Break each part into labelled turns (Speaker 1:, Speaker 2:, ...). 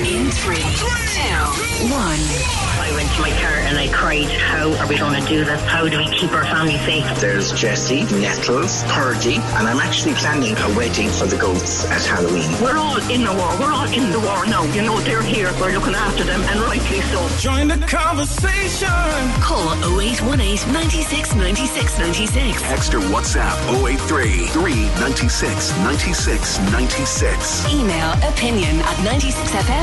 Speaker 1: In three, two, one.
Speaker 2: I went to my car and I cried, how are we going to do this? How do we keep our family safe?
Speaker 3: There's Jesse, Nettles, Purdy, and I'm actually planning a wedding for the goats at Halloween.
Speaker 2: We're all in the war. We're all in the war now. You know, they're here. We're looking after them, and rightly so.
Speaker 4: Join the conversation.
Speaker 1: Call 0818 96 96 96.
Speaker 5: Text or WhatsApp 083 396 96 96.
Speaker 1: Email opinion at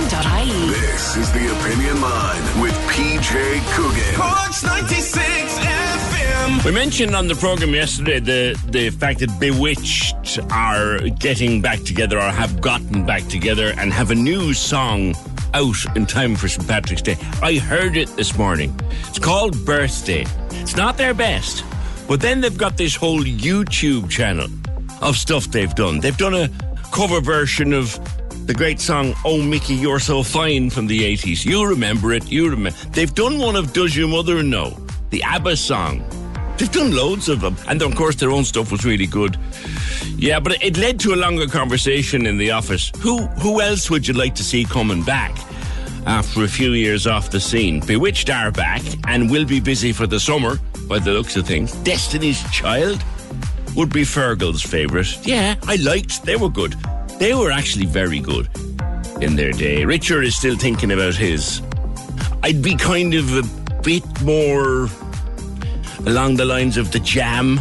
Speaker 1: 96fm.ie.
Speaker 5: This is the Opinion Line with PJ Coogan.
Speaker 4: Corks 96 FM.
Speaker 6: We mentioned on the program yesterday the the fact that B*Witched are getting back together or have gotten back together and have a new song out in time for St Patrick's Day. I heard it this morning. It's called Birthday. It's not their best, but then they've got this whole YouTube channel of stuff they've done. They've done a cover version of the great song "Oh Mickey, You're So Fine" from the '80s. You remember it? You remember? They've done one of "Does Your Mother Know?" the ABBA song. They've done loads of them, and of course their own stuff was really good. Yeah, but it led to a longer conversation in the office. Who who else would you like to see coming back after a few years off the scene? B*Witched are back and will be busy for the summer, by the looks of things. Destiny's Child would be Fergal's favourite. Yeah, I liked. They were good. They were actually very good in their day. Richard is still thinking about his. I'd be kind of a bit more along the lines of the Jam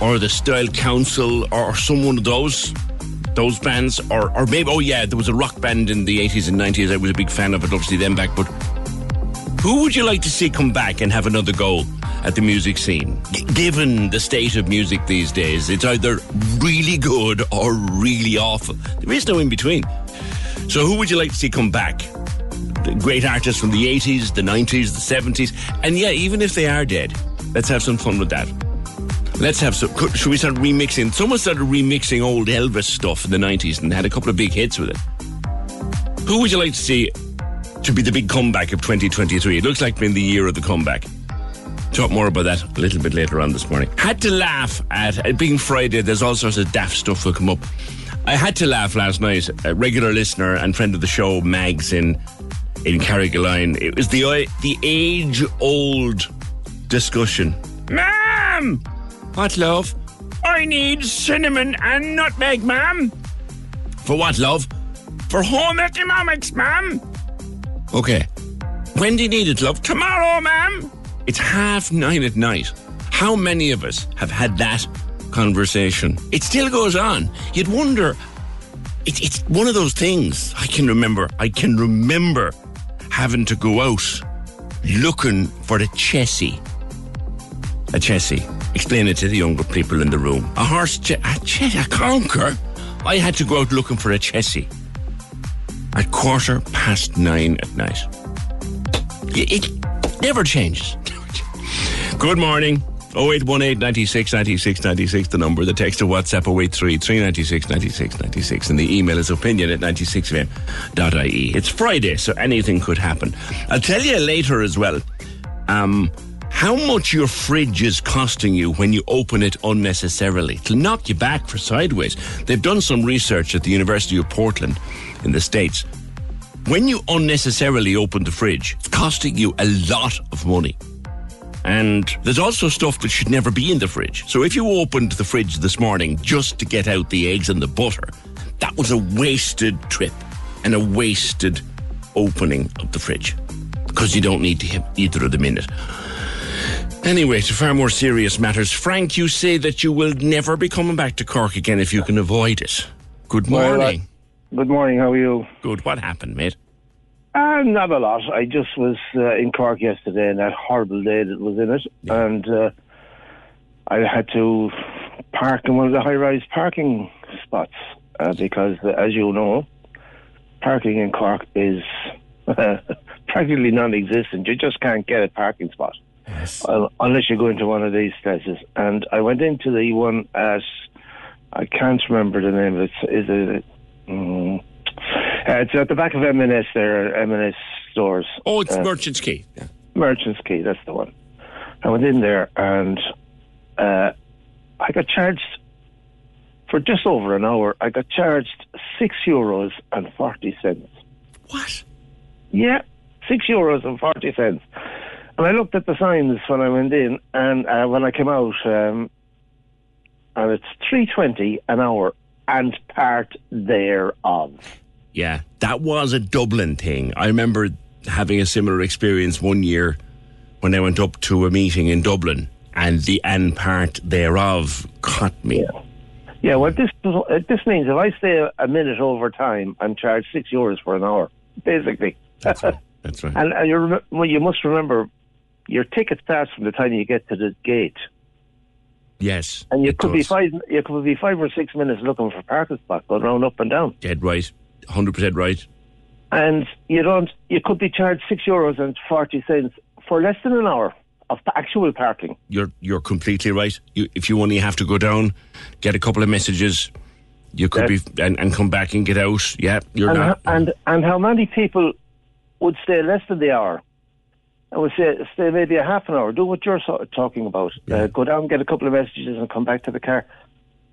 Speaker 6: or the Style Council or some one of those those bands or or maybe oh yeah there was a rock band in the 80s and 90s I was a big fan of it obviously them back but who would you like to see come back and have another go at the music scene G- given the state of music these days it's either really good or really awful there is no in between so who would you like to see come back the great artists from the 80s the 90s the 70s and yeah even if they are dead let's have some fun with that Let's have some. Should we start remixing? Someone started remixing old Elvis stuff in the 90s and had a couple of big hits with it. Who would you like to see to be the big comeback of 2023? It looks like being the year of the comeback. Talk more about that a little bit later on this morning. Had to laugh at it being Friday. There's all sorts of daft stuff will come up. I had to laugh last night. A regular listener and friend of the show, Mags in in Carrigaline. It was the uh, the age old discussion. Ma'am, what love? I need cinnamon and nutmeg, ma'am. For what, love? For home economics, ma'am. Okay. When do you need it, love? Tomorrow, ma'am. It's half nine at night. How many of us have had that conversation? It still goes on. You'd wonder. It, it's one of those things I can remember. I can remember having to go out looking for a chessie. A chessie. Explain it to the younger people in the room. A horse, che- a, che- a conker. I had to go out looking for a chessie at quarter past nine at night. It never changes. Good morning. 0818 96 96 96, the number. The text to WhatsApp 083 396 96 96. And the email is opinion at 96fm.ie. It's Friday, so anything could happen. I'll tell you later as well um, how much your fridge is costing you when you open it unnecessarily. It'll knock you back for sideways. They've done some research at the University of Portland in the States. When you unnecessarily open the fridge, it's costing you a lot of money. And there's also stuff that should never be in the fridge. So if you opened the fridge this morning just to get out the eggs and the butter, that was a wasted trip and a wasted opening of the fridge because you don't need to have either of them in it. Anyway, to far more serious matters, Frank, you say that you will never be coming back to Cork again if you can avoid it. Good
Speaker 7: Well,
Speaker 6: morning.
Speaker 7: uh, Good morning. How are you?
Speaker 6: Good. What happened, mate?
Speaker 7: Uh, not a lot. I just was uh, in Cork yesterday, and that horrible day that was in it, and uh, I had to park in one of the high-rise parking spots uh, because, uh, as you know, parking in Cork is practically non-existent. You just can't get a parking spot uh, unless you go into one of these places. And I went into the one at I can't remember the name of it. Is it? Mm, uh, it's at the back of M&S there, M&S stores.
Speaker 6: Oh, it's
Speaker 7: Uh,
Speaker 6: Merchant's Quay. Yeah.
Speaker 7: Merchant's Quay, that's the one. I went in there and uh, I got charged for just over an hour, I got charged six euros and forty cents.
Speaker 6: What?
Speaker 7: Yeah, six euros and forty cents. And I looked at the signs when I went in, and uh, when I came out, um, and it's three twenty an hour and part thereof.
Speaker 6: Yeah, that was a Dublin thing. I remember having a similar experience one year when I went up to a meeting in Dublin, and the and part thereof caught me.
Speaker 7: Yeah, well, this uh, this means if I stay a, minute over time, I'm charged six euros for an hour, basically.
Speaker 6: That's right. That's right.
Speaker 7: And, and you, well, you must remember, your ticket starts from the time you get to the gate,
Speaker 6: yes,
Speaker 7: and you could be five. You could be five or six minutes looking for parking spot, going round up and down,
Speaker 6: Dead right. Hundred percent right.
Speaker 7: and you don't. You could be charged six euros and forty cents for less than an hour of actual parking.
Speaker 6: You're you're completely right. You, if you only have to go down, get a couple of messages, you could
Speaker 7: Yes.
Speaker 6: be and, and come back and get out. Yeah, you're
Speaker 7: and,
Speaker 6: not.
Speaker 7: and and how many people would stay less than the hour? I would say stay maybe a half an hour. Do what you're so, talking about. Uh, go down, get a couple of messages, and come back to the car.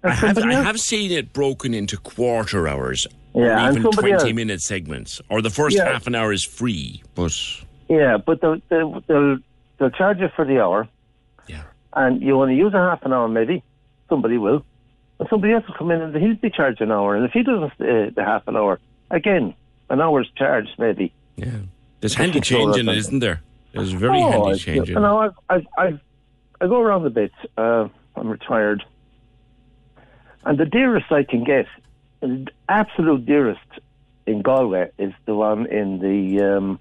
Speaker 6: I have, I have, seen it broken into quarter hours
Speaker 7: Yeah,
Speaker 6: even
Speaker 7: somebody
Speaker 6: 20
Speaker 7: else-
Speaker 6: minute segments. Or the first
Speaker 7: Yeah.
Speaker 6: half an hour is free, but
Speaker 7: Yeah, but they'll, they'll, they'll, they'll charge you for the hour,
Speaker 6: yeah.
Speaker 7: and you only use a half an hour, maybe. Somebody will. And somebody else will come in and he'll be charged an hour. And if he doesn't stay the half an hour, again, an hour's charged, maybe.
Speaker 6: Yeah. There's handy change in it, isn't there? There's very
Speaker 7: Oh,
Speaker 6: handy
Speaker 7: I-
Speaker 6: change
Speaker 7: You know, I've, I've, I've, I go around a bit. Uh, I'm retired. And the dearest I can get, absolute dearest in Galway, is the one in the, um,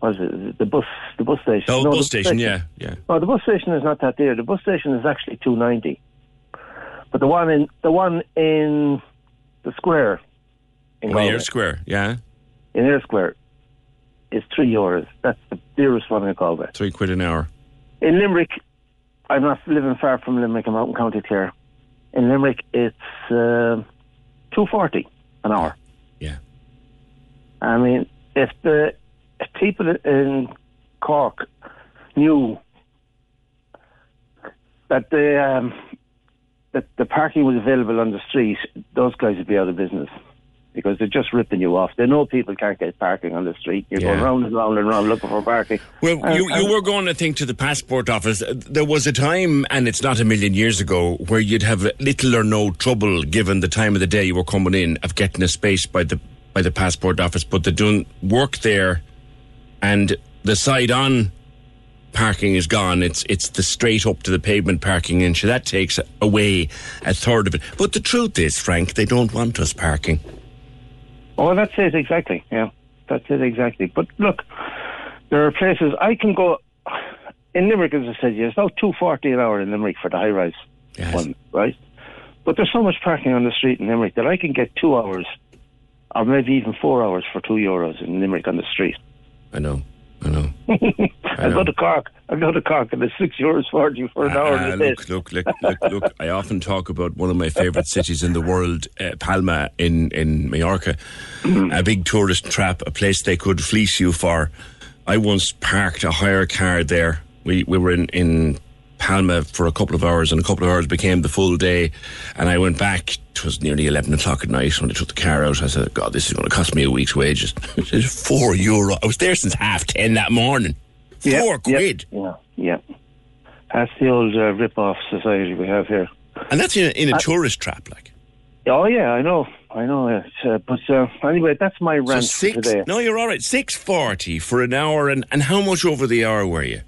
Speaker 7: what is it, the bus, the bus station.
Speaker 6: Oh,
Speaker 7: No,
Speaker 6: bus
Speaker 7: the
Speaker 6: station, yeah, yeah.
Speaker 7: No, the bus station is not that dear. The bus station is actually two ninety, but the one in the one in the square in Galway,
Speaker 6: Eyre Square, yeah.
Speaker 7: in Eyre Square is three euros. That's the dearest one in Galway.
Speaker 6: Three quid an hour.
Speaker 7: In Limerick, I'm not living far from Limerick. I'm out in County Clare. In Limerick, it's uh, two forty an hour.
Speaker 6: Yeah.
Speaker 7: I mean, if the if people in Cork knew that the um, that the parking was available on the street, those guys would be out of business because they're just ripping you off. They know people can't get parking on the street. You're going
Speaker 6: Yeah.
Speaker 7: round and round and round looking for parking.
Speaker 6: Well,
Speaker 7: And-
Speaker 6: you, you
Speaker 7: and-
Speaker 6: were going, I think, to the passport office. Uh, There was a time, and it's not a million years ago, where you'd have little or no trouble, given the time of the day you were coming in, of getting a space by the by the passport office. But they don't work there, and the side on parking is gone. It's it's the straight up to the pavement parking, and so that takes away a third of it. But the truth is, Frank, they don't want us parking.
Speaker 7: Oh, that's it exactly. Yeah, that's it exactly. But look, there are places I can go. In Limerick, as I said, it's about two forty an hour in Limerick for the high rise
Speaker 6: Yes.
Speaker 7: one, right? But there's so much parking on the street in Limerick that I can get two hours, or maybe even four hours for two euros in Limerick on the street.
Speaker 6: I know, I know.
Speaker 7: I
Speaker 6: know.
Speaker 7: go to Cork. I go to Cork, and it's six euros forty for an
Speaker 6: ah, hour.
Speaker 7: In the day.
Speaker 6: look, look, look, look, look. I often talk about one of my favourite cities in the world, uh, Palma in, in Mallorca. Mm-hmm. a big tourist trap, a place they could fleece you for. I once parked a hire car there. We, we were in, in Palma for a couple of hours, and a couple of hours became the full day. And I went back. It was nearly 11 o'clock at night when I took the car out. I said, God, this is going to cost me a week's wages. It said, Four euro. I was there since half 10 that morning. Four
Speaker 7: Yeah, yeah,
Speaker 6: quid.
Speaker 7: Yeah, yeah. That's the old uh, rip-off society we have here.
Speaker 6: And that's in a, in a tourist trap, like.
Speaker 7: Oh yeah, I know, I know. It's, uh, but uh, anyway, that's my
Speaker 6: So
Speaker 7: rant for
Speaker 6: six?
Speaker 7: today.
Speaker 6: No, you're all right. Six forty for an hour, and, and how much over the hour were you?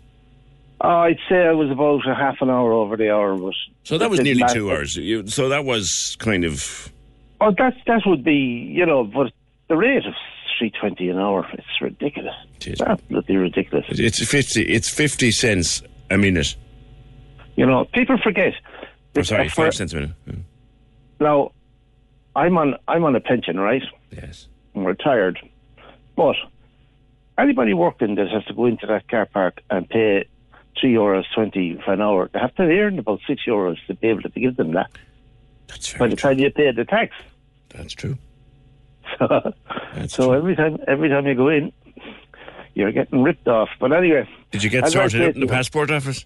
Speaker 7: Uh, I'd say I was about a half an hour over the hour, but
Speaker 6: So that was nearly two hours. You, so that was kind of
Speaker 7: Oh, that that would be, you know, but the rate of three twenty an hour, it's ridiculous.
Speaker 6: It is.
Speaker 7: Absolutely ridiculous.
Speaker 6: it's fifty. It's fifty cents a minute.
Speaker 7: You know, people forget.
Speaker 6: Oh,
Speaker 7: that
Speaker 6: sorry, five cents a minute. Mm,
Speaker 7: Now, I'm on I'm on a pension, right?
Speaker 6: Yes.
Speaker 7: I'm retired, but anybody working that has to go into that car park and pay three euros twenty for an hour, they have to earn about six euros to be able to give them that.
Speaker 6: That's
Speaker 7: right.
Speaker 6: By
Speaker 7: the time you pay the tax.
Speaker 6: That's true.
Speaker 7: so
Speaker 6: That's
Speaker 7: so
Speaker 6: true.
Speaker 7: every time every time you go in, you're getting ripped off. But anyway,
Speaker 6: Did you get
Speaker 7: I'd
Speaker 6: sorted out in the passport office?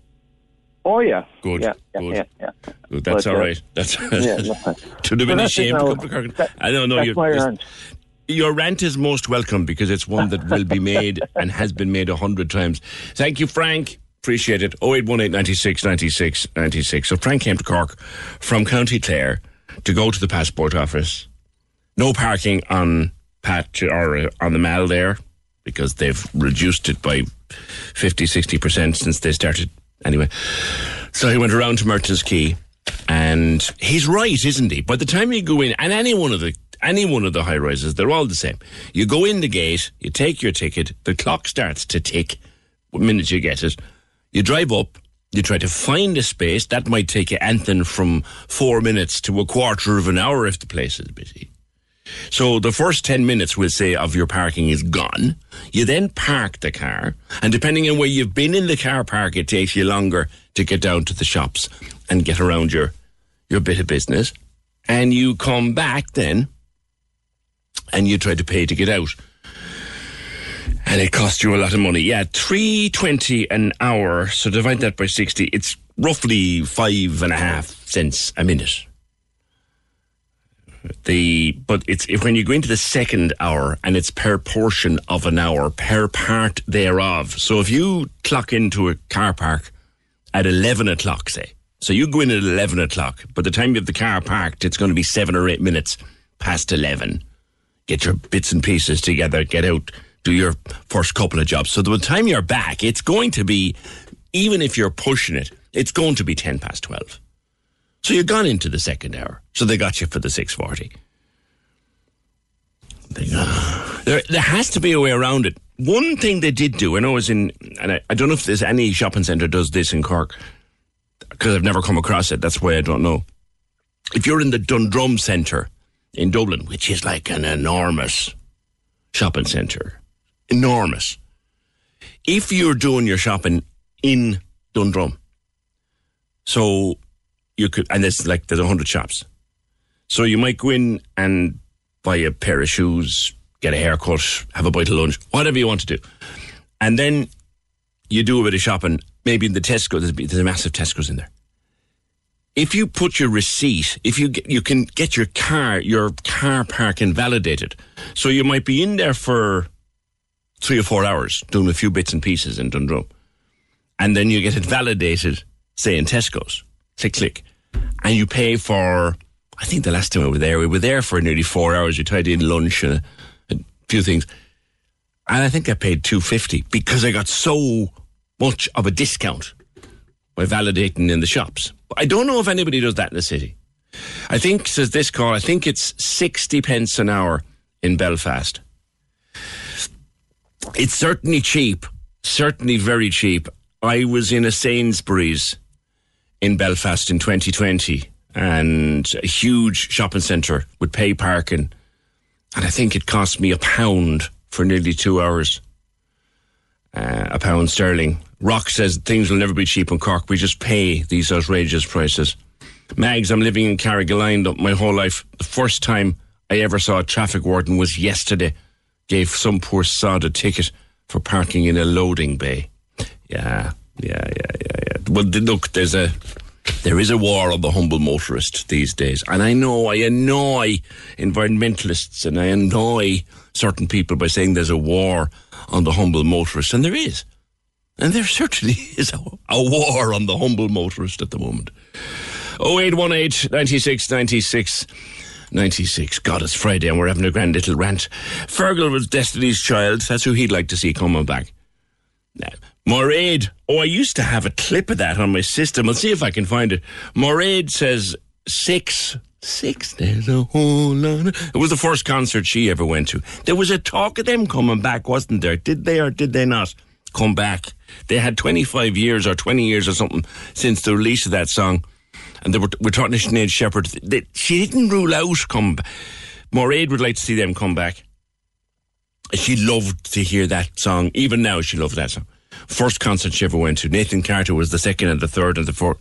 Speaker 7: Oh yeah.
Speaker 6: Good,
Speaker 7: Yeah. Yeah.
Speaker 6: good.
Speaker 7: Yeah.
Speaker 6: Good, That's
Speaker 7: But,
Speaker 6: all
Speaker 7: uh.
Speaker 6: That's
Speaker 7: yeah,
Speaker 6: to have
Speaker 7: So
Speaker 6: been
Speaker 7: that's it
Speaker 6: ashamed to come to Cork.
Speaker 7: That-
Speaker 6: I don't know.
Speaker 7: That's
Speaker 6: you're-
Speaker 7: my rant.
Speaker 6: Your rant is most welcome because it's one that will be made and has been made a hundred times. Thank you, Frank. Appreciate it. 0818 96 96 96. So Frank came to Cork from County Clare to go to the passport office. No parking on Pat or uh, on the Mall there because they've reduced it by 50, 60% since they started. Anyway, so he went around to Merchant's Quay and he's right, isn't he? By the time you go in, and any one of the any one of the high rises, they're all the same. You go in the gate, you take your ticket, the clock starts to tick the minute you get it. You drive up, you try to find a space. That might take you anything from four minutes to a quarter of an hour if the place is busy. So the first 10 minutes, we'll say, of your parking is gone. You then park the car, and depending on where you've been in the car park, it takes you longer to get down to the shops and get around your, your bit of business. And you come back then, and you try to pay to get out. And it costs you a lot of money. Yeah, three twenty an hour. So divide that by sixty. It's roughly five and a half cents a minute the but it's if when you go into the second hour and it's per portion of an hour per part thereof. So if you clock into a car park at eleven o'clock, say, so you go in at eleven o'clock, by the time you have the car parked, it's going to be seven or eight minutes past eleven. Get your bits and pieces together, get out, do your first couple of jobs. So the time you're back, it's going to be, even if you're pushing it, it's going to be ten past twelve. So you've gone into the second hour. So they got you for the 640. There, there has to be a way around it. One thing they did do, and I is in, and I, I don't know if there's any shopping centre does this in Cork, because I've never come across it. That's why I don't know. If you're in the Dundrum Centre in Dublin, which is like an enormous shopping centre, enormous. If you're doing your shopping in Dundrum, so you could, and there's like there's a hundred shops, so you might go in and buy a pair of shoes, get a haircut, have a bite of lunch, whatever you want to do, and then you do a bit of shopping. Maybe in the Tesco, there's, there's a massive Tesco's in there. If you put your receipt, if you get, you can get your car, your car park invalidated, so you might be in there for three or four hours doing a few bits and pieces in Dundrum, and then you get it validated, say in Tesco's. Click, click, and you pay for. I think the last time we were there, we were there for nearly four hours. We tried in lunch and a, a few things, and I think I paid two fifty because I got so much of a discount by validating in the shops. I don't know if anybody does that in the city. I think says this call. I think it's sixty pence an hour in Belfast. It's certainly cheap, certainly very cheap. I was in a Sainsbury's in Belfast in 2020 and a huge shopping centre with pay parking. And I think it cost me a pound for nearly two hours. Uh, a pound sterling. Rock says things will never be cheap in Cork. We just pay these outrageous prices. Mags, I'm living in Carrigaline my whole life. The first time I ever saw a traffic warden was yesterday. Gave some poor sod a ticket for parking in a loading bay. Yeah, yeah, yeah, yeah, yeah. Well, look, there's a there is a war on the humble motorist these days, and I know I annoy environmentalists and I annoy certain people by saying there's a war on the humble motorist, and there is, and there certainly is a, a war on the humble motorist at the moment. 0818 96 96 96. God, it's Friday and we're having a grand little rant. Fergal was Destiny's Child. That's who he'd like to see coming back. Now, Moraid. Oh, I used to have a clip of that on my system. I'll see if I can find it. Moraid says six. Six, there's a whole lot. Of... It was the first concert she ever went to. There was a talk of them coming back, wasn't there? Did they or did they not come back? They had 25 years or 20 years or something since the release of that song. And they were, we're talking to Sinead Shepherd. They, she didn't rule out come. Moraid would like to see them come back. She loved to hear that song. Even now, she loves that song. First concert she ever went to. Nathan Carter was the second and the third and the fourth.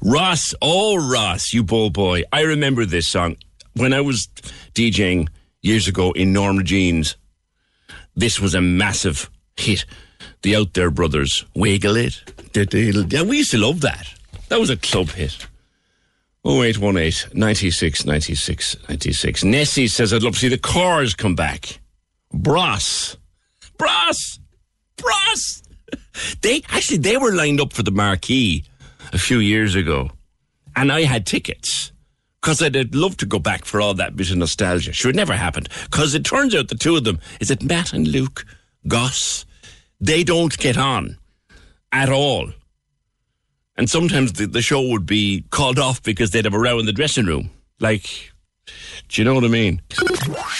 Speaker 6: Ross, oh Ross, you bull boy. I remember this song. When I was DJing years ago in Norma Jeans, this was a massive hit. The Outhere Brothers. Wiggle it. Yeah, we used to love that. That was a club hit. 0818 96 96 96. Nessie says, I'd love to see the cars come back. Bros. Bros. Bros. They actually they were lined up for the marquee a few years ago, and I had tickets because I'd love to go back for all that bit of nostalgia. Sure, it never happened because it turns out the two of them is it Matt and Luke Goss. They don't get on at all, and sometimes the, the show would be called off because they'd have a row in the dressing room. Like, do you know what I mean?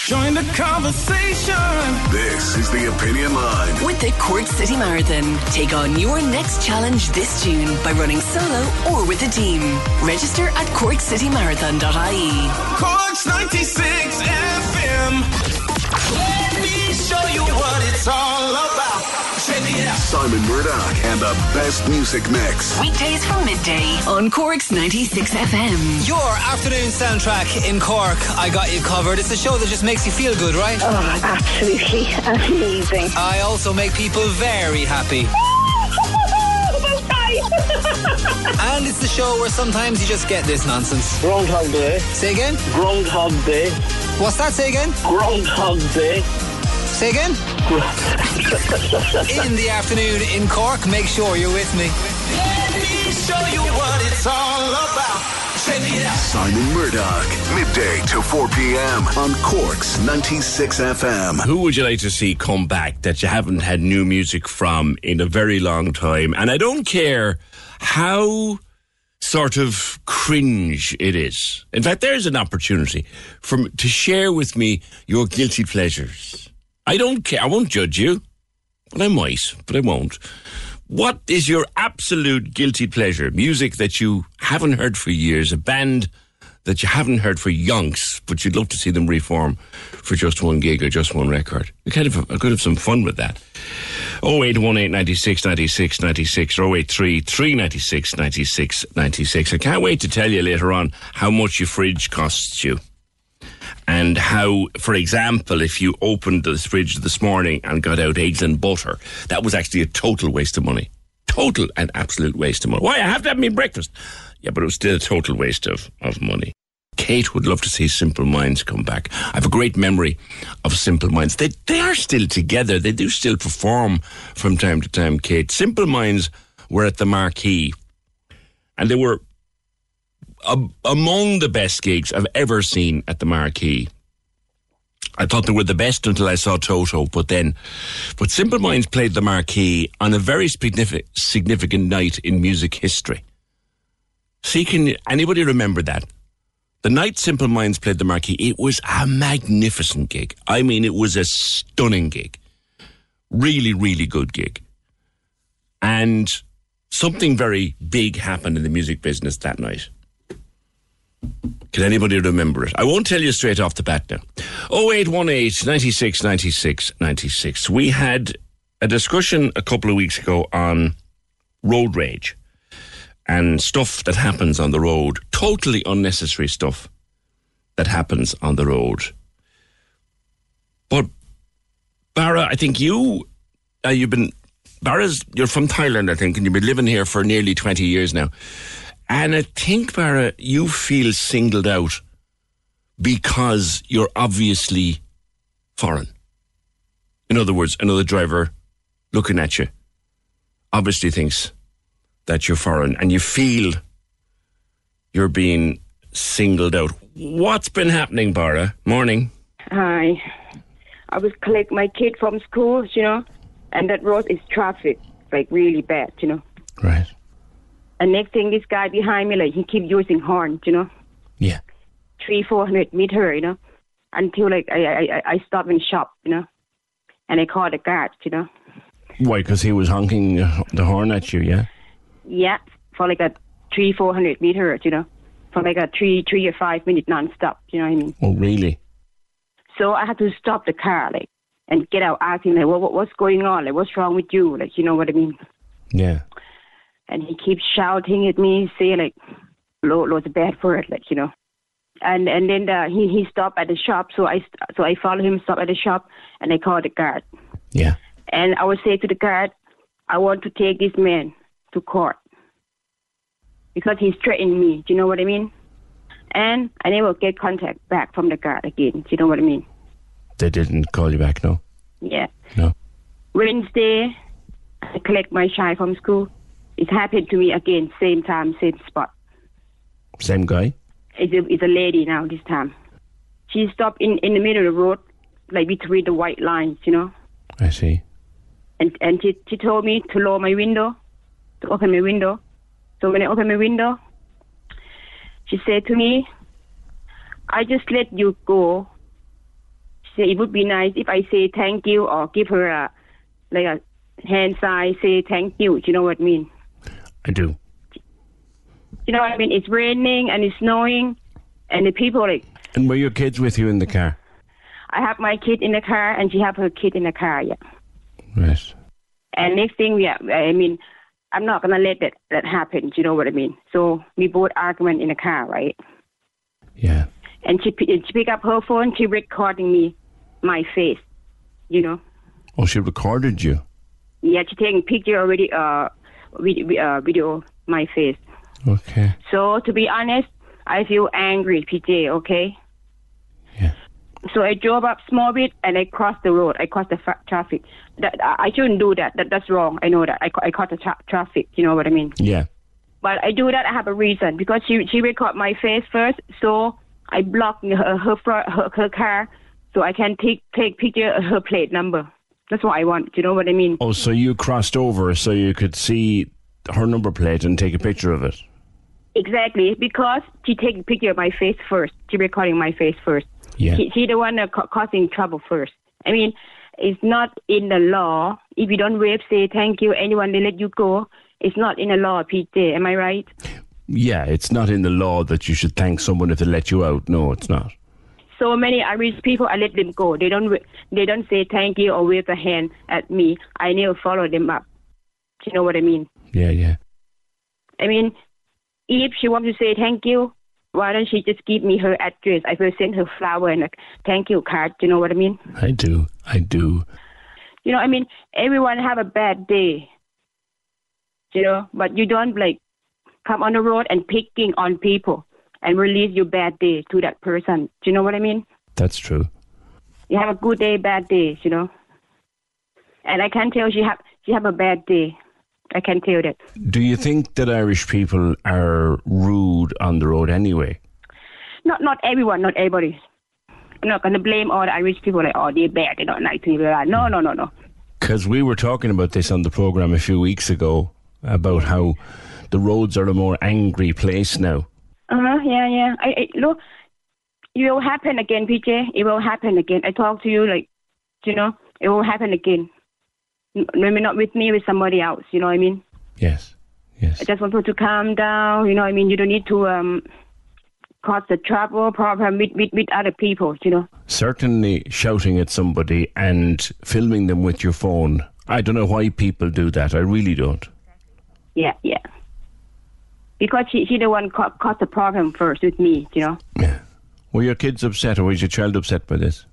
Speaker 4: Join the conversation.
Speaker 5: This is the Opinion Line.
Speaker 1: With the Cork City Marathon, take on your next challenge this June by running solo or with a team. Register at corkcitymarathon.ie.
Speaker 4: Cork's 96 FM. Let me show you what it's all about. Check it out.
Speaker 5: Simon Murdoch and the best music mix.
Speaker 1: Weekdays from midday on Cork's 96 FM.
Speaker 8: Your afternoon soundtrack in Cork. I got you covered. It's a show that just makes you feel good, right?
Speaker 2: Oh, absolutely amazing.
Speaker 8: I also make people very happy. and it's the show where sometimes you just get this nonsense.
Speaker 7: Groundhog Day.
Speaker 8: Say again?
Speaker 7: Groundhog Day.
Speaker 8: What's that? Say again?
Speaker 7: Groundhog Day.
Speaker 8: Say again? In the afternoon in Cork, make sure you're with me.
Speaker 4: Let me show you what it's all about. Check it out.
Speaker 5: Simon Murdoch, midday to 4 p.m. on Cork's 96 FM.
Speaker 6: Who would you like to see come back that you haven't had new music from in a very long time? And I don't care how sort of cringe it is. In fact, there's an opportunity for to share with me your guilty pleasures. I don't care. I won't judge you. Well, I might, but I won't. What is your absolute guilty pleasure? Music that you haven't heard for years, a band that you haven't heard for yonks, but you'd love to see them reform for just one gig or just one record. We kind of I could have some fun with that. 0818 96 96 96 or 083 396 96 96. I can't wait to tell you later on how much your fridge costs you and how, for example, if you opened the fridge this morning and got out eggs and butter, that was actually a total waste of money. Total and absolute waste of money. Why? I have to have my breakfast. Yeah, but it was still a total waste of, of money. Kate would love to see Simple Minds come back. I have a great memory of Simple Minds. They, they are still together. They do still perform from time to time, Kate. Simple Minds were at the Marquee and they were among the best gigs I've ever seen at the Marquee. I thought they were the best until I saw Toto, but then, but Simple Minds played the Marquee on a very significant, significant night in music history. See, can anybody remember that? The night Simple Minds played the Marquee, it was a magnificent gig. I mean, it was a stunning gig. Really, really good gig. And something very big happened in the music business that night. Can anybody remember it? I won't tell you straight off the bat now. 0818 96 96 96. We had a discussion a couple of weeks ago on road rage and stuff that happens on the road, totally unnecessary stuff that happens on the road. But Barra, I think you uh, you've been Barra's you're from Thailand, I think, and you've been living here for nearly twenty years now. And I think, Barra, you feel singled out because you're obviously foreign. In other words, another driver looking at you obviously thinks that you're foreign and you feel you're being singled out. What's been happening, Barra? Morning.
Speaker 9: Hi. I was collect my kid from school, you know, and that road is traffic, like really bad, you know.
Speaker 6: Right.
Speaker 9: And next thing, this guy behind me, like he keep using horn, you know,
Speaker 6: Yeah.
Speaker 9: three, four hundred meter, you know, until like I I I- I stop and shop, you know, and I call the guards, you know.
Speaker 6: Why? Because he was honking the the horn at you, yeah?
Speaker 9: Yeah, for like a three, four hundred meter, you know, for like a three, three or five minute non-stop, you know what I mean?
Speaker 6: Oh, really?
Speaker 9: So I had to stop the car, like, and get out asking, like, what, what what's going on? Like, what's wrong with you? Like, you know what I mean?
Speaker 6: Yeah.
Speaker 9: And he keeps shouting at me, saying like, "Lord, Lord's bad for it," like you know. And and then uh, he he stopped at the shop, so I so I followed him, stop at the shop, and I called the guard.
Speaker 6: Yeah.
Speaker 9: And I would say to the guard, I want to take this man to court because he's threatening me. Do you know what I mean? And I never get contact back from the guard again. Do you know what I mean?
Speaker 6: They didn't call you back, no?
Speaker 9: Yeah.
Speaker 6: No.
Speaker 9: Wednesday, I collect my child from school. It happened to me again, same time, same spot.
Speaker 6: Same guy?
Speaker 9: It's a, it's a lady now this time. She stopped in, in the middle of the road, like between the white lines, you know.
Speaker 6: I see.
Speaker 9: And and she, she told me to lower my window, to open my window. So when I opened my window, she said to me, I just let you go. She said it would be nice if I say thank you or give her a like a hand sign, say thank you. Do you know what I mean?
Speaker 6: I do.
Speaker 9: You know what I mean? It's raining and it's snowing, and the people like
Speaker 6: And were your kids with you in the car?
Speaker 9: I have my kid in the car and she have her kid in the car. Yeah.
Speaker 6: Right.
Speaker 9: And next thing, yeah, I mean, I'm not gonna let that that happen. Do you know what I mean? So we both argument in the car, right?
Speaker 6: Yeah.
Speaker 9: And she she pick up her phone. She recording me, my face. You know.
Speaker 6: Oh, she recorded you.
Speaker 9: Yeah, she taking picture already. Uh, video, uh, video my face.
Speaker 6: Okay.
Speaker 9: So to be honest, I feel angry, PJ. Okay.
Speaker 6: Yeah.
Speaker 9: So I drove up small bit and I crossed the road. I crossed the fa- traffic. That I shouldn't do that. That that's wrong. I know that. I I caught the tra- traffic. You know what I mean?
Speaker 6: Yeah.
Speaker 9: But I do that. I have a reason because she she record my face first. So I block her her, her her car so I can take take picture of her plate number. That's what I want. Do you know what I mean?
Speaker 6: Oh, so you crossed over so you could see her number plate and take a picture of it.
Speaker 9: Exactly because she take a picture of my face first. She recording my face first.
Speaker 6: Yeah.
Speaker 9: She, she the one that ca- causing trouble first. I mean, it's not in the law. If you don't wave, say thank you, anyone they let you go. It's not in the law, PJ. Am I right?
Speaker 6: Yeah, it's not in the law that you should thank someone if they let you out. No, it's not.
Speaker 9: So many Irish people, I let them go. They don't. They don't say thank you or wave a hand at me. I never follow them up. Do you know what I mean?
Speaker 6: Yeah, yeah.
Speaker 9: I mean, if she wants to say thank you, why don't she just give me her address? I will send her flower and a thank you card. Do you know what I mean?
Speaker 6: I do. I do.
Speaker 9: You know, I mean, everyone have a bad day. You know, but you don't like come on the road and picking on people and release your bad day to that person. Do you know what I mean?
Speaker 6: That's true.
Speaker 9: You have a good day, bad days, you know. And I can tell she have she have a bad day. I can tell that.
Speaker 6: Do you think that Irish people are rude on the road anyway?
Speaker 9: Not not everyone, not everybody. I'm not gonna blame all the Irish people like, oh, they're bad, they're not nice to me. blah, blah. No, no, no, no.
Speaker 6: Because we were talking about this on the program a few weeks ago about how the roads are a more angry place now.
Speaker 9: Uh huh. Yeah, yeah. I, I look. It will happen again, PJ. It will happen again. I talk to you like, you know, it will happen again. Maybe not with me, with somebody else. You know what I mean?
Speaker 6: Yes. Yes.
Speaker 9: I just want people to calm down. You know what I mean? You don't need to um cause the trouble problem with, with, with other people. You know?
Speaker 6: Certainly shouting at somebody and filming them with your phone. I don't know why people do that. I really don't.
Speaker 9: Yeah, yeah. Because she she the one ca- caused the problem first with me. You know? Yeah.
Speaker 6: Were your kids upset or was your child upset by this?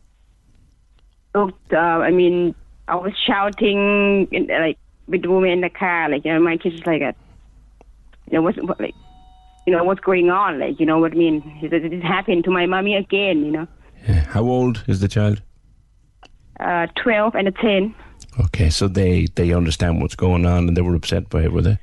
Speaker 9: Look, uh, I mean, I was shouting in, like with the woman in the car, like you know, my kids like, a, you know, what's what, like, you know, what's going on, like you know what I mean? This happened to my mommy again, you know.
Speaker 6: Yeah. How old is the child?
Speaker 9: Uh, twelve and a ten.
Speaker 6: Okay, so they, they understand what's going on and they were upset by it, were they?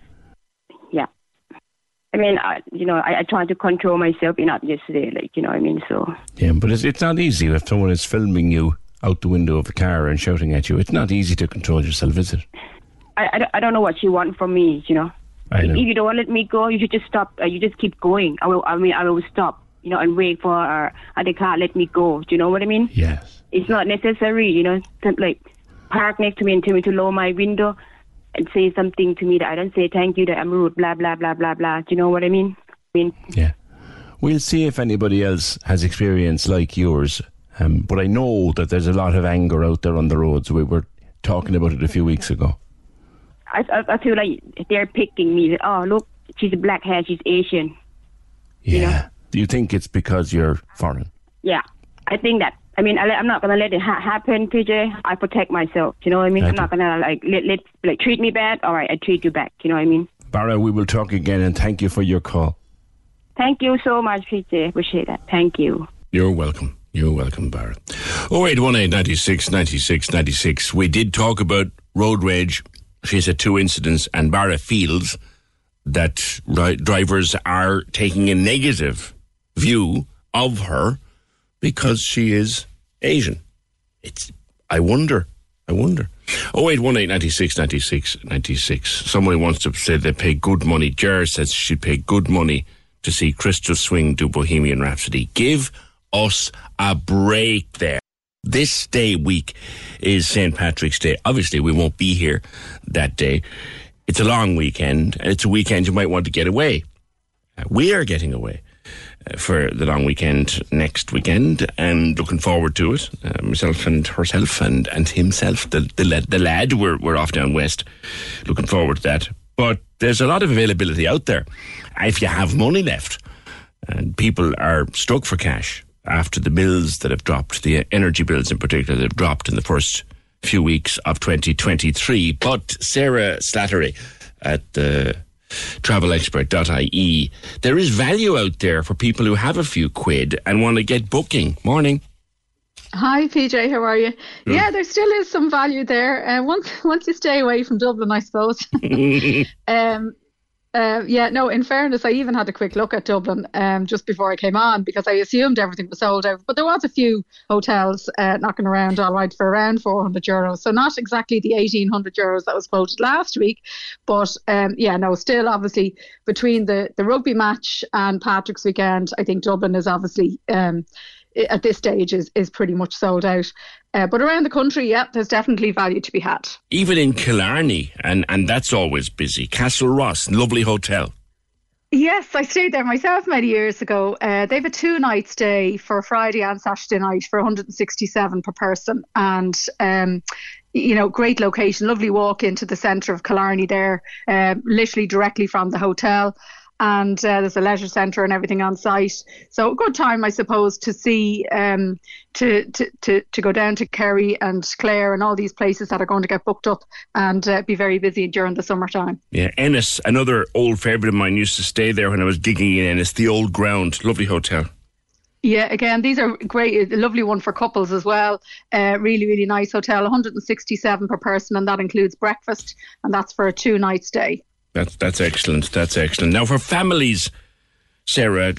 Speaker 9: I mean, I, you know, I, I tried to control myself enough yesterday, like you know what I mean. So
Speaker 6: Yeah, but it's, it's not easy if someone is filming you out the window of a car and shouting at you. It's not easy to control yourself, is it?
Speaker 9: I, I, don't- I don't know what she want from me, you know.
Speaker 6: I know.
Speaker 9: If you don't want to let me go, you should just stop. Uh, you just keep going. I will. I mean, I will stop. You know, and wait for uh, other car let me go. Do you know what I mean?
Speaker 6: Yes.
Speaker 9: It's not necessary. You know, to, like park next to me and tell me to lower my window and say something to me that I don't say thank you that I'm rude. Blah blah blah blah blah. Do you know what I mean? I mean,
Speaker 6: Yeah. We'll see if anybody else has experience like yours. Um, but I know that there's a lot of anger out there on the roads. We were talking about it a few weeks ago.
Speaker 9: I, I I feel like they're picking me. Oh look, she's a black hair. She's Asian.
Speaker 6: Yeah. Do you think it's because you're foreign?
Speaker 9: Yeah, I think that. I mean, I, I'm not gonna let it ha- happen, PJ. I protect myself. You know what I mean?
Speaker 6: I
Speaker 9: I'm not gonna like let, let like treat me bad. All right, I treat you back. You know what I mean?
Speaker 6: Barra, we will talk again and thank you for your call.
Speaker 9: Thank you so much, PJ. Appreciate that. Thank you.
Speaker 6: You're welcome. You're welcome, Barra. 0818 96 96 96. We did talk about road rage. She said two incidents, and Barra feels that ri- drivers are taking a negative view of her because she is Asian. It's. I wonder. I wonder. 0818 96 96 96. Somebody wants to say they pay good money. Jer says she'd pay good money to see Crystal Swing do Bohemian Rhapsody. Give us a break there. This day week is St. Patrick's Day. Obviously, we won't be here that day. It's a long weekend, and it's a weekend you might want to get away. Uh, we are getting away for the long weekend next weekend and looking forward to it. Uh, myself and herself and, and himself, the, the, lad, the lad, we're, we're off down west. Looking forward to that. But there's a lot of availability out there. If you have money left, and people are stuck for cash after the bills that have dropped, the energy bills in particular, that have dropped in the first few weeks of 2023. But Sarah Slattery at the travelexpert.ie, there is value out there for people who have a few quid and want to get booking. Morning.
Speaker 10: Hi PJ, how are you? Yeah, there still is some value there. Uh, once once you stay away from Dublin, I suppose. um, uh, yeah, no. In fairness, I even had a quick look at Dublin um, just before I came on because I assumed everything was sold out. But there was a few hotels uh, knocking around all right for around 400 euros. So not exactly the 1800 euros that was quoted last week, but um, yeah, no. Still, obviously, between the the rugby match and Patrick's weekend, I think Dublin is obviously. Um, at this stage is is pretty much sold out. Uh, but around the country, yeah, there's definitely value to be had.
Speaker 6: Even in Killarney, and, and that's always busy. Castlerosse, lovely hotel.
Speaker 10: Yes, I stayed there myself many years ago. Uh, they have a two night stay for Friday and Saturday night for 167 per person. And, um, you know, great location, lovely walk into the centre of Killarney there, uh, literally directly from the hotel. And uh, there's a leisure centre and everything on site. So a good time, I suppose, to see, um, to, to, to, to go down to Kerry and Clare and all these places that are going to get booked up and uh, be very busy during the summertime.
Speaker 6: Yeah, Ennis, another old favourite of mine, used to stay there when I was gigging in Ennis, the old ground, lovely hotel.
Speaker 10: Yeah, again, these are great. A lovely one for couples as well. Uh, really, really nice hotel. 167 per person, and that includes breakfast, and that's for a two night stay.
Speaker 6: That's that's excellent. That's excellent. Now for families, Sarah,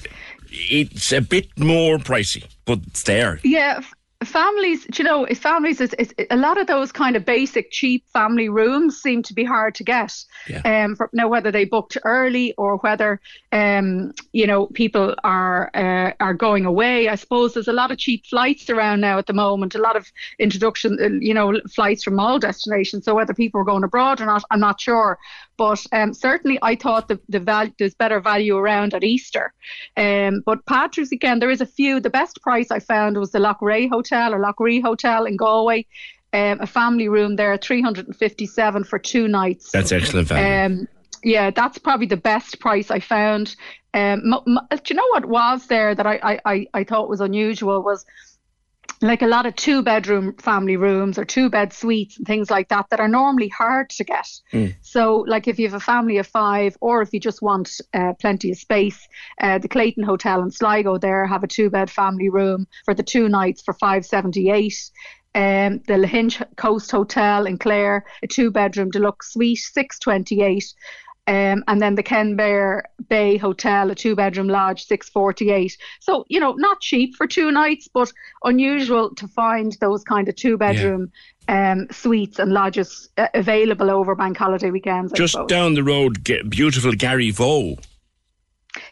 Speaker 6: it's a bit more pricey, but it's there.
Speaker 10: Yeah. Families, you know, families, is, is a lot of those kind of basic, cheap family rooms seem to be hard to get.
Speaker 6: Yeah.
Speaker 10: Um, for, now whether they booked early or whether, um, you know, people are uh, are going away. I suppose there's a lot of cheap flights around now at the moment. A lot of introduction, uh, you know, flights from all destinations. So whether people are going abroad or not, I'm not sure. But um, certainly, I thought the, the val- there's better value around at Easter. Um, but Patrick's again, there is a few. The best price I found was the Loughrea Hotel or Loughrea Hotel in Galway. Um, a family room there, 357 for two nights.
Speaker 6: That's excellent value.
Speaker 10: Um, yeah, that's probably the best price I found. Um, m- m- do you know what was there that I, I, I thought was unusual was like a lot of two bedroom family rooms or two bed suites and things like that that are normally hard to get. So, like if you have a family of five, or if you just want uh, plenty of space, uh, the Clayton Hotel in Sligo there have a two bed family room for the two nights for five seventy eight. Um, the Lahinch Coast Hotel in Clare, a two bedroom deluxe suite, six twenty eight. Um, and then the Kenmare Bay Hotel, a two bedroom lodge, 648. So, you know, not cheap for two nights, but unusual to find those kind of two bedroom um, suites and lodges uh, available over bank holiday weekends. I
Speaker 6: Just
Speaker 10: suppose.
Speaker 6: down the road, beautiful Garryvoe.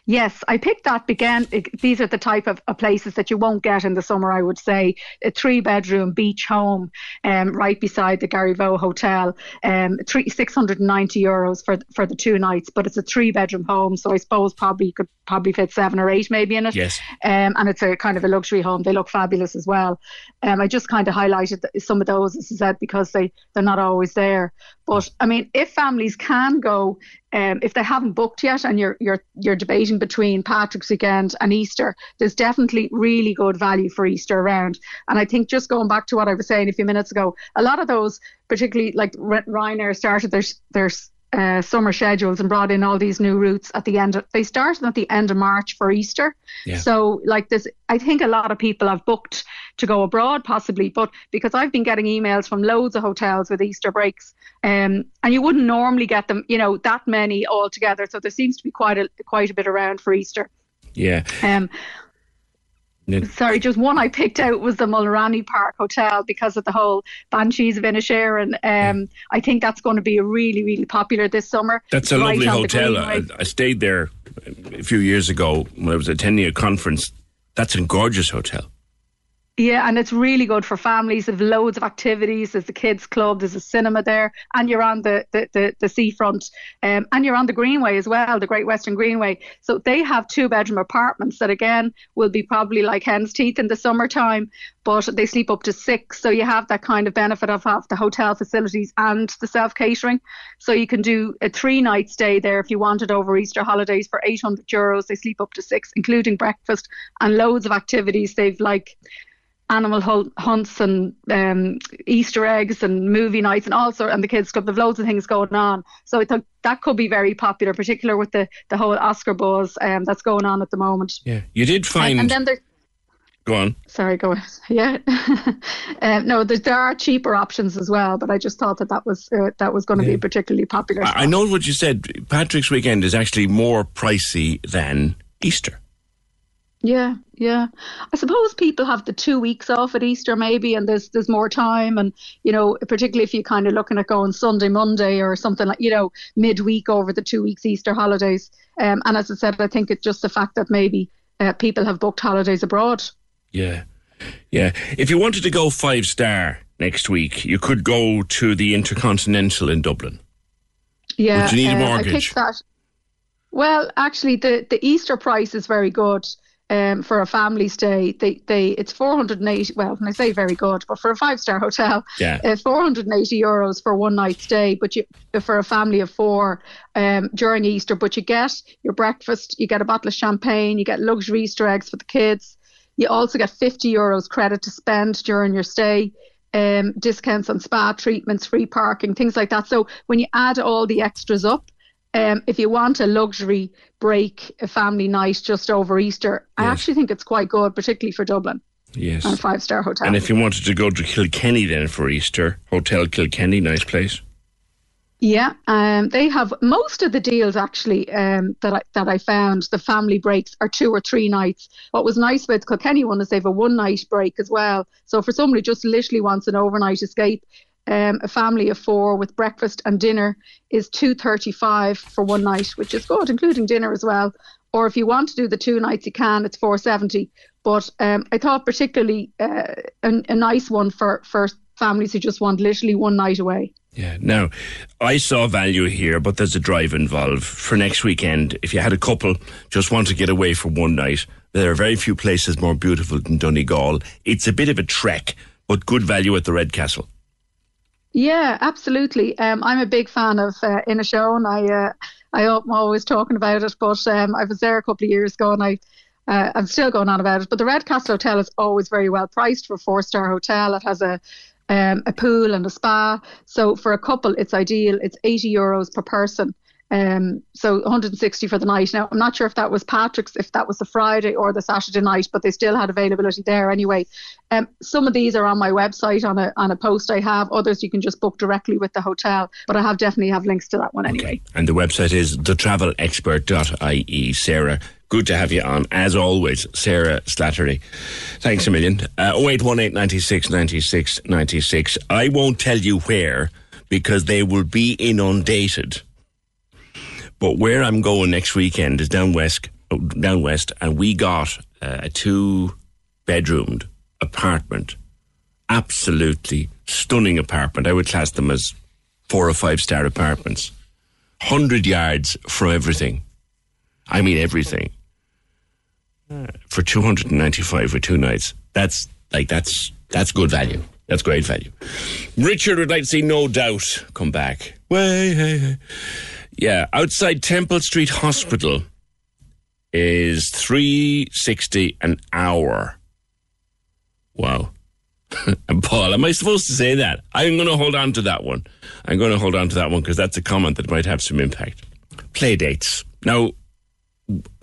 Speaker 10: Yes, I picked that began. These are the type of, places that you won't get in the summer. I would say a three bedroom beach home, um, right beside the Garryvoe Hotel. Um, three six hundred and ninety euros for for the two nights, but it's a three bedroom home, so I suppose probably you could probably fit seven or eight maybe in it.
Speaker 6: Yes.
Speaker 10: Um, and it's a kind of a luxury home. They look fabulous as well. Um, I just kind of highlighted some of those, as I said, because they they're not always there. But I mean, if families can go, um, if they haven't booked yet and you're you're you're debating between Patrick's weekend and Easter, there's definitely really good value for Easter around. And I think just going back to what I was saying a few minutes ago, a lot of those, particularly like Ryanair, started their their uh, summer schedules and brought in all these new routes at the end of they started at the end of March for Easter.
Speaker 6: Yeah.
Speaker 10: So like this I think a lot of people have booked to go abroad possibly, but because I've been getting emails from loads of hotels with Easter breaks, um, and you wouldn't normally get them, you know, that many all together. So there seems to be quite a quite a bit around for Easter.
Speaker 6: Yeah.
Speaker 10: Um
Speaker 6: Yeah.
Speaker 10: Sorry, just one I picked out was the Mulranny Park Hotel because of the whole Banshees of Inisherin. Um, I think that's going to be really, really popular this summer.
Speaker 6: That's a
Speaker 10: Right
Speaker 6: lovely hotel. I, I stayed there a few years ago when I was attending a conference. That's a gorgeous hotel.
Speaker 10: Yeah, and it's really good for families. There's loads of activities. There's a kids club. There's a cinema there, and you're on the the, the, the seafront, um, and you're on the Greenway as well, the Great Western Greenway. So they have two bedroom apartments that again will be probably like hen's teeth in the summertime, but they sleep up to six. So you have that kind of benefit of, of the hotel facilities and the self catering. So you can do a three night stay there if you wanted over Easter holidays for 800 euros. They sleep up to six, including breakfast and loads of activities. They've like animal hunts and um, Easter eggs and movie nights and all sort and the kids club. There's loads of things going on. So I thought that could be very popular, particularly with the the whole Oscar buzz um, that's going on at the moment.
Speaker 6: Yeah. You did find.
Speaker 10: And, and then there.
Speaker 6: go on.
Speaker 10: Sorry, go on. Yeah, um, no, there, there are cheaper options as well, but I just thought that that was uh, that was going to be particularly popular.
Speaker 6: I, I know what you said. Patrick's weekend is actually more pricey than Easter.
Speaker 10: Yeah, yeah. I suppose people have the two weeks off at Easter maybe, and there's there's more time, and you know, particularly if you're kind of looking at going Sunday, Monday, or something like you know midweek over the two weeks Easter holidays. Um, and as I said, I think it's just the fact that maybe uh, people have booked holidays abroad.
Speaker 6: Yeah. Yeah. If you wanted to go five star next week, you could go to the Intercontinental in Dublin.
Speaker 10: Yeah,
Speaker 6: Would you need a
Speaker 10: uh, I
Speaker 6: mortgage?
Speaker 10: picked that. Well, actually, the the Easter price is very good. Um, for a family stay, they, they it's 480. Well, when I say very good, but for a five star hotel,
Speaker 6: Yeah.
Speaker 10: uh, 480 euros for one night stay. But you for a family of four um, during Easter, but you get your breakfast, you get a bottle of champagne, you get luxury Easter eggs for the kids. You also get 50 euros credit to spend during your stay. Um, discounts on spa treatments, free parking, things like that. So when you add all the extras up, um, if you want a luxury break, a family night just over Easter, I actually think it's quite good, particularly for Dublin
Speaker 6: Yes.
Speaker 10: and a five star hotel.
Speaker 6: And if you wanted to go to Kilkenny then for Easter, Hotel Kilkenny, nice place.
Speaker 10: Yeah, um, they have most of the deals actually um, that I, that I found. The family breaks are two or three nights. What was nice with Kilkenny one is they have a one night break as well. So for somebody who just literally wants an overnight escape, um, a family of four with breakfast and dinner is two thirty five for one night, which is good, including dinner as well. Or if you want to do the two nights, you can. It's four seventy. But um, I thought particularly uh, a, a nice one for for families who just want literally one night away.
Speaker 6: Yeah. Now, I saw value here, but there's a drive involved for next weekend. If you had a couple just want to get away for one night, there are very few places more beautiful than Donegal. It's a bit of a trek, but good value at the Red Castle.
Speaker 10: Yeah, absolutely. Um, I'm a big fan of uh, Inishowen. I uh, I am always talking about it, but um, I was there a couple of years ago, and I uh, I'm still going on about it. But the Red Castle Hotel is always very well priced for a four star hotel. It has a um, a pool and a spa. So for a couple, it's ideal. It's 80 euros per person. Um, so 160 for the night. Now I'm not sure if that was Patrick's, if that was the Friday or the Saturday night, but they still had availability there anyway. Um, some of these are on my website on a on a post I have. Others you can just book directly with the hotel, but I have definitely have links to that one anyway.
Speaker 6: And the website is thetravelexpert.ie. Sarah, good to have you on, as always, Sarah Slattery. Thanks a million. Uh, 0818 96 96 96. I won't tell you where because they will be inundated. But where I'm going next weekend is down west, down west, and we got uh, a two bedroomed apartment. Absolutely stunning apartment. I would class them as four or five star apartments. 100 yards from everything. I mean, everything. Uh, For 295 for two nights. That's like, that's, that's good value. That's great value. Richard would like to see No Doubt come back. Way, hey, hey. Yeah, outside Temple Street Hospital is three sixty an hour. Wow. and Paul, am I supposed to say that? I'm going to hold on to that one. I'm going to hold on to that one because that's a comment that might have some impact. Play dates. Now,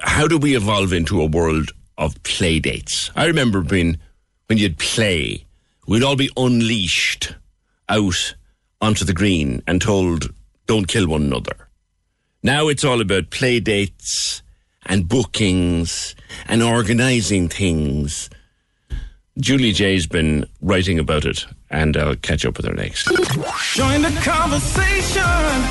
Speaker 6: how do we evolve into a world of play dates? I remember being when you'd play, we'd all be unleashed out onto the green and told, "Don't kill one another." Now it's all about play dates and bookings and organising things. Julie Jay's been writing about it, and I'll catch up with her next.
Speaker 4: Join the conversation.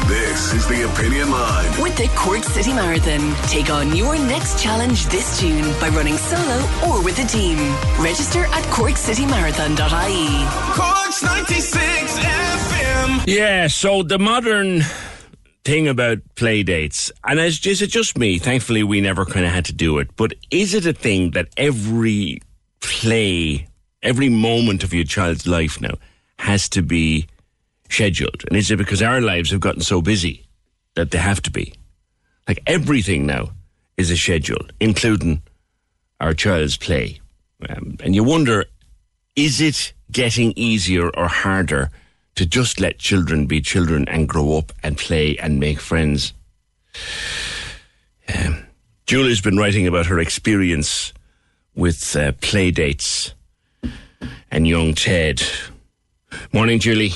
Speaker 5: This is the Opinion Line.
Speaker 1: With the Cork City Marathon, take on your next challenge this June by running solo or with a team. Register at corkcitymarathon.ie.
Speaker 4: Cork's 96 FM.
Speaker 6: Yeah, so the modern thing about play dates, and is, is it just me? Thankfully, we never kind of had to do it, but is it a thing that every play, every moment of your child's life now has to be scheduled? And is it because our lives have gotten so busy that they have to be? Like everything now is a schedule, including our child's play. Um, and you wonder, is it getting easier or harder to just let children be children and grow up and play and make friends? Um, Julie's been writing about her experience with uh, play dates and young Ted. Morning, Julie.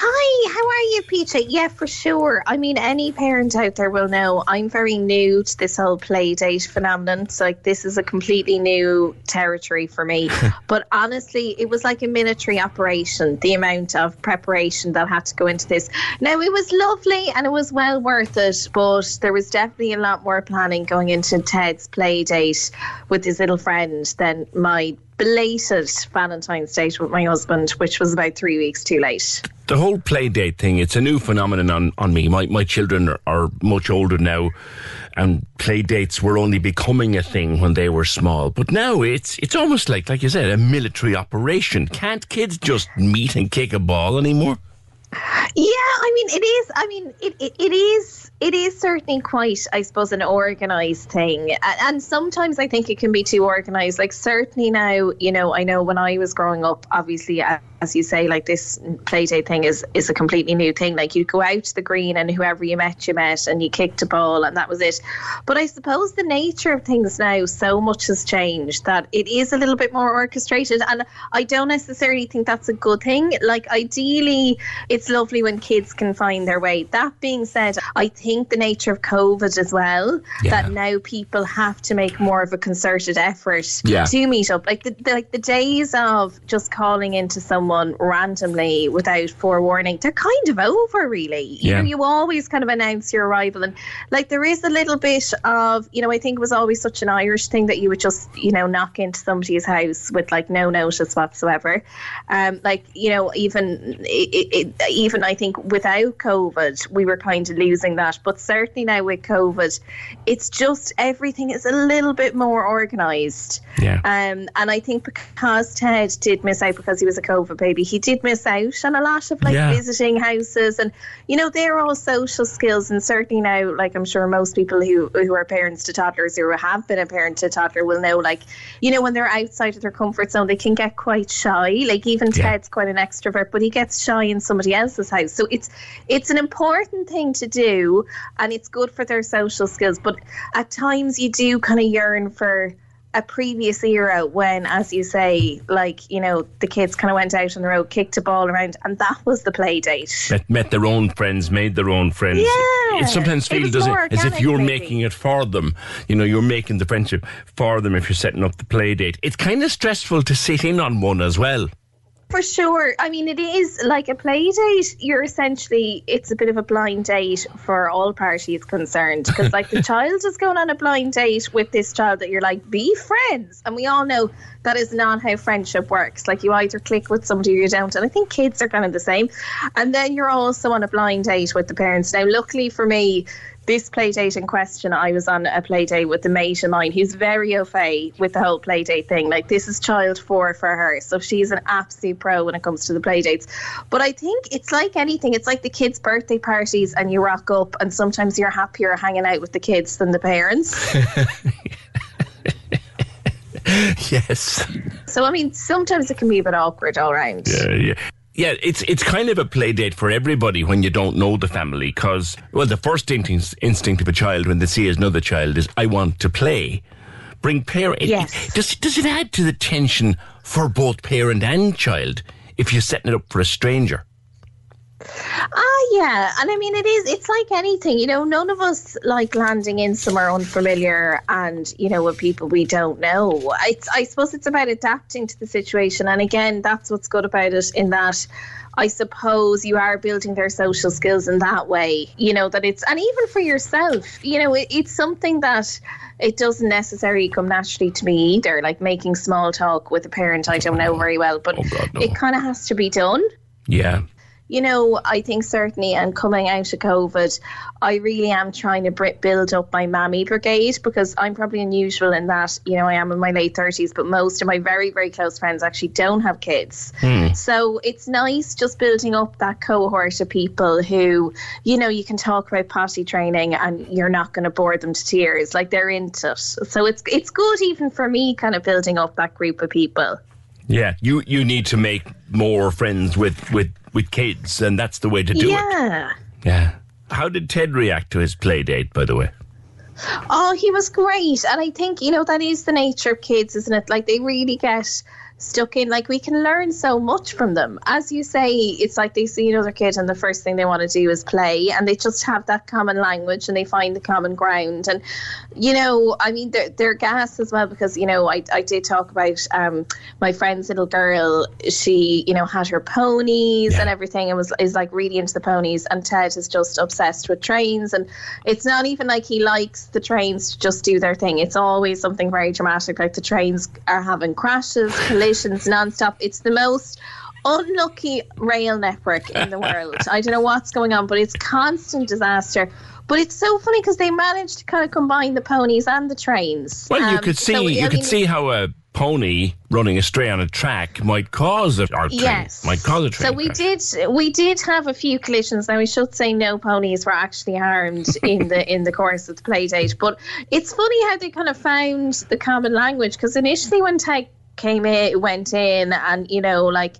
Speaker 11: Hi, how are you, Peter? Yeah, for sure. I mean, any parent out there will know I'm very new to this whole play date phenomenon. So, like, this is a completely new territory for me. but honestly, it was like a military operation, the amount of preparation that had to go into this. Now, it was lovely and it was well worth it, but there was definitely a lot more planning going into Ted's play date with his little friend than my belated Valentine's date with my husband, which was about three weeks too late.
Speaker 12: The whole play date thing, it's a new phenomenon on, on me. My, my children are, are much older now, and play dates were only becoming a thing when they were small. But now it's it's almost like, like you said, a military operation. Can't kids just meet and kick a ball anymore?
Speaker 11: Yeah, I mean, it is. I mean, it, it, it is. It is certainly quite, I suppose, an organised thing, and sometimes I think it can be too organised. Like certainly now, you know, I know when I was growing up, obviously, as you say, like this play date thing is is a completely new thing. Like you go out to the green, and whoever you met, you met, and you kicked a ball, and that was it. But I suppose the nature of things now, so much has changed that it is a little bit more orchestrated, and I don't necessarily think that's a good thing. Like ideally, it's lovely when kids can find their way. That being said, I think the nature of COVID as well, that now people have to make more of a concerted effort
Speaker 12: Yeah.
Speaker 11: to meet up. Like the, the like the days of just calling into someone randomly without forewarning, they're kind of over really. You
Speaker 12: Yeah.
Speaker 11: know, you always kind of announce your arrival and like there is a little bit of, you know, I think it was always such an Irish thing that you would just, you know, knock into somebody's house with like no notice whatsoever. Um, like, you know, even it, it, even I think without COVID, we were kind of losing that. But certainly now with COVID, it's just everything is a little bit more organised.
Speaker 12: Yeah.
Speaker 11: Um, and I think because Ted did miss out because he was a COVID baby, he did miss out on a lot of like
Speaker 12: Yeah.
Speaker 11: visiting houses. And you know they're all social skills. And certainly now like I'm sure most people who who are parents to toddlers who have been a parent to toddler will know like you know when they're outside of their comfort zone they can get quite shy. Like even
Speaker 12: Yeah.
Speaker 11: Ted's quite an extrovert but he gets shy in somebody else's house. So it's it's an important thing to do and it's good for their social skills. But at times you do kind of yearn for a previous era when, as you say, like, you know, the kids kind of went out on the road, kicked a ball around, and that was the play date.
Speaker 12: Met, met their own friends, made their own friends.
Speaker 11: Yeah.
Speaker 12: It sometimes feels it, as if you're
Speaker 11: maybe.
Speaker 12: making it for them. You know, you're making the friendship for them if you're setting up the play date. It's kind of stressful to sit in on one as well.
Speaker 11: For sure. I mean, it is like a play date. You're essentially, it's a bit of a blind date for all parties concerned. Because, like, the child is going on a blind date with this child that you're like, be friends. And we all know that is not how friendship works. Like, you either click with somebody or you don't. And I think kids are kind of the same. And then you're also on a blind date with the parents. Now, luckily for me, this play date in question, I was on a play date with a mate of mine who's very au fait with the whole play date thing. Like this is child four for her, so she's an absolute pro when it comes to the play dates. But I think it's like anything. It's like the kids' birthday parties, and you rock up, and sometimes you're happier hanging out with the kids than the parents.
Speaker 12: yes.
Speaker 11: so I mean, sometimes it can be a bit awkward all round.
Speaker 12: Yeah, yeah. Yeah, it's it's kind of a play date for everybody when you don't know the family because well, the first instinct, instinct of a child when they see another child is I want to play. Bring parent.
Speaker 11: Yes.
Speaker 12: Does does it add to the tension for both parent and child if you're setting it up for a stranger?
Speaker 11: Ah, yeah, and I mean it is. It's like anything, you know. None of us like landing in somewhere unfamiliar and you know with people we don't know. It's, I suppose it's about adapting to the situation, and again, that's what's good about it. In that, I suppose you are building their social skills in that way. You know that it's, and even for yourself, you know, it, it's something that it doesn't necessarily come naturally to me either. Like making small talk with a parent I don't know very well, but it kind of has to be done
Speaker 12: Yeah.
Speaker 11: You know, I think certainly, and coming out of COVID, I really am trying to build up my mammy brigade because I'm probably unusual in that, you know, I am in my late 30s, but most of my very, very close friends actually don't have kids.
Speaker 13: Hmm.
Speaker 11: So it's nice just building up that cohort of people who, you know, you can talk about potty training and you're not going to bore them to tears. Like they're into it. So it's it's good even for me, kind of building up that group of people.
Speaker 12: Yeah, you you need to make more friends with with with kids, and that's the way to do it.
Speaker 11: yeah.
Speaker 12: Yeah. How did Ted react to his play date, by the way?
Speaker 11: Oh, he was great. And I think, you know, that is the nature of kids, isn't it? Like they really get stuck in like we can learn so much from them. As you say it's like they see another kid and the first thing they want to do is play and they just have that common language and they find the common ground. And you know i mean they're, they're gas as well because you know I, I did talk about um my friend's little girl. She you know had her ponies and everything and was is like really into the ponies and ted is just obsessed with trains. And it's not even like he likes the trains to just do their thing. It's always something very dramatic like the trains are having crashes collisions non-stop it's the most unlucky rail network in the world i don't know what's going on but it's constant disaster but it's so funny because they managed to kind of combine the ponies and the trains
Speaker 12: Well, you
Speaker 11: Um,
Speaker 12: could see
Speaker 11: so,
Speaker 12: you
Speaker 11: I
Speaker 12: could
Speaker 11: mean,
Speaker 12: see how a pony running astray on a track might cause a train,
Speaker 11: Yes.
Speaker 12: might cause a train.
Speaker 11: So we
Speaker 12: crash.
Speaker 11: did we did have a few collisions. Now we should say no ponies were actually harmed in the in the course of the play date. But it's funny how they kind of found the common language because initially when Ted came in went in and you know like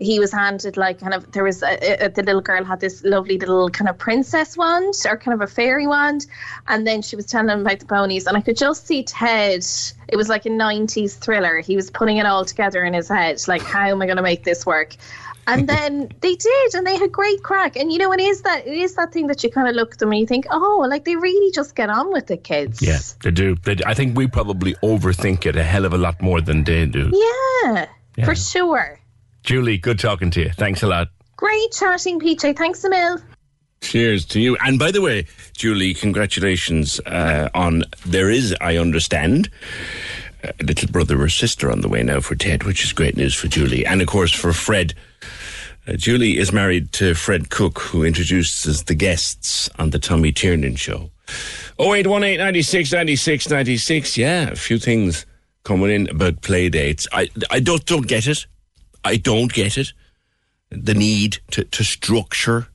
Speaker 11: he was handed like kind of there was a, a, the little girl had this lovely little kind of princess wand or kind of a fairy wand and then she was telling him about the ponies and i could just see ted it was like a 90s thriller he was putting it all together in his head like how am i going to make this work and then they did and they had great crack and you know it is that it is that thing that you kind of look at them and you think oh like they really just get on with the kids
Speaker 12: Yeah, they do. They, I think we probably overthink it a hell of a lot more than they do.
Speaker 11: yeah,
Speaker 12: Yeah.
Speaker 11: for sure
Speaker 12: Julie, good talking to you. Thanks a lot.
Speaker 11: great chatting pj thanks a mil
Speaker 6: Cheers to you. And by the way, Julie, congratulations uh, on there is, I understand, a little brother or sister on the way now for Ted, which is great news for Julie. And of course for Fred. Uh, Julie is married to Fred Cooke, who introduces the guests on the Tommy Tiernan show. 0818 96 96 96. Yeah, a few things coming in about play dates. I, I don't, don't get it. I don't get it. The need to, to structure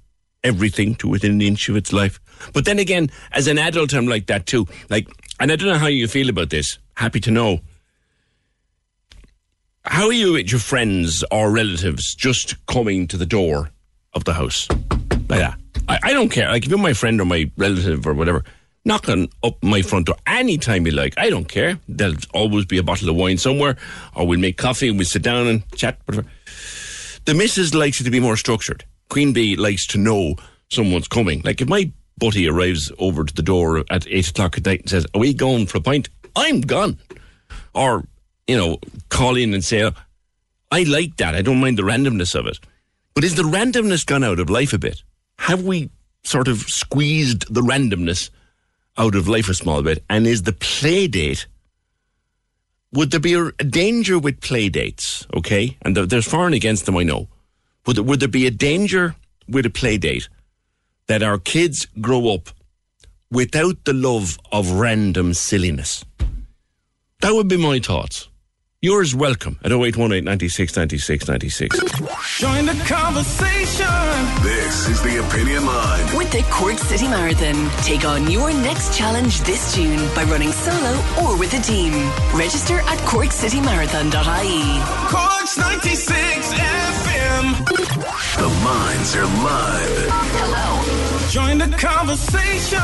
Speaker 6: everything to within an inch of its life. But then again, as an adult, I'm like that too. Like, and I don't know how you feel about this. Happy to know. How are you with your friends or relatives just coming to the door of the house? Like that. I, I don't care. Like, if you're my friend or my relative or whatever, knocking up my front door anytime you like. I don't care. There'll always be a bottle of wine somewhere, or we'll make coffee and we'll sit down and chat, whatever. The missus likes it to be more structured. Queen Bee likes to know someone's coming. Like if my buddy arrives over to the door at eight o'clock at night and says, Are we going for a pint? I'm gone. Or, you know, call in and say, oh, I like that. I don't mind the randomness of it. But is the randomness gone out of life a bit? Have we sort of squeezed the randomness out of life a small bit? And is the play date would there be a, danger with play dates? Okay, and there's for and against them, I know. There, would there be a danger with a play date that our kids grow up without the love of random silliness. That would be my thoughts. Yours welcome at 0818 96 96 96.
Speaker 4: Join the conversation.
Speaker 5: This is the Opinion Line.
Speaker 1: With the Cork City Marathon, take on your next challenge this June by running solo or with a team. Register at corkcitymarathon.ie.
Speaker 4: Cork's 96 FM.
Speaker 5: The minds are live.
Speaker 1: Hello.
Speaker 4: Join the conversation.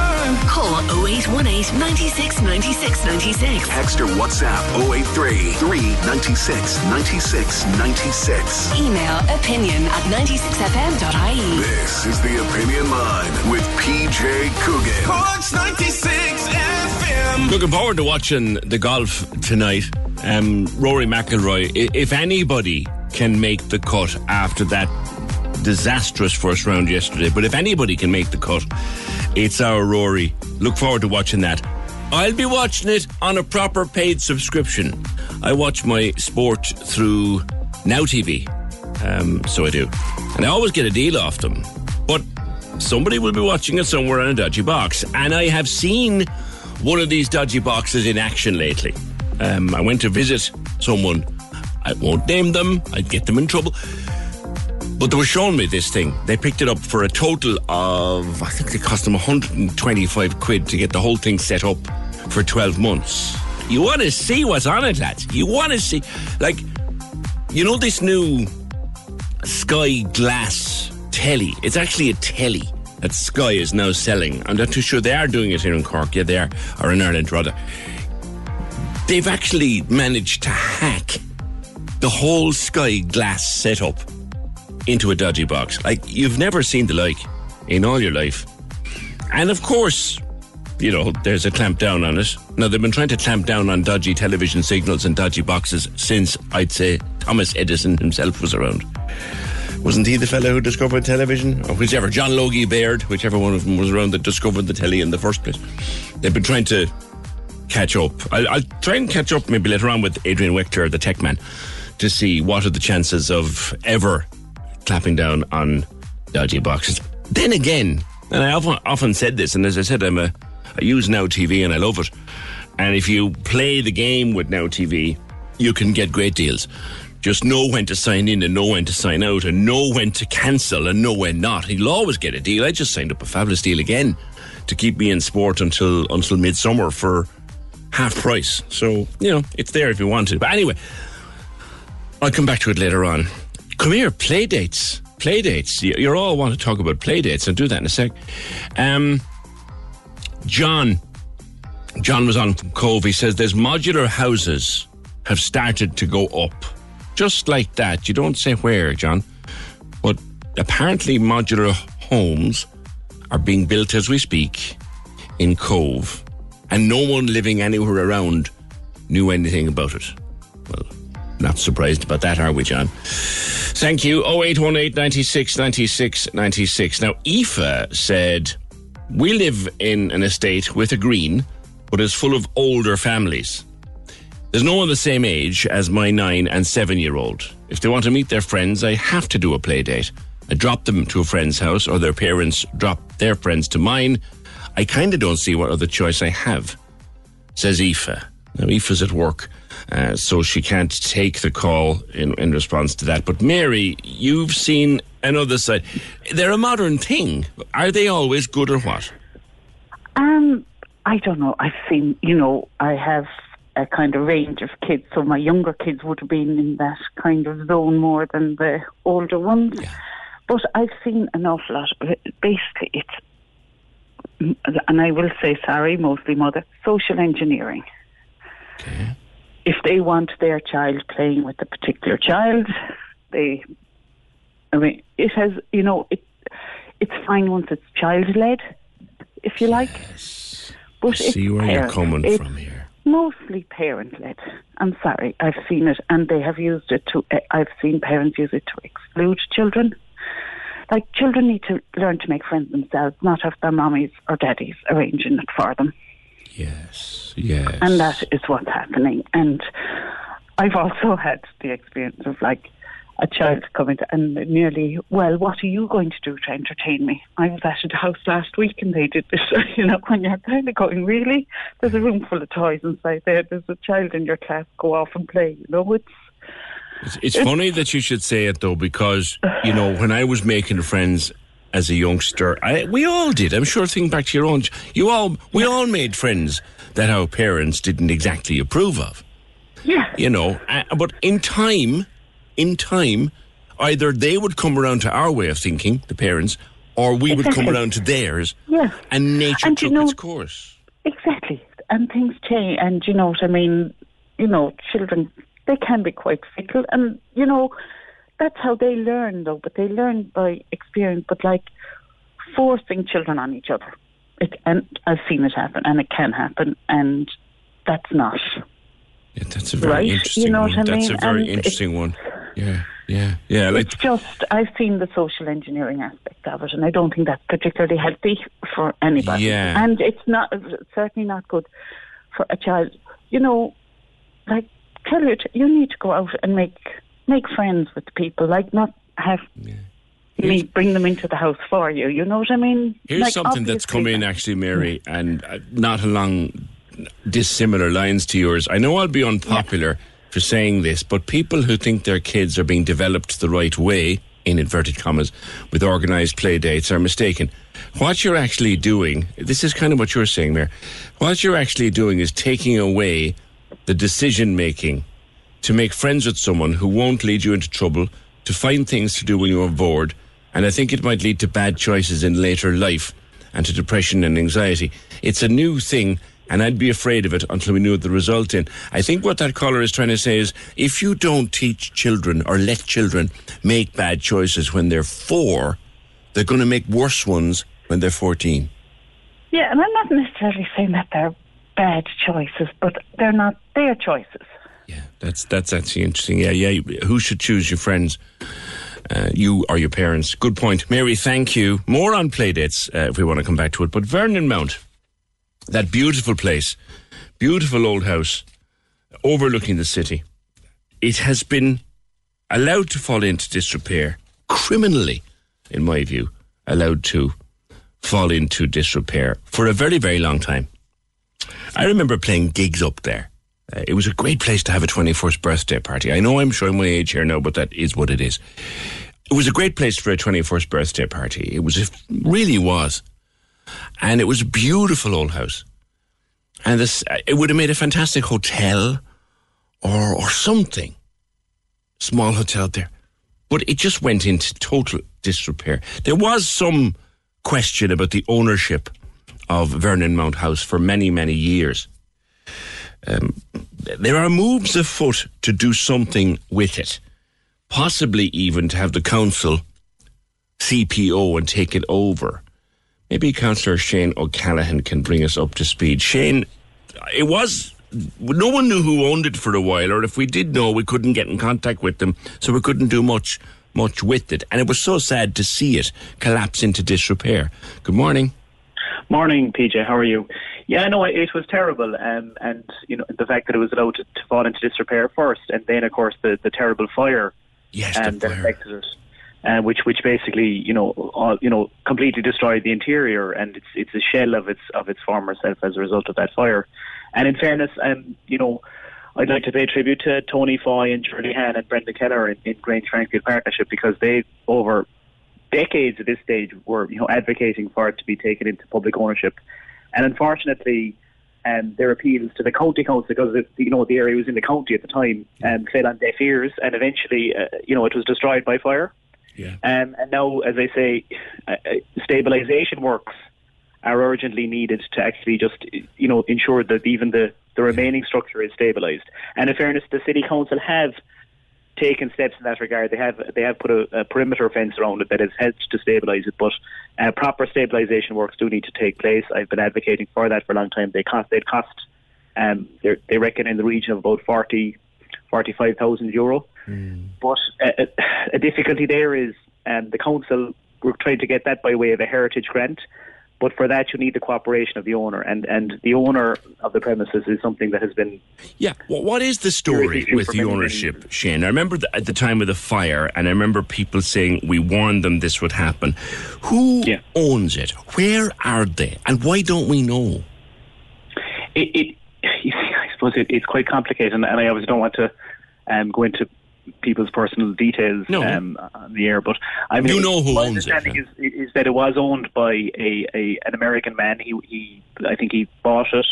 Speaker 1: Call 0818 96 96 96.
Speaker 5: Text or WhatsApp 083 396 96 96.
Speaker 1: Email opinion at 96fm.ie.
Speaker 5: This is the Opinion Line with PJ Coogan.
Speaker 4: Cork's 96 FM.
Speaker 6: Looking forward to watching the golf tonight. Um, Rory McIlroy, if anybody can make the cut after that disastrous first round yesterday, but if anybody can make the cut, it's our Rory. Look forward to watching that. I'll be watching it on a proper paid subscription. I watch my sport through Now TV, um, so I do, and I always get a deal off them. But somebody will be watching it somewhere on a dodgy box, and I have seen one of these dodgy boxes in action lately. Um, I went to visit someone. I won't name them. I'd get them in trouble. But they were showing me this thing. They picked it up for a total of, I think it cost them 125 quid to get the whole thing set up for 12 months. You want to see what's on it, lads. You want to see, like, you know, this new Sky Glass telly. It's actually a telly that Sky is now selling. I'm not too sure they are doing it here in Cork. Yeah, they are, or in Ireland rather. They've actually managed to hack the whole Sky Glass setup into a dodgy box. Like you've never seen the like in all your life. And of course, you know, there's a clamp down on it. Now they've been trying to clamp down on dodgy television signals and dodgy boxes since I'd say Thomas Edison himself was around. Wasn't he the fellow who discovered television? Or whichever, John Logie Baird, whichever one of them was around that discovered the telly in the first place. They've been trying to catch up. I'll, I'll try and catch up maybe later on with Adrian Weckler, the tech man, to see what are the chances of ever clapping down on dodgy boxes. Then again, and I often often said this, and as I said, I'm a I use Now TV and I love it. And if you play the game with Now TV, you can get great deals. Just know when to sign in and know when to sign out and know when to cancel and know when not. You'll always get a deal. I just signed up a fabulous deal again to keep me in sport until until midsummer for half price. So, you know, it's there if you want it. But anyway, I'll come back to it later on. Come here, play dates. Play dates. You, you all want to talk about play dates. I'll do that in a sec. Um, John. John was on Cobh. He says there's modular houses have started to go up. Just like that. You don't say where, John. But apparently modular homes are being built as we speak in Cobh. And no one living anywhere around knew anything about it. Not surprised about that, are we, John? Thank you. 0818 96 96 96. Now, Aoife said, We live in an estate with a green, but it's full of older families. There's no one the same age as my nine and seven year old. If they want to meet their friends, I have to do a play date. I drop them to a friend's house, or their parents drop their friends to mine. I kind of don't see what other choice I have, says Aoife. Now, Aoife's at work, uh, so she can't take the call in, in response to that. But Mary, you've seen another side. They're a modern thing. Are they always good or what?
Speaker 13: Um, I don't know. I've seen, you know, I have a kind of range of kids, so my younger kids would have been in that kind of zone more than the older ones. But I've seen an awful lot of it. Basically, it's, and I will say sorry, mostly mother, social engineering. If they want their child playing with a particular child, they, I mean, it has, you know, it, it's fine once it's child led, if you like. But
Speaker 6: See
Speaker 13: it's
Speaker 6: where you're
Speaker 13: parent-
Speaker 6: coming
Speaker 13: it's
Speaker 6: from here.
Speaker 13: Mostly parent led. I'm sorry, I've seen it, and they have used it to. Eh, I've seen parents use it to exclude children. Like children need to learn to make friends themselves, not have their mommies or daddies arranging it for them.
Speaker 6: Yes, yes.
Speaker 13: And that is what's happening. And I've also had the experience of like a child coming to, and nearly, well, what are you going to do to entertain me? I was at a house last week and they did this, you know, when you're kind of going, really? There's a room full of toys inside there. There's a child in your class, go off and play, you know, it's,
Speaker 6: It's, it's funny that you should say it though, because you know when I was making friends as a youngster, I, we all did. I'm sure. Think back to your own. You all, we all made friends that our parents didn't exactly approve of.
Speaker 13: Yeah.
Speaker 6: You know, uh, but in time, in time, either they would come around to our way of thinking, the parents, or we would come around to theirs,
Speaker 13: yeah.
Speaker 6: and nature
Speaker 13: And
Speaker 6: took
Speaker 13: know-
Speaker 6: its course.
Speaker 13: Exactly. And things change. And you know what I mean? You know, children, they can be quite fickle. And, you know, that's how they learn, though. But they learn by experience. But, like, forcing children on each other. It, and I've seen it happen, and it can happen. And that's not.
Speaker 6: Yeah, that's a very
Speaker 13: Right, you
Speaker 6: interesting
Speaker 13: know
Speaker 6: one.
Speaker 13: what I
Speaker 6: That's a very
Speaker 13: And
Speaker 6: interesting one. Yeah, yeah, yeah. Like
Speaker 13: it's just, I've seen the social engineering aspect of it, and I don't think that's particularly healthy for anybody.
Speaker 6: Yeah.
Speaker 13: And it's not, it's certainly not good for a child. You know, like, tell ch- you need to go out and make, make friends with people, like, not have yeah. me bring them into the house for you. You know what I mean?
Speaker 6: Here's
Speaker 13: Like,
Speaker 6: something that's come in actually, Mary, and uh, not along dissimilar lines to yours. I know I'll be unpopular for saying this, but people who think their kids are being developed the right way, in inverted commas, with organised play dates are mistaken. What you're actually doing, this is kind of what you're saying, Mary. What you're actually doing is taking away the decision making to make friends with someone who won't lead you into trouble, to find things to do when you're bored, and I think it might lead to bad choices in later life and to depression and anxiety. It's a new thing, and I'd be afraid of it until we knew the result in. I think what that caller is trying to say is if you don't teach children or let children make bad choices when they're four, they're going to make worse ones when they're 14.
Speaker 13: Yeah, and I'm not necessarily saying that they're bad choices, but they're not their choices.
Speaker 6: That's that's actually interesting. Yeah, yeah. Who should choose your friends? Uh, you or your parents? Good point, Mary. Thank you. More on playdates uh, if we want to come back to it. But Vernon Mount, that beautiful place, beautiful old house overlooking the city, it has been allowed to fall into disrepair criminally, in my view, allowed to fall into disrepair for a very very long time. I remember playing gigs up there. Uh, it was a great place to have a 21st birthday party. I know I'm showing my age here now, but that is what it is. It was a great place for a 21st birthday party. It was, it really was. And it was a beautiful old house. And this, uh, it would have made a fantastic hotel or, or something. Small hotel there. But it just went into total disrepair. There was some question about the ownership of Vernon Mount House for many, many years. Um, there are moves afoot to do something with it, possibly even to have the council CPO and take it over. Maybe Councillor Shane O'Callaghan can bring us up to speed. Shane, it was no one knew who owned it for a while, or if we did know, we couldn't get in contact with them, so we couldn't do much much with it. And it was so sad to see it collapse into disrepair. Good morning.
Speaker 14: Morning, PJ. How are you? Yeah, no, it was terrible, um, and you know the fact that it was allowed to, to fall into disrepair first, and then of course the, the terrible fire,
Speaker 6: yes,
Speaker 14: um, that affected it, uh, which which basically you know all, you know completely destroyed the interior, and it's it's a shell of its of its former self as a result of that fire. And in fairness, um, you know, I'd like to pay tribute to Tony Foy and Shirley Han and Brenda Keller in, in Grange Frankfield Partnership because they over decades at this stage were you know advocating for it to be taken into public ownership, and unfortunately, um, their appeals to the county council because it, you know the area was in the county at the time um, fell on deaf ears, and eventually uh, you know it was destroyed by fire.
Speaker 6: Yeah.
Speaker 14: Um, and now, as I say, uh, uh, stabilisation works are urgently needed to actually just you know ensure that even the the remaining structure is stabilised. And in fairness, the city council have taken steps in that regard. They have they have put a, a perimeter fence around it that has helped to stabilise it. But uh, proper stabilisation works do need to take place. I've been advocating for that for a long time. They cost they'd cost um, they're- reckon in the region of about 40, 45,000 euro. But uh, a difficulty there is um, the council were trying to get that by way of a heritage grant. But for that, you need the cooperation of the owner, and and the owner of the premises is something that has been
Speaker 6: Yeah. Well, what is the story with the ownership, Shane? I remember th- at the time of the fire, and I remember people saying we warned them this would happen. Who owns it? Where are they? And why don't we know?
Speaker 14: it, it you see, I suppose it, it's quite complicated, and, and I obviously don't want to um, go into people's personal details um, on the air. But I mean,
Speaker 6: You know who
Speaker 14: my
Speaker 6: owns it,
Speaker 14: understanding is, is that it was owned by a, a an American man. He, he I think he bought it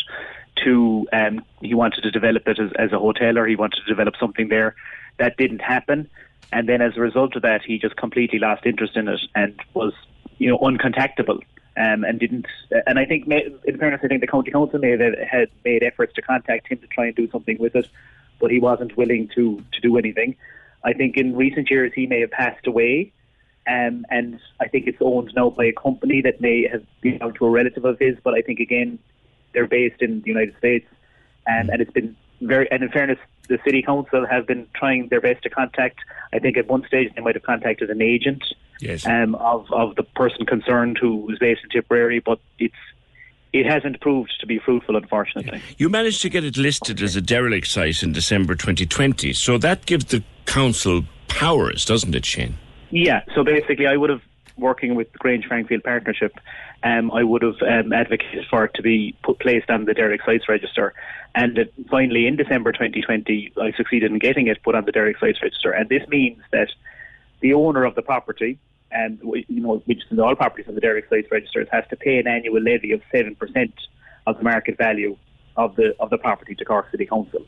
Speaker 14: to um, he wanted to develop it as, as a hotel, or he wanted to develop something there. That didn't happen, and then as a result of that, he just completely lost interest in it and was you know uncontactable. Um, and didn't, and I think, in fairness, I think the county council may have had made efforts to contact him to try and do something with it, but he wasn't willing to to do anything. I think in recent years he may have passed away, um, and I think it's owned now by a company that may have belonged to a relative of his. But I think again, they're based in the United States, um, and it's been very. And in fairness, the city council have been trying their best to contact. I think at one stage they might have contacted an agent
Speaker 6: Yes.
Speaker 14: um, of of the person concerned who was based in Tipperary, but it's it hasn't proved to be fruitful, unfortunately.
Speaker 6: You managed to get it listed as a derelict site in December 2020, so that gives the council powers, doesn't it, Shane?
Speaker 14: Yeah, so basically, I would have working with the Grange Frankfield Partnership. Um, I would have um, advocated for it to be put placed on the derelict Sites Register, and uh, finally in December 2020, I succeeded in getting it put on the derelict Sites Register. And this means that the owner of the property, and you know, which is all properties on the Derelict Sites Register, has to pay an annual levy of seven percent of the market value of the of the property to Cork City Council.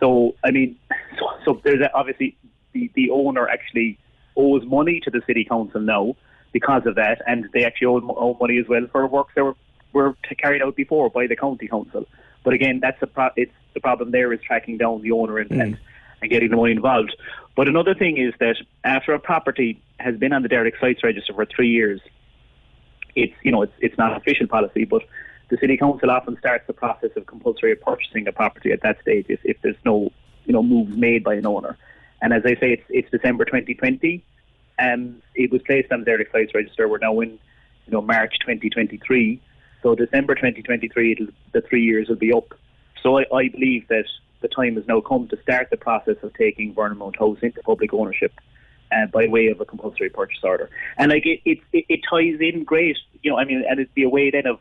Speaker 14: So, I mean, so, so there's a, obviously the, the owner actually owes money to the city council now because of that, and they actually owe, owe money as well for works that were, were carried out before by the county council. But again, that's the pro- it's the problem there is tracking down the owner and, and, mm. And getting the money involved. But another thing is that after a property has been on the Derelict Sites Register for three years, it's you know it's it's not official policy, but the city council often starts the process of compulsory purchasing a property at that stage if, if there's no you know moves made by an owner. And as I say, it's it's December 2020, and um, it was placed on the Derelict Sites Register. We're now in you know March 2023, so December 2023, it'll, the three years will be up. So I, I believe that the time has now come to start the process of taking Vernon Mount House into public ownership uh, by way of a compulsory purchase order. And like it, it, it, ties in great, you know. I mean, and it'd be a way then of,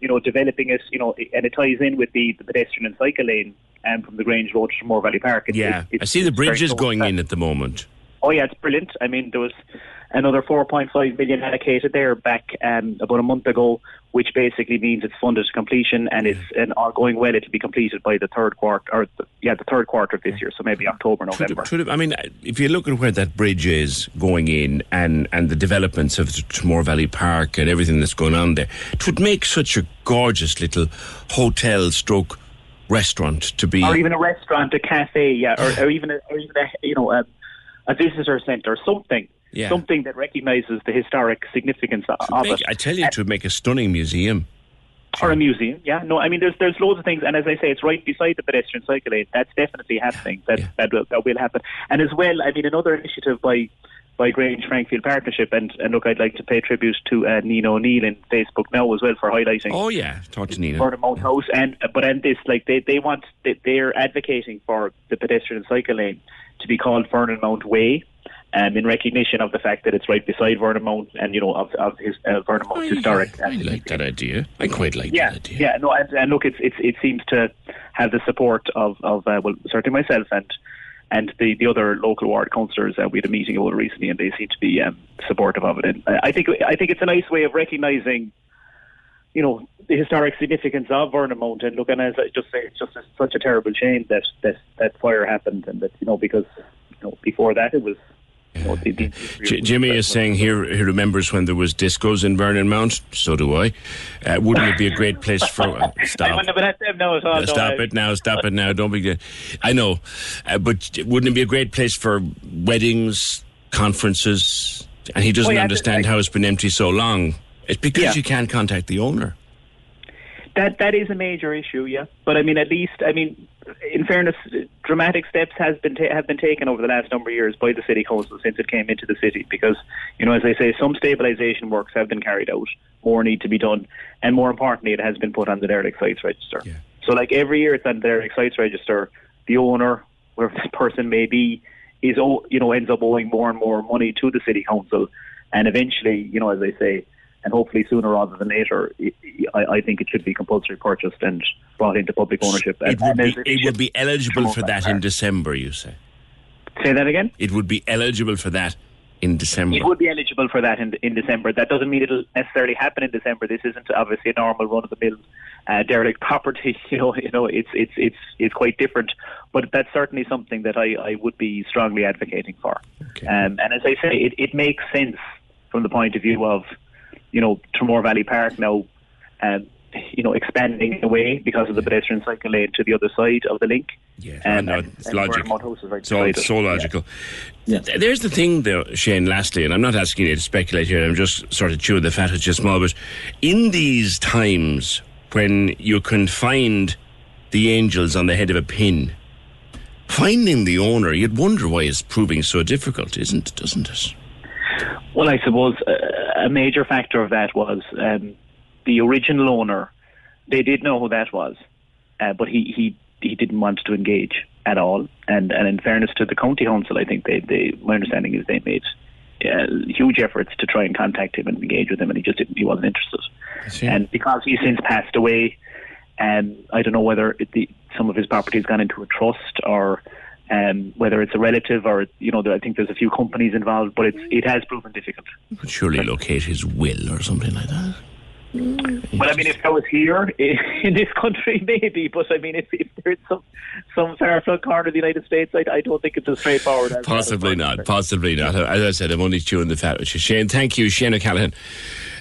Speaker 14: you know, developing it, you know, and it ties in with the, the pedestrian and cycle lane um, from the Grange Road to Moore Valley Park.
Speaker 6: Yeah. I see the bridges going in at the moment.
Speaker 14: Oh yeah, it's brilliant. I mean, there was another 4.5 million allocated there back um, about a month ago, which basically means it's funded to completion, and it's and all going well. It'll be completed by the third quarter, or the, yeah, the third quarter of this year. So maybe October, November.
Speaker 6: Should I mean, if you look at where that bridge is going in and, and the developments of the Moore Valley Park and everything that's going on there, it would make such a gorgeous little hotel stroke restaurant to be.
Speaker 14: or even a restaurant, a cafe, yeah, or, or even a, or even a you know a, a visitor centre, something,
Speaker 6: Yeah.
Speaker 14: something that recognises the historic significance of
Speaker 6: Make-
Speaker 14: it.
Speaker 6: I tell you, it would make a stunning museum.
Speaker 14: or a museum. Yeah, no, I mean there's there's loads of things, and as I say, it's right beside the pedestrian cycle lane. That's definitely happening. That that will, that will happen, and as well, I mean another initiative by by Grange Frankfield Partnership, and and look, I'd like to pay tribute to uh, Nina O'Neill in Facebook now as well for highlighting.
Speaker 6: Oh, yeah, talk to Nina.
Speaker 14: Vernon Mount House, and but and this like they they want they, they're advocating for the pedestrian cycle lane to be called Vernon Mount Way. Um, in recognition of the fact that it's right beside Vernon Mount and you know of, of his uh, Vernon Mount's historic
Speaker 6: I like that idea. I quite like
Speaker 14: yeah,
Speaker 6: that idea.
Speaker 14: yeah, no, and, and look, it's, it's it seems to have the support of of uh, well, certainly myself and and the, the other local ward councillors. Uh, we had a meeting over recently, and they seem to be um, supportive of it. And I I think I think it's a nice way of recognising, you know, the historic significance of Vernon Mount. And look, and as I just say, it's just a, such a terrible shame that that that fire happened, and that you know because you know before that it was. You know, the, the,
Speaker 6: J- Jimmy is saying here he remembers when there was discos in Vernon Mount. So do I. Uh, wouldn't it be a great place for? Uh, stop.
Speaker 14: wouldn't have been at them now at all.
Speaker 6: Uh, stop it now! Stop it now! Don't be. I know, uh, but wouldn't it be a great place for weddings, conferences? And he doesn't
Speaker 14: Oh, yeah,
Speaker 6: understand how it's been empty so long. It's because
Speaker 14: Yeah.
Speaker 6: you can't contact the owner.
Speaker 14: That that is a major issue, yeah. But I mean, at least, I mean, in fairness, dramatic steps has been ta- have been taken over the last number of years by the city council since it came into the city. Because you know, as I say, some stabilisation works have been carried out. More need to be done, and more importantly, it has been put on the derelict sites register. So, like every year, it's on the derelict sites register. The owner, wherever this person may be, is you know ends up owing more and more money to the city council, and eventually, you know, as I say, and hopefully sooner rather than later, I, I think it should be compulsory purchased and brought into public ownership.
Speaker 6: It would be, it would be eligible for that in December, you say?
Speaker 14: Say that again?
Speaker 6: It would be eligible for that in December.
Speaker 14: It would be eligible for that in, in December. That doesn't mean it'll necessarily happen in December. This isn't obviously a normal run of the mill uh, derelict property. You know, you know, it's it's it's it's quite different. But that's certainly something that I, I would be strongly advocating for. Um, and as I say, it, it makes sense from the point of view of, you know, Tramore Valley Park now, um, you know, expanding away because of the pedestrian cycle lane to the other side of the link.
Speaker 6: Yeah,
Speaker 14: and,
Speaker 6: no,
Speaker 14: and-
Speaker 6: it's
Speaker 14: and
Speaker 6: logic.
Speaker 14: Vernon Mount House is right
Speaker 6: It's all so logical. Yeah, There's the thing, though, Shane, lastly, and I'm not asking you to speculate here, I'm just sort of chewing the fat at you small, but in these times when you can find the angels on the head of a pin, finding the owner, you'd wonder why it's proving so difficult, isn't it? doesn't it?
Speaker 14: Well, I suppose uh, a major factor of that was um, the original owner. They did know who that was, uh, but he, he he didn't want to engage at all. And and in fairness to the county council, I think they, they my understanding is they made uh, huge efforts to try and contact him and engage with him, and he just didn't, he wasn't interested. And because he's since passed away, um, I don't know whether it, the, some of his property has gone into a trust or um, whether it's a relative or you know I think there's a few companies involved, but it's it has proven difficult.
Speaker 6: Could surely locate his will or something like that.
Speaker 14: Well, I mean, if I was here in this country, maybe. But I mean, if, if there's some some far flung corner of the United States, I, I don't think it's as straightforward. As
Speaker 6: Possibly not. Possibly not. As I said, I'm only chewing the fat with you. Shane, thank you. Shane O'Callaghan,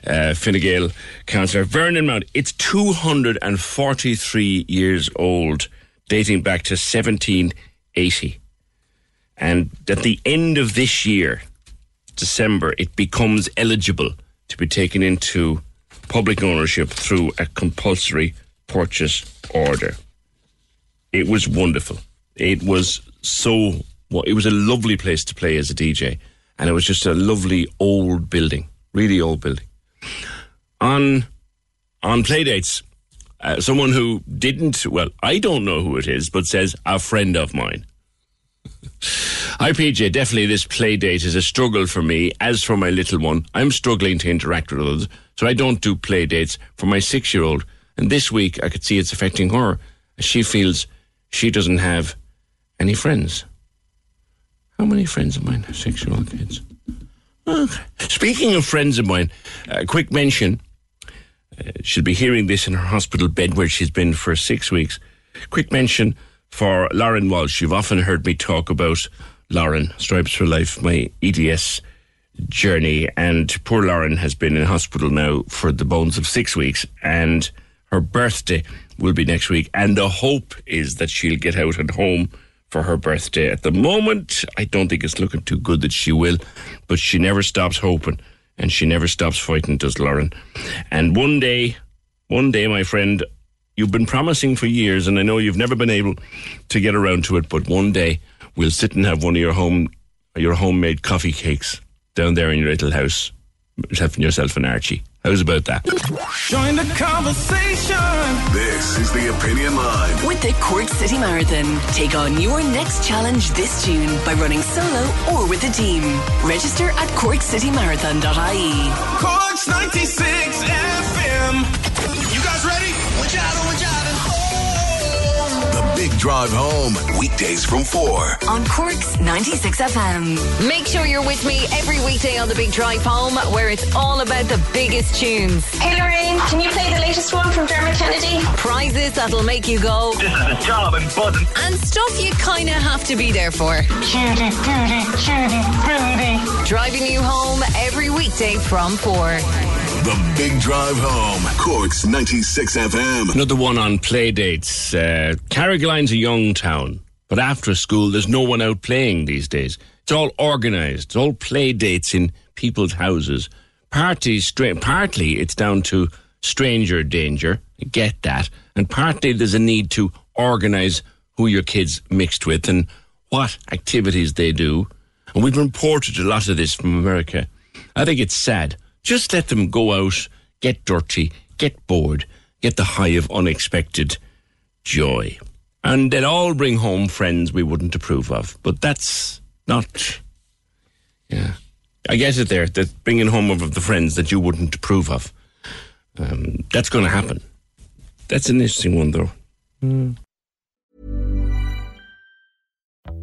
Speaker 6: uh, Fine Gael councillor. Vernon Mount, it's 243 years old, dating back to 1780. And at the end of this year, December, it becomes eligible to be taken into public ownership through a compulsory purchase order. It was wonderful. It was so. Well, it was a lovely place to play as a DJ, and it was just a lovely old building, really old building. On on playdates, uh, someone who didn't. Well, I don't know who it is, but says a friend of mine. Hi, PJ. Definitely, this play date is a struggle for me. As for my little one, I'm struggling to interact with others, so I don't do play dates for my six year old. And this week, I could see it's affecting her as she feels she doesn't have any friends. How many friends of mine have six year old kids? Speaking of friends of mine, a quick mention. She'll be hearing this in her hospital bed where she's been for six weeks. Quick mention for Lauren Walsh. You've often heard me talk about Lauren, Stripes for Life, my EDS journey. And poor Lauren has been in hospital now for the bones of six weeks. And her birthday will be next week. And the hope is that she'll get out at home for her birthday. At the moment, I don't think it's looking too good that she will, but she never stops hoping and she never stops fighting, does Lauren. And one day, one day, my friend, you've been promising for years, and I know you've never been able to get around to it, but one day we'll sit and have one of your home, your homemade coffee cakes down there in your little house, and yourself and Archie. How's about that?
Speaker 4: Join the conversation.
Speaker 5: This is the Opinion Line.
Speaker 1: With the Cork City Marathon, take on your next challenge this June by running solo or with a team. Register at corkcitymarathon.ie.
Speaker 4: Corks 96 FM. You guys ready? Watch out, watch out.
Speaker 5: The Big Drive Home. Weekdays from 4.
Speaker 1: On Cork's 96 FM.
Speaker 15: Make sure you're with me every weekday on the Big Drive Home, where it's all about the biggest tunes.
Speaker 16: Hey Lorraine, can you play the latest one from Dermot Kennedy?
Speaker 15: Prizes that'll make you go.
Speaker 4: This is the job and buzzing.
Speaker 15: And stuff you kind of have to be there for.
Speaker 16: Judy, Judy, Judy, Rudy.
Speaker 15: Driving you home every weekday from 4.
Speaker 5: The Big Drive Home. Cork's 96 FM.
Speaker 6: Another one on play dates. Uh, Carrigaline's a young town, but after school, there's no one out playing these days. It's all organised. It's all play dates in people's houses. Partly, stra- partly it's down to stranger danger. Get that. And partly there's a need to organise who your kids mixed with and what activities they do. And we've imported a lot of this from America. I think it's sad. Just let them go out, get dirty, get bored, get the high of unexpected joy. And they'll all bring home friends we wouldn't approve of. But that's not. Yeah. I get it there, that bringing home of the friends that you wouldn't approve of. Um, that's going to happen. That's an interesting one, though.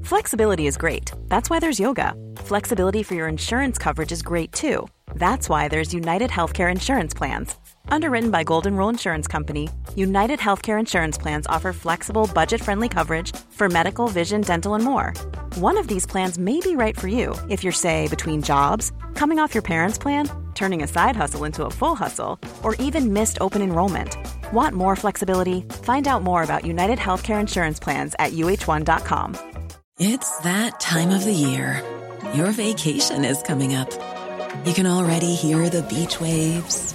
Speaker 17: Flexibility is great. That's why there's yoga. Flexibility for your insurance coverage is great too. That's why there's United Healthcare Insurance Plans. Underwritten by Golden Rule Insurance Company, United Healthcare Insurance Plans offer flexible, budget friendly coverage for medical, vision, dental, and more. One of these plans may be right for you if you're, say, between jobs, coming off your parents' plan, turning a side hustle into a full hustle, or even missed open enrollment. Want more flexibility? Find out more about United Healthcare Insurance Plans at uh1.com.
Speaker 18: It's that time of the year. Your vacation is coming up. You can already hear the beach waves,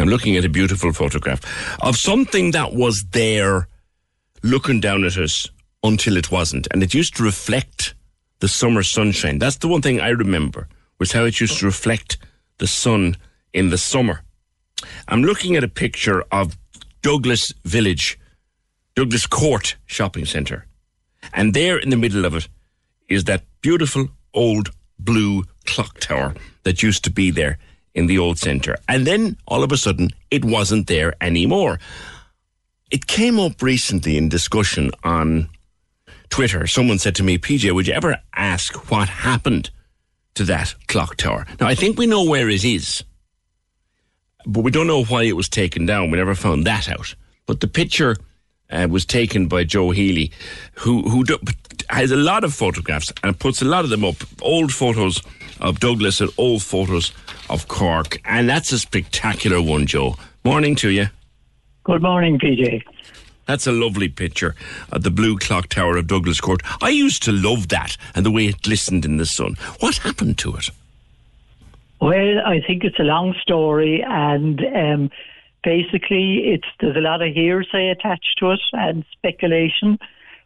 Speaker 6: I'm looking at a beautiful photograph of something that was there looking down at us until it wasn't. And it used to reflect the summer sunshine. That's the one thing I remember, was how it used to reflect the sun in the summer. I'm looking at a picture of Douglas Village, Douglas Court Shopping Centre. And there in the middle of it is that beautiful old blue clock tower that used to be there in the old centre. And then all of a sudden, it wasn't there anymore. It came up recently in discussion on Twitter. Someone said to me, PJ, would you ever ask what happened to that clock tower? Now, I think we know where it is, but we don't know why it was taken down. We never found that out. But the picture uh, was taken by Joe Healy, who, who do, has a lot of photographs and puts a lot of them up. Old photos of Douglas and old photos of Cork. And that's a spectacular one, Joe. Morning to you.
Speaker 19: Good morning, PJ.
Speaker 6: That's a lovely picture of the blue clock tower of Douglas Court. I used to love that and the way it glistened in the sun. What happened to it?
Speaker 19: Well, I think it's a long story, and um, basically, it's there's a lot of hearsay attached to it and speculation.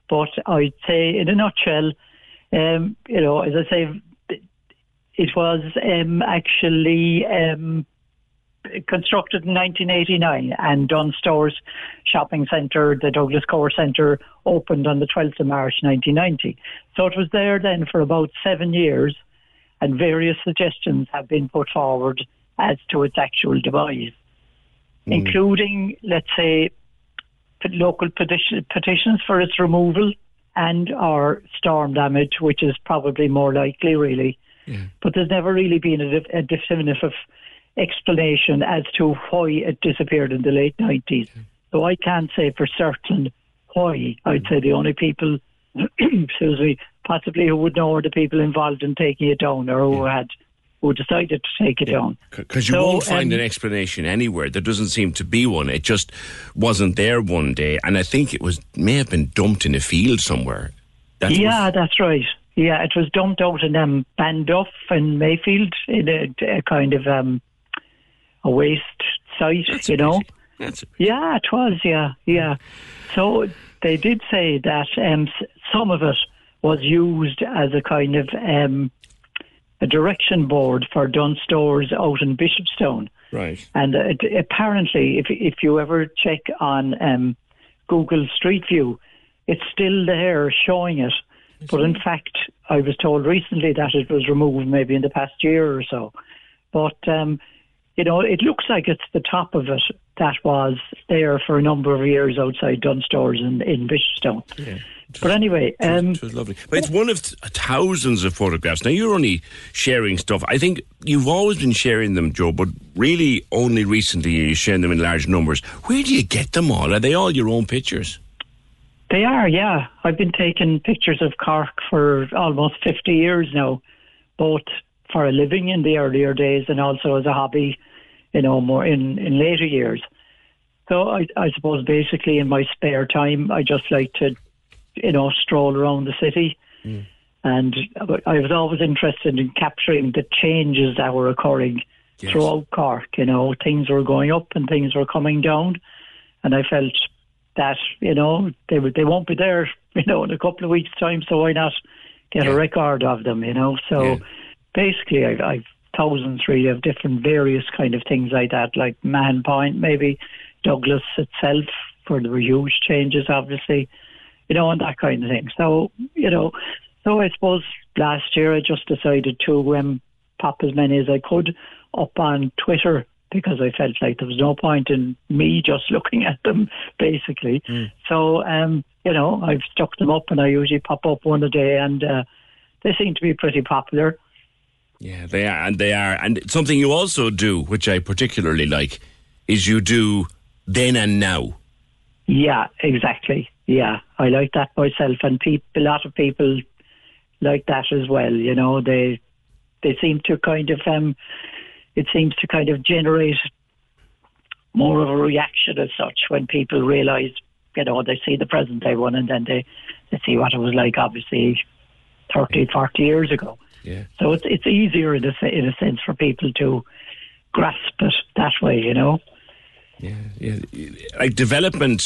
Speaker 19: But I'd say, in a nutshell, um, you know, as I say, it was um, actually um, constructed in 1989, and Dunnes Stores Shopping Centre, the Douglas Court Centre, opened on the 12th of March 1990. So it was there then for about seven years, and various suggestions have been put forward as to its actual demise, including, let's say, local petition, petitions for its removal and or storm damage, which is probably more likely, really. But there's never really been a, a definitive explanation as to why it disappeared in the late 90s. So I can't say for certain why. I'd say the only people, excuse me, possibly who would know are the people involved in taking it down or who had who decided to take it down.
Speaker 6: Because you
Speaker 19: So,
Speaker 6: won't find
Speaker 19: um,
Speaker 6: an explanation anywhere. There doesn't seem to be one. It just wasn't there one day, and I think it was may have been dumped in a field somewhere. That's
Speaker 19: yeah, that's right. Yeah, it was dumped out in um, Banduff and Mayfield in a, a kind of um, a waste site, you know. Yeah, it was. Yeah, yeah. So they did say that um, some of it was used as a kind of um, a direction board for Dunnes stores out in Bishopstown.
Speaker 6: Right.
Speaker 19: And uh, apparently, if if you ever check on um, Google Street View, it's still there showing it. But in fact, I was told recently that it was removed maybe in the past year or so. But, um, you know, it looks like it's the top of it that was there for a number of years outside Dunnes Stores in, in Bishopstown.
Speaker 6: Yeah.
Speaker 19: But anyway, um,
Speaker 6: It was lovely. But it's one of th- thousands of photographs. Now, you're only sharing stuff. I think you've always been sharing them, Joe, but really only recently you're sharing them in large numbers. Where do you get them all? Are they all your own pictures?
Speaker 19: They are, yeah. I've been taking pictures of Cork for almost 50 years now, both for a living in the earlier days and also as a hobby, you know, more in, in later years. So I, I suppose basically in my spare time, I just like to, you know, stroll around the city. Mm. And I was always interested in capturing the changes that were occurring throughout Cork. You know, things were going up and things were coming down. And I felt that, you know, they would- they won't be there, you know, in a couple of weeks' time, so why not get a record of them, you know? So basically, I've, I've thousands really of different various kind of things like that, like Mahon Point, maybe Douglas itself, where there were huge changes, obviously, you know, and that kind of thing. So, you know, so I suppose last year I just decided to um, pop as many as I could up on Twitter because I felt like there was no point in me just looking at them, basically. So, um, you know, I've stuck them up and I usually pop up one a day and uh, they seem to be pretty popular.
Speaker 6: Yeah, they are, and they are. And something you also do, which I particularly like, is you do then and now.
Speaker 19: Yeah, exactly. Yeah, I like that myself, and peop- a lot of people like that as well. You know, they they seem to kind of um, it seems to kind of generate more of a reaction as such when people realise, you know, they see the present day one, and then they they see what it was like, obviously, 30, 40 years ago.
Speaker 6: Yeah.
Speaker 19: So it's it's easier in a in a sense for people to grasp it that way. You know.
Speaker 6: Yeah, yeah. like development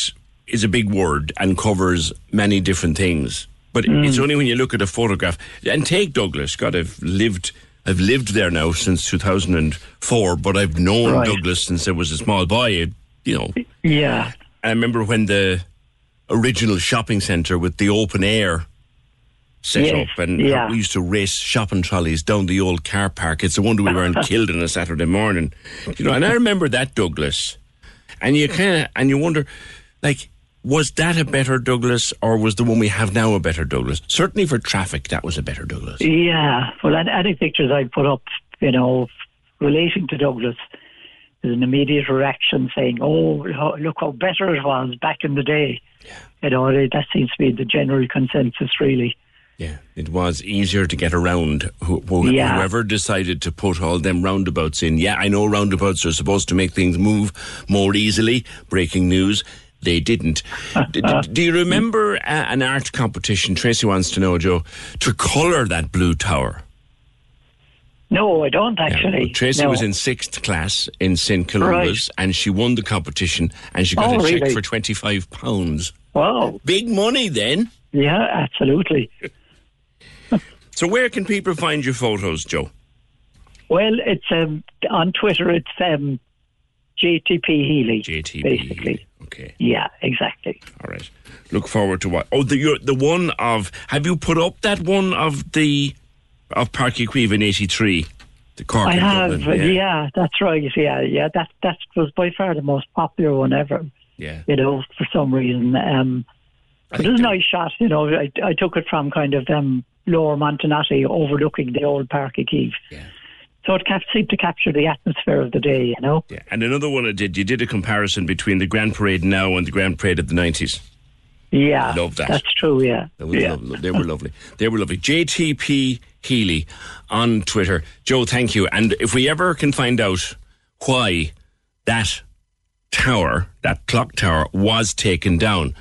Speaker 6: is a big word and covers many different things. But mm. it's only when you look at a photograph and take Douglas. God, I've lived, I've lived there now since 2004. But I've known
Speaker 19: Right.
Speaker 6: Douglas since I was a small boy. You know,
Speaker 19: Yeah.
Speaker 6: I remember when the original shopping centre with the open air set
Speaker 19: Yes,
Speaker 6: up, and
Speaker 19: yeah.
Speaker 6: we used to race shopping trolleys down the old car park. It's a wonder we weren't killed on a Saturday morning, you know. And I remember that Douglas, and you kind of and you wonder, like, was that a better Douglas, or was the one we have now a better Douglas? Certainly for traffic, that was a better Douglas.
Speaker 19: Yeah, well, any, pictures I put up, you know, relating to Douglas, there's an immediate reaction saying, "Oh, look how better it was back in the day." Yeah. You know, that seems to be the general consensus, really.
Speaker 6: Yeah, it was easier to get around. Who, who,
Speaker 19: Yeah.
Speaker 6: Whoever decided to put all them roundabouts in. Yeah, I know roundabouts are supposed to make things move more easily. Breaking news. They didn't. D- d- do you remember uh, an art competition? Tracy wants to know, Joe, to colour that blue tower.
Speaker 19: No, I don't actually.
Speaker 6: well, Tracy
Speaker 19: no.
Speaker 6: was in sixth class in St Columba's, and she won the competition, and she got
Speaker 19: Oh,
Speaker 6: a check
Speaker 19: really?
Speaker 6: for twenty five pounds.
Speaker 19: Wow,
Speaker 6: big money then.
Speaker 19: Yeah, absolutely.
Speaker 6: So where can people find your photos, Joe?
Speaker 19: Well, it's um, on Twitter. It's um, JTP Healy.
Speaker 6: JTP
Speaker 19: basically.
Speaker 6: Okay.
Speaker 19: Yeah, exactly.
Speaker 6: All right. Look forward to what? Oh, the you're, the one of. Have you put up that one of the of Páirc Uí Chaoimh in '83? The Cork.
Speaker 19: I have.
Speaker 6: Dublin,
Speaker 19: yeah. that's right. Yeah, yeah. That that was by far the most popular one ever.
Speaker 6: Yeah.
Speaker 19: You know, for some reason. Um, but it was a nice shot. You know, I, I took it from kind of um, Lower Montenotte overlooking the old Páirc Uí Chaoimh.
Speaker 6: Yeah.
Speaker 19: So it cap- seemed to capture the atmosphere of the day. You know.
Speaker 6: Yeah. And another one I did. You did a comparison between the Grand Parade now and the Grand Parade of the '90s.
Speaker 19: Yeah.
Speaker 6: Love that.
Speaker 19: That's true. Yeah.
Speaker 6: That
Speaker 19: yeah.
Speaker 6: lovely. They were lovely. They were lovely. JTP Healy on Twitter. Joe, thank you. And if we ever can find out why that tower, that clock tower, was taken down,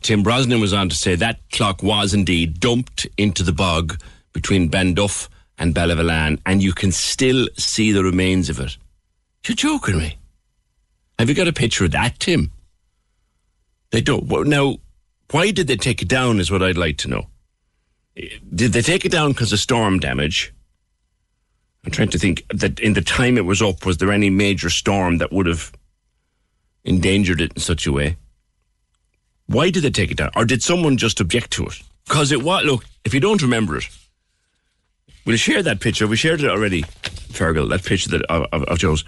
Speaker 6: Tim Brosnan was on to say that clock was indeed dumped into the bog between Banduff and Ballyvolane, and you can still see the remains of it. You're joking me. Have you got a picture of that, Tim? They don't. Well, now, why did they take it down is what I'd like to know. Did they take it down because of storm damage? I'm trying to think that in the time it was up, was there any major storm that would have endangered it in such a way? Why did they take it down? Or did someone just object to it? Because it was, look, if you don't remember it, we'll share that picture. We shared it already, Fergal, that picture that of, of, of Joe's.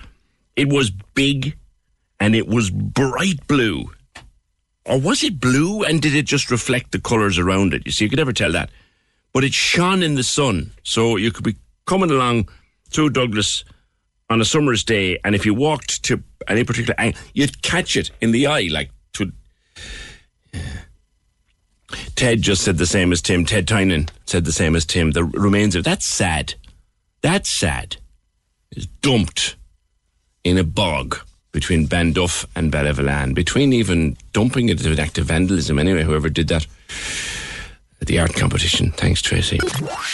Speaker 6: It was big and it was bright blue. Or was it blue and did it just reflect the colours around it? You see, you could never tell that. But it shone in the sun. So you could be coming along through Douglas on a summer's day, and if you walked to any particular angle, you'd catch it in the eye, like to. Ted just said the same as Tim. Ted Tynan said the same as Tim. The remains of that's sad. That's sad. Is dumped in a bog between Banduff and Ballyvolane. Between even dumping it as an act of vandalism, anyway, whoever did that at the art competition. Thanks, Tracy.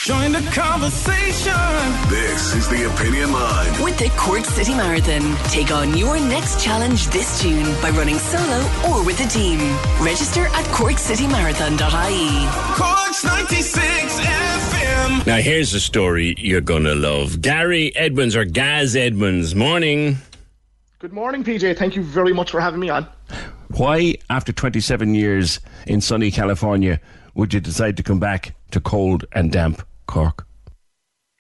Speaker 4: Join the conversation.
Speaker 5: This is the Opinion Line.
Speaker 1: With the Cork City Marathon, take on your next challenge this June by running solo or with a team. Register at corkcitymarathon.ie.
Speaker 4: Cork's 96 FM.
Speaker 6: Now, here's a story you're going to love. Gary Edmonds, or Gaz Edmonds, morning.
Speaker 20: Good morning, PJ. Thank you very much for having me on.
Speaker 12: Why, after 27 years in sunny California, would you decide to come back to cold and damp Cork?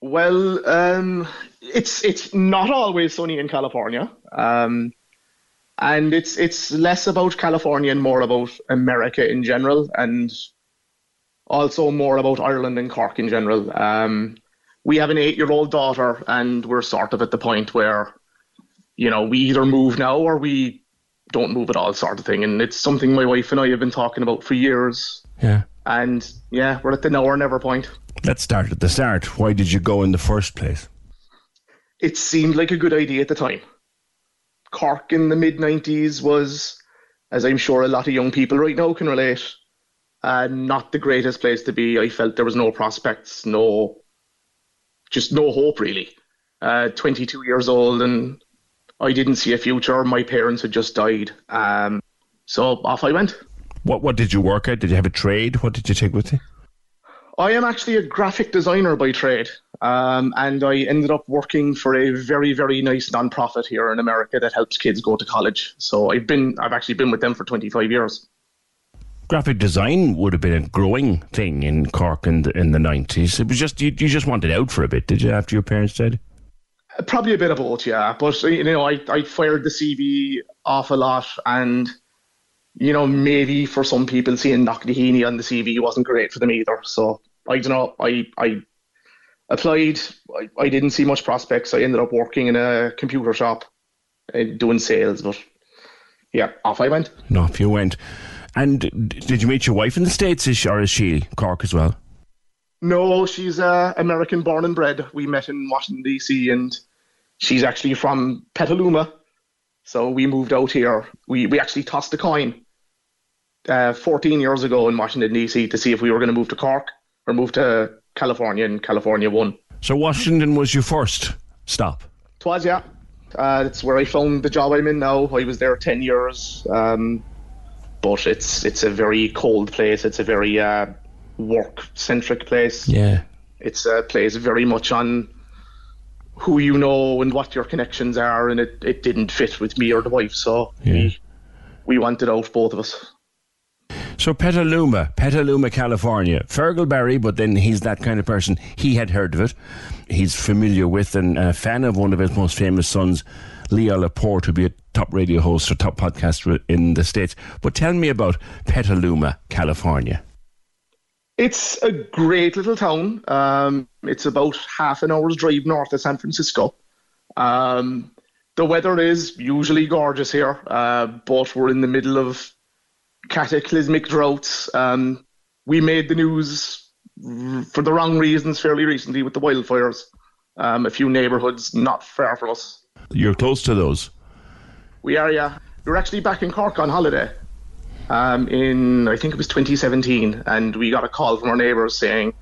Speaker 20: Well, um, it's it's not always sunny in California, um, and it's it's less about California and more about America in general, and also more about Ireland and Cork in general. Um, we have an eight-year-old daughter, and we're sort of at the point where, you know, we either move now or we don't move at all, sort of thing. And it's something my wife and I have been talking about for years.
Speaker 12: Yeah.
Speaker 20: And yeah, we're at the now or never point.
Speaker 12: Let's start at the start. Why did you go in the first place?
Speaker 20: It seemed like a good idea at the time. Cork in the mid 90s was, as I'm sure a lot of young people right now can relate, uh, not the greatest place to be. I felt there was no prospects, no, just no hope really. Uh, 22 years old and I didn't see a future. My parents had just died. Um, so off I went.
Speaker 12: What What did you work at? Did you have a trade? What did you take with you?
Speaker 20: I am actually a graphic designer by trade, um, and I ended up working for a very, very nice nonprofit here in America that helps kids go to college. So I've been, I've actually been with them for 25 years.
Speaker 12: Graphic design would have been a growing thing in Cork in the in the nineties. It was just you, you just wanted out for a bit, did you? After your parents died.
Speaker 20: Probably a bit of both, yeah. But you know, I I fired the CV off a lot, and you know, maybe for some people seeing Knocknaheeny on the CV wasn't great for them either. So I don't know. I I applied. I, I didn't see much prospects. I ended up working in a computer shop, uh, doing sales. But yeah, off I went.
Speaker 12: No, off you went. And did you meet your wife in the states, is she, or is she Cork as well?
Speaker 20: No, she's uh, American born and bred. We met in Washington D.C. and she's actually from Petaluma. So we moved out here. We we actually tossed a coin uh, 14 years ago in Washington D.C. to see if we were going to move to Cork or move to California, and California won.
Speaker 12: So Washington was your first stop.
Speaker 20: Twas yeah. Uh, it's where I found the job I'm in now. I was there 10 years. Um, but it's it's a very cold place. It's a very uh, work centric place.
Speaker 12: Yeah.
Speaker 20: It's a place very much on who you know and what your connections are, and it, it didn't fit with me or the wife, so we we wanted out both of us.
Speaker 12: So Petaluma, Petaluma, California. Fergal Barry, but then he's that kind of person. He had heard of it. He's familiar with and a fan of one of his most famous sons, Leo Laporte, to be a top radio host or top podcaster in the States. But tell me about Petaluma, California.
Speaker 20: It's a great little town. Um, it's about half an hour's drive north of San Francisco. Um, the weather is usually gorgeous here, uh, but we're in the middle of cataclysmic droughts. Um, we made the news for the wrong reasons fairly recently with the wildfires. Um, a few neighbourhoods not far from us.
Speaker 12: You're close to those.
Speaker 20: We are, yeah. We're actually back in Cork on holiday um, in, I think it was 2017, and we got a call from our neighbours saying,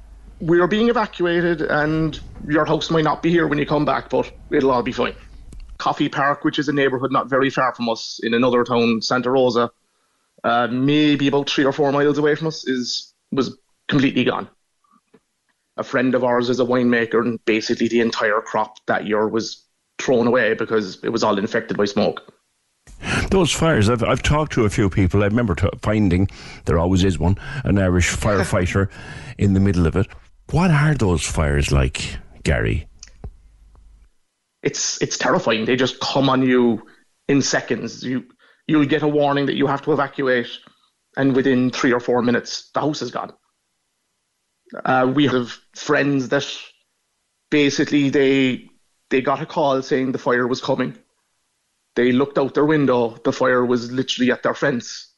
Speaker 20: We are being evacuated, and your house might not be here when you come back, but it'll all be fine. Coffey Park, which is a neighbourhood not very far from us in another town, Santa Rosa, uh, maybe about three or four miles away from us, is was completely gone. A friend of ours is a winemaker, and basically the entire crop that year was thrown away because it was all infected by smoke.
Speaker 6: Those fires, I've, I've talked to a few people. I remember t- finding there always is one, an Irish firefighter in the middle of it. What are those fires like, Gary?
Speaker 20: It's it's terrifying. They just come on you in seconds. You you'll get a warning that you have to evacuate, and within three or four minutes, the house is gone. Uh, we have friends that basically they they got a call saying the fire was coming. They looked out their window, the fire was literally at their fence,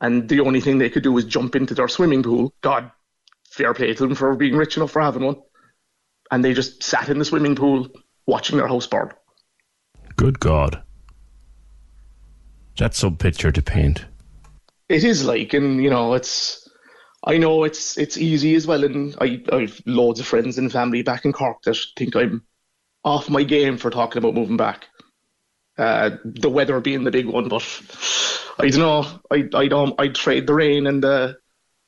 Speaker 20: and the only thing they could do was jump into their swimming pool. God, fair play to them for being rich enough for having one. And they just sat in the swimming pool watching their house burn.
Speaker 6: Good God. That's some picture to paint.
Speaker 20: It is like, and you know, it's. I know it's it's easy as well, and I I've loads of friends and family back in Cork that think I'm off my game for talking about moving back. Uh, the weather being the big one, but I don't know. I I don't. I'd trade the rain and the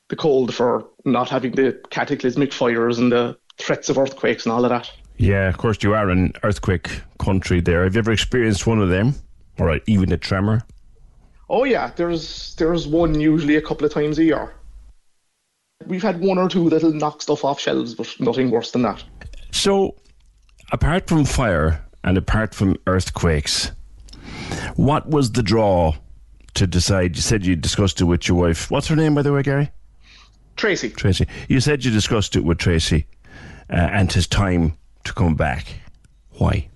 Speaker 20: the cold for not having the cataclysmic fires and the threats of earthquakes and all of that.
Speaker 6: Yeah, of course, you are an earthquake country there. Have you ever experienced one of them? Or even a tremor?
Speaker 20: Oh yeah, there's there's one usually a couple of times a year. We've had one or two that'll knock stuff off shelves, but nothing worse than that.
Speaker 6: So, apart from fire and apart from earthquakes, what was the draw to decide? You said you discussed it with your wife. What's her name, by the way, Gary?
Speaker 20: Tracy.
Speaker 6: Tracy. You said you discussed it with Tracy uh, and his time to come back. Why?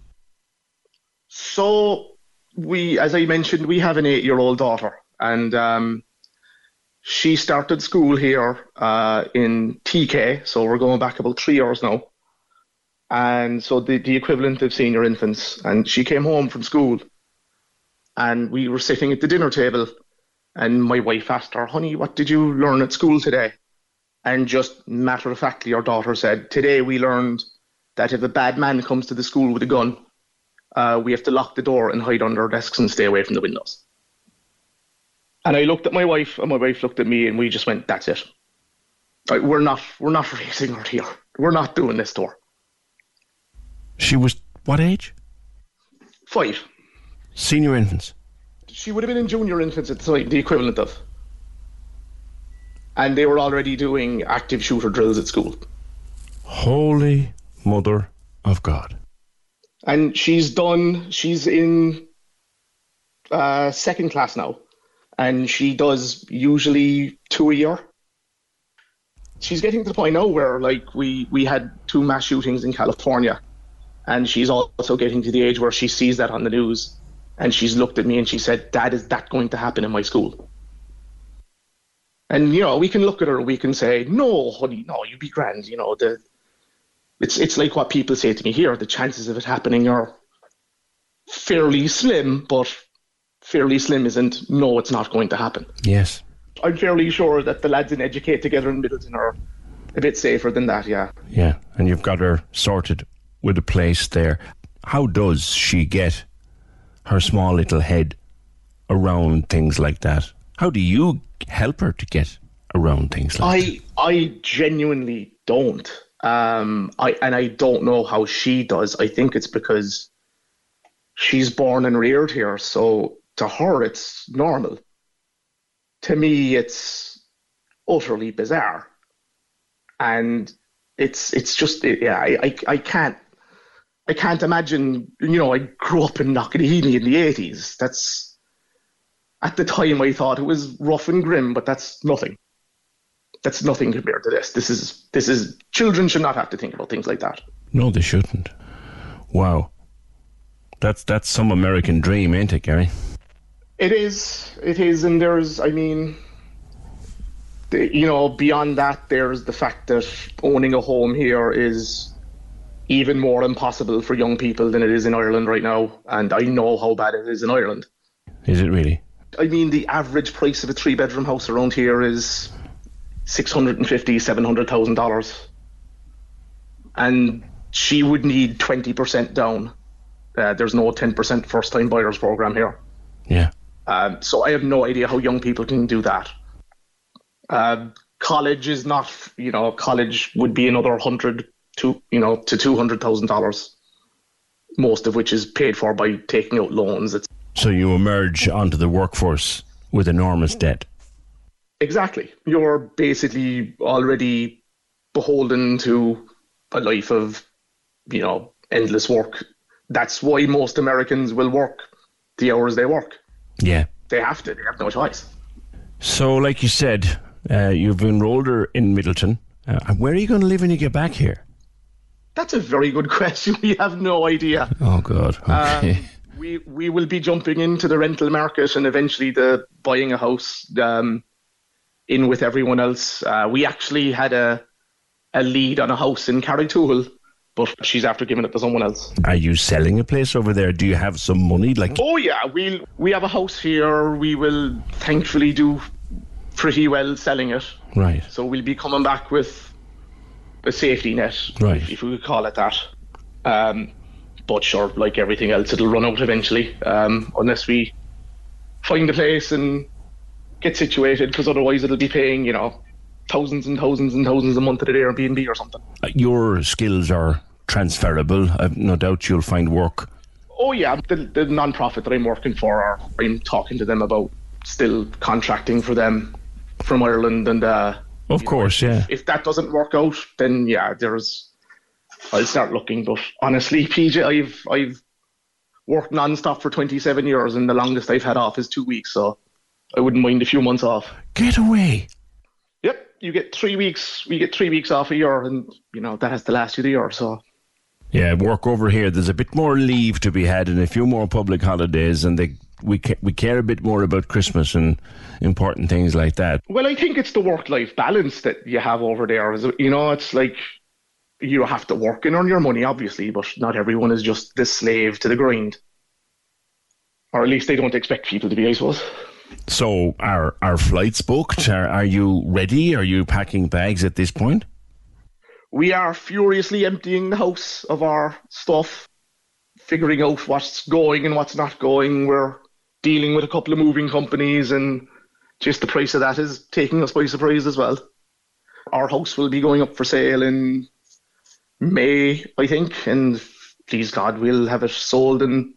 Speaker 20: So we, as I mentioned, we have an eight-year-old daughter, and um, she started school here uh, in TK. So we're going back about three years now, and so the the equivalent of senior infants. And she came home from school, and we were sitting at the dinner table, and my wife asked her, "Honey, what did you learn at school today?" And just matter of factly, our daughter said, "Today we learned that if a bad man comes to the school with a gun." uh, we have to lock the door and hide under our desks and stay away from the windows. And I looked at my wife, and my wife looked at me, and we just went, "That's it. Like, we're not, we're not raising her here. We're not doing this to her."
Speaker 6: She was what age?
Speaker 20: Five.
Speaker 6: Senior infants.
Speaker 20: She would have been in junior infants at the time, the equivalent of. And they were already doing active shooter drills at school.
Speaker 6: Holy Mother of God.
Speaker 20: and she's done she's in uh, second class now and she does usually two a year she's getting to the point now where like we we had two mass shootings in california and she's also getting to the age where she sees that on the news and she's looked at me and she said dad is that going to happen in my school and you know we can look at her we can say no honey no you'd be grand you know the it's it's like what people say to me here. The chances of it happening are fairly slim, but fairly slim isn't no, it's not going to happen.
Speaker 6: Yes.
Speaker 20: I'm fairly sure that the lads in Educate together in Midleton are a bit safer than that. Yeah.
Speaker 6: Yeah, and you've got her sorted with a place there. How does she get her small little head around things like that? How do you help her to get around things like that?
Speaker 20: I I genuinely don't. Um, I and I don't know how she does. I think it's because she's born and reared here, so to her it's normal. To me, it's utterly bizarre, and it's it's just yeah. I I, I can't I can't imagine. You know, I grew up in Knocknaheeny in the eighties. That's at the time I thought it was rough and grim, but that's nothing that's nothing compared to this. This is this is children should not have to think about things like that.
Speaker 6: No, they shouldn't. Wow. That's that's some American dream, ain't it, Gary?
Speaker 20: It is, it is, and there's, I mean, you know, beyond that, there's the fact that owning a home here is even more impossible for young people than it is in Ireland right now, and I know how bad it is in Ireland.
Speaker 6: Is it really?
Speaker 20: I mean, the average price of a three-bedroom house around here is six hundred and fifty, seven hundred thousand dollars, and she would need twenty percent down. Uh, there's no ten percent first-time buyers program here.
Speaker 6: Yeah.
Speaker 20: Um, so I have no idea how young people can do that. Uh, college is not, you know, college would be another hundred to, you know, to two hundred thousand dollars, most of which is paid for by taking out loans. It's
Speaker 6: So you emerge onto the workforce with enormous debt.
Speaker 20: Exactly. You're basically already beholden to a life of, you know, endless work. That's why most Americans will work the hours they work.
Speaker 6: Yeah.
Speaker 20: They have to. They have no choice.
Speaker 6: So, like you said, uh, you've enrolled her in Midleton. Uh, where are you going to live when you get back here?
Speaker 20: That's a very good question. We have no idea.
Speaker 6: Oh, God. Okay.
Speaker 20: Um, we we will be jumping into the rental market and eventually the buying a house um, in with everyone else. Uh, we actually had a a lead on a house in Carrigtwohill, but she's after giving it to someone else.
Speaker 6: are you selling a place over there? Do you have some money? Like,
Speaker 20: Oh yeah, we'll we have a house here. We will thankfully do pretty well selling it.
Speaker 6: right.
Speaker 20: So we'll be coming back with a safety net,
Speaker 6: Right.
Speaker 20: if, we could call it that. Um, but sure, like everything else, it'll run out eventually, um, unless we find a place and get situated. Because otherwise, it'll be paying, you know, thousands and thousands and thousands a month at an Airbnb or something.
Speaker 6: Uh, Your skills are transferable. I've no doubt you'll find work.
Speaker 20: Oh yeah, the, the non-profit that I'm working for, are, I'm talking to them about still contracting for them from Ireland, and uh,
Speaker 6: Of course, yeah.
Speaker 20: if that doesn't work out, then yeah, there's I'll start looking. But honestly, PJ, I've I've worked non-stop for 27 years, and the longest I've had off is two weeks. So I wouldn't mind a few months off.
Speaker 6: Get away.
Speaker 20: Yep, you get three weeks. We get three weeks off a year, and you know that has to last you the year. So
Speaker 6: Yeah, work over here. There's a bit more leave to be had and a few more public holidays, and they we ca- we care a bit more about Christmas and important things like that.
Speaker 20: Well, I think it's the work-life balance that you have over there. you know, it's like you have to work and earn your money, obviously, but not everyone is just the slave to the grind, or at least they don't expect people to be, I suppose.
Speaker 6: So, are are flights booked? Are, are you ready? Are you packing bags at this point?
Speaker 20: We are furiously emptying the house of our stuff, figuring out what's going and what's not going. We're dealing with a couple of moving companies, and just the price of that is taking us by surprise as well. Our house will be going up for sale in May, I think, and please God, we'll have it sold and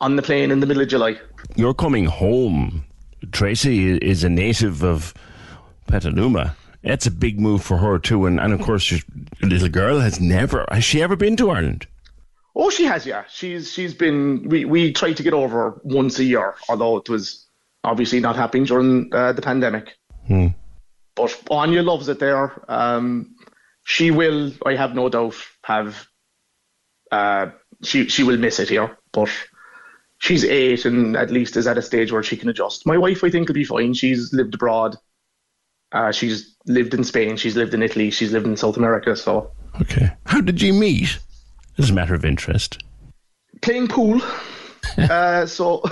Speaker 20: on the plane in the middle of July.
Speaker 6: You're coming home. Tracy is a native of Petaluma. That's a big move for her too, and, and of course, your little girl has never has she ever been to Ireland?
Speaker 20: Oh, she has, yeah. She's she's been. We we tried to get over once a year, although it was obviously not happening during uh, the pandemic.
Speaker 6: Hmm.
Speaker 20: But Anya loves it there. Um, she will, I have no doubt, have. Uh, she she will miss it here, but she's eight and at least is at a stage where she can adjust. My wife, I think, will be fine. She's lived abroad. Uh, she's lived in Spain. She's lived in Italy. She's lived in South America. So
Speaker 6: Okay. How did you meet? As a matter of interest.
Speaker 20: playing pool. uh, so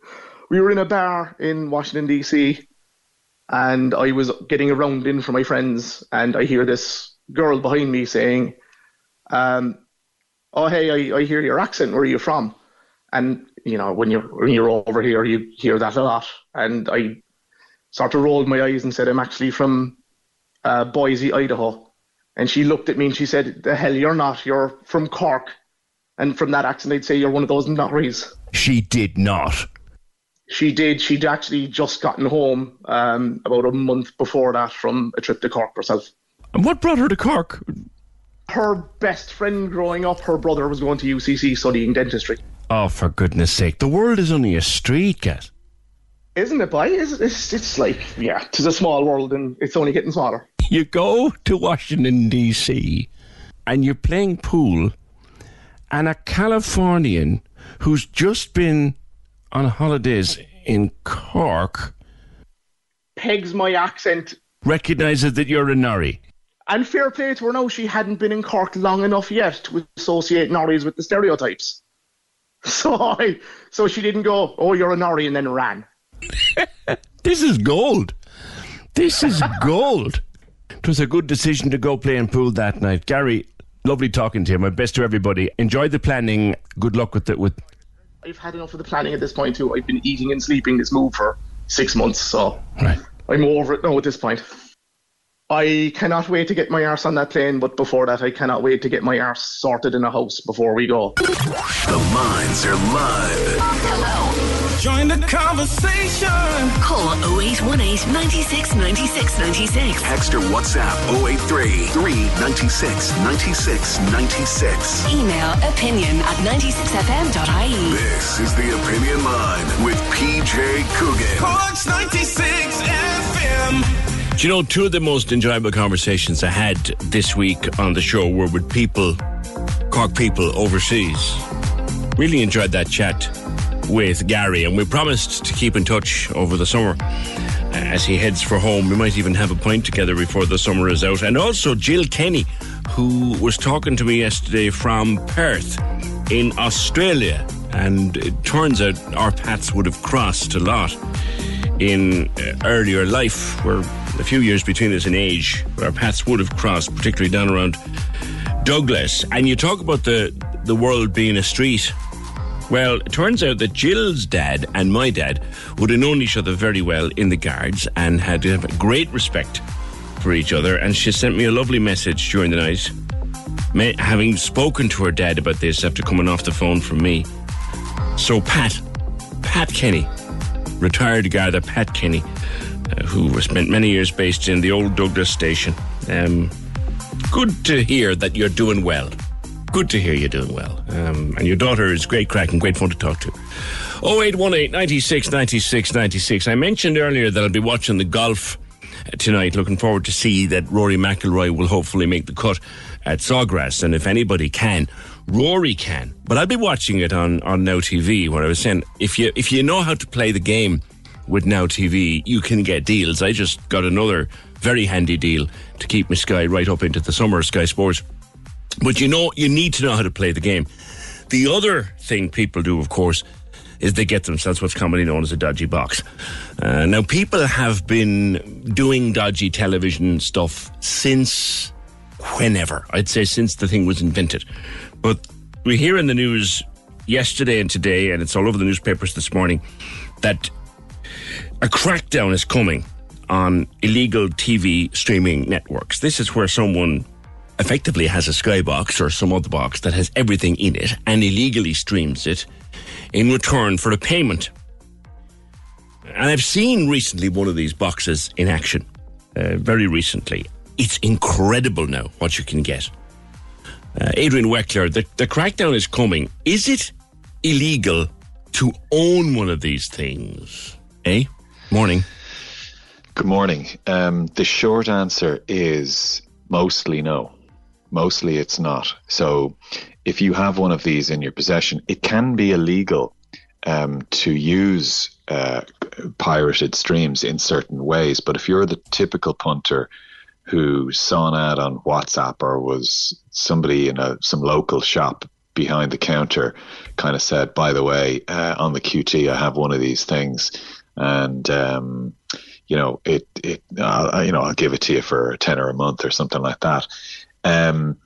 Speaker 20: we were in a bar in Washington D.C. and I was getting a round in for my friends, and I hear this girl behind me saying, um, "Oh hey, I, I hear your accent. Where are you from?" And you know when you're when you're over here, you hear that a lot, and I sort of rolled my eyes and said, "I'm actually from uh, Boise, Idaho." And she looked at me and she said, "The hell you're not. You're from Cork." And from that accent, I'd say you're one of those nutteries.
Speaker 6: She did not.
Speaker 20: She did. She'd actually just gotten home um, about a month before that from a trip to Cork herself.
Speaker 6: And what brought her to Cork?
Speaker 20: Her best friend growing up, her brother was going to UCC studying dentistry.
Speaker 6: Oh, for goodness sake. The world is only a street, cat.
Speaker 20: Isn't it, boy? It's, it's, it's like, yeah, it's a small world and it's only getting smaller.
Speaker 6: You go to Washington, D.C., and you're playing pool, and a Californian who's just been on holidays in Cork
Speaker 20: Pegs my accent.
Speaker 6: recognizes that you're a Norrie.
Speaker 20: And fair play to her now, she hadn't been in Cork long enough yet to associate Norries with the stereotypes. So I, so she didn't go, oh, you're a Norrie, and then ran.
Speaker 6: This is gold. This is gold. It was a good decision to go playing pool that night. Gary, lovely talking to you. My best to everybody. Enjoy the planning. Good luck with it. With
Speaker 20: I've had enough of the planning at this point too. I've been eating and sleeping this move for six months, so
Speaker 6: Right.
Speaker 20: I'm over it now at this point. I cannot wait to get my arse on that plane, but before that, I cannot wait to get my arse sorted in a house before we go.
Speaker 5: The lines are live.
Speaker 4: Join the conversation.
Speaker 1: Call 0818 96 96 96.
Speaker 5: Text or WhatsApp 083 396 96 96.
Speaker 1: Email opinion at 96fm.ie.
Speaker 5: This is the Opinion Line with PJ Coogan.
Speaker 4: Corks 96 FM.
Speaker 6: Do you know, two of the most enjoyable conversations I had this week on the show were with people, Cork people overseas. Really enjoyed that chat with Gary, and we promised to keep in touch over the summer uh, as he heads for home. We might even have a pint together before the summer is out. And also Jill Kenny, who was talking to me yesterday from Perth in Australia. And it turns out our paths would have crossed a lot in uh, earlier life. We're a few years between us in age, but our paths would have crossed, particularly down around Douglas. And you talk about the the world being a street. Well, it turns out that Jill's dad and my dad would have known each other very well in the guards and had great respect for each other. And she sent me a lovely message during the night, having spoken to her dad about this after coming off the phone from me. So, Pat, Pat Kenny, retired Garda Pat Kenny, uh, who spent many years based in the old Douglas station. Um, good to hear that you're doing well. Good to hear you're doing well. Um, and your daughter is great crack and great fun to talk to. 0818 96 96 96. I mentioned earlier that I'll be watching the golf uh, tonight. Looking forward to see that Rory McIlroy will hopefully make the cut at Sawgrass. And if anybody can, Rory can. But I'll be watching it on, on Now TV. What I was saying, if you if you know how to play the game with Now TV, you can get deals. I just got another very handy deal to keep my Sky right up into the summer Sky Sports. But you know, you need to know how to play the game. The other thing people do, of course, is they get themselves what's commonly known as a dodgy box. Uh, now, people have been doing dodgy television stuff since whenever. I'd say since the thing was invented. But we hear in the news yesterday and today, and it's all over the newspapers this morning, that a crackdown is coming on illegal TV streaming networks. This is where someone effectively has a skybox or some other box that has everything in it and illegally streams it in return for a payment. And I've seen recently one of these boxes in action, uh, very recently. It's incredible now what you can get. Uh, Adrian Weckler, the, the crackdown is coming. Is it illegal to own one of these things? Eh? Morning.
Speaker 21: Good morning. Um, the short answer is mostly no. Mostly it's not. So if you have one of these in your possession, it can be illegal um, to use uh, pirated streams in certain ways. But if you're the typical punter who saw an ad on WhatsApp or was somebody in a some local shop behind the counter kind of said, by the way, uh, on the QT, I have one of these things. And, um, you know, it, it, uh, you know, I'll give it to you for a tenner a month or something like that. Um,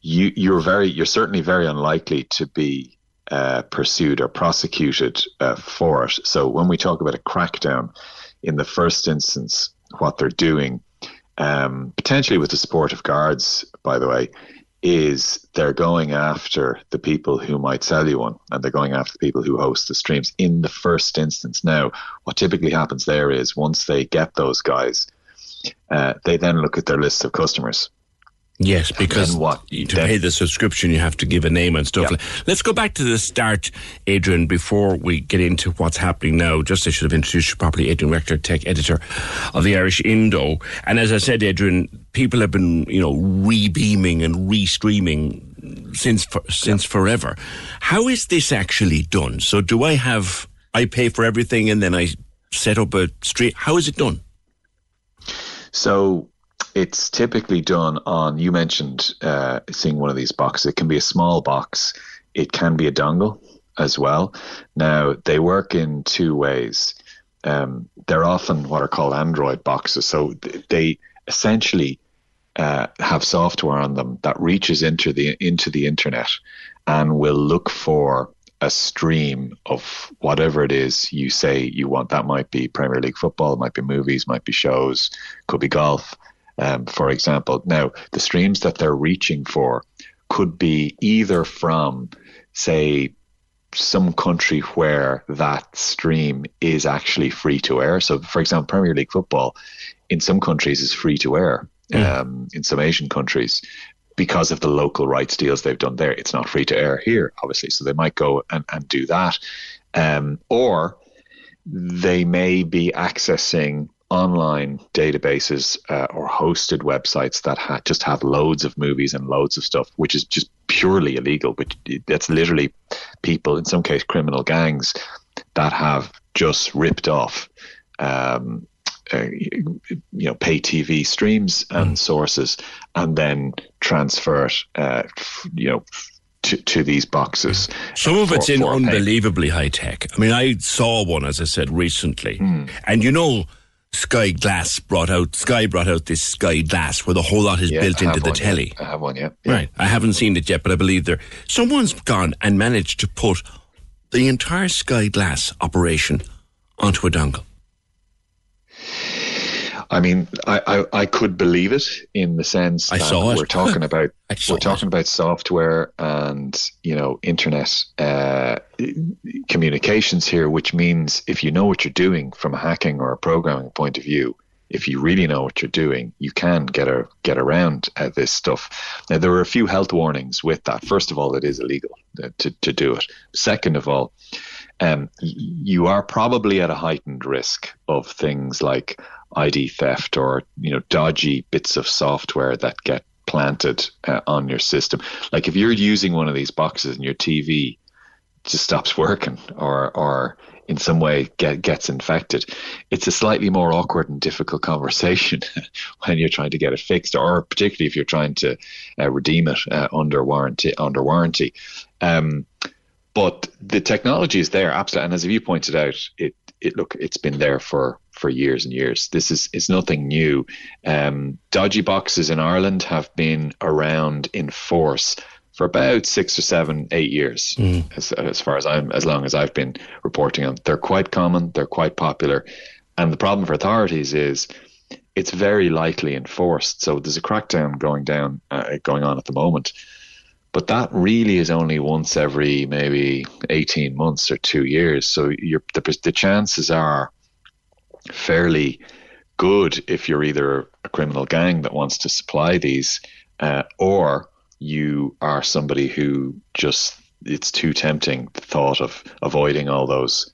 Speaker 21: you, you're very, you're certainly very unlikely to be uh, pursued or prosecuted uh, for it. So when we talk about a crackdown, in the first instance, what they're doing, um, potentially with the support of guards, by the way, is they're going after the people who might sell you one and they're going after the people who host the streams in the first instance. Now, what typically happens there is once they get those guys, uh, they then look at their list of customers.
Speaker 6: Yes, because
Speaker 21: what,
Speaker 6: to pay the subscription, you have to give a name and stuff. Let's go back to the start, Adrian, before we get into what's happening now. Just I should have introduced you properly, Adrian Weckler, tech editor of the Irish Indo. And as I said, Adrian, people have been, you know, re-beaming and re-streaming since for, since forever. How is this actually done? So do I have, I pay for everything and then I set up a stream? How is it done?
Speaker 21: So it's typically done on. You mentioned uh, seeing one of these boxes. It can be a small box. It can be a dongle as well. Now they work in two ways. Um, they're often what are called Android boxes. So th- they essentially uh, have software on them that reaches into the into the internet and will look for a stream of whatever it is you say you want. That might be Premier League football, might be movies, might be shows, could be golf, um, for example. Now, the streams that they're reaching for could be either from, say, some country where that stream is actually free to air. So, for example, Premier League football in some countries is free to air. Um, in some Asian countries, because of the local rights deals they've done there, it's not free to air here, obviously. So they might go and, and do that, um, or they may be accessing online databases uh, or hosted websites that ha- just have loads of movies and loads of stuff, which is just purely illegal. But that's literally people, in some case, criminal gangs that have just ripped off. Um, uh, you know, pay TV streams and sources, and then transfer it, uh, f- you know, to, to these boxes.
Speaker 6: Some of
Speaker 21: for-
Speaker 6: it's in unbelievably high tech. I mean, I saw one, as I said recently, and you know, Sky Glass brought out Sky brought out this Sky Glass where the whole lot is
Speaker 21: Yeah,
Speaker 6: built into the
Speaker 21: one, yeah.
Speaker 6: telly.
Speaker 21: I have one, yeah.
Speaker 6: Right. I haven't seen it yet, but I believe there. Someone's gone and managed to put the entire Sky Glass operation onto a dongle.
Speaker 21: I mean, I, I, I could believe it in the sense
Speaker 6: I
Speaker 21: that we're talking about we're talking about software and you know internet uh, communications here, which means if you know what you're doing from a hacking or a programming point of view, if you really know what you're doing, you can get a, get around uh, this stuff. Now there are a few health warnings with that. First of all, it is illegal uh, to to do it. Second of all, um, you are probably at a heightened risk of things like ID theft or you know dodgy bits of software that get planted uh, on your system. Like if you're using one of these boxes and your TV just stops working or or in some way get, gets infected, it's a slightly more awkward and difficult conversation when you're trying to get it fixed, or particularly if you're trying to uh, redeem it uh, under warranty. Under warranty, um, but the technology is there, absolutely. And as you pointed out, it it look it's been there for for years and years. This is is nothing new. Um, dodgy boxes in Ireland have been around in force for about six or seven, eight years, as, as far as I'm, as long as I've been reporting on. They're quite common. They're quite popular, and the problem for authorities is it's very lightly enforced. So there's a crackdown going down, uh, going on at the moment. But that really is only once every maybe 18 months or two years. So you're, the, the chances are fairly good if you're either a criminal gang that wants to supply these uh, or you are somebody who just it's too tempting the thought of avoiding all those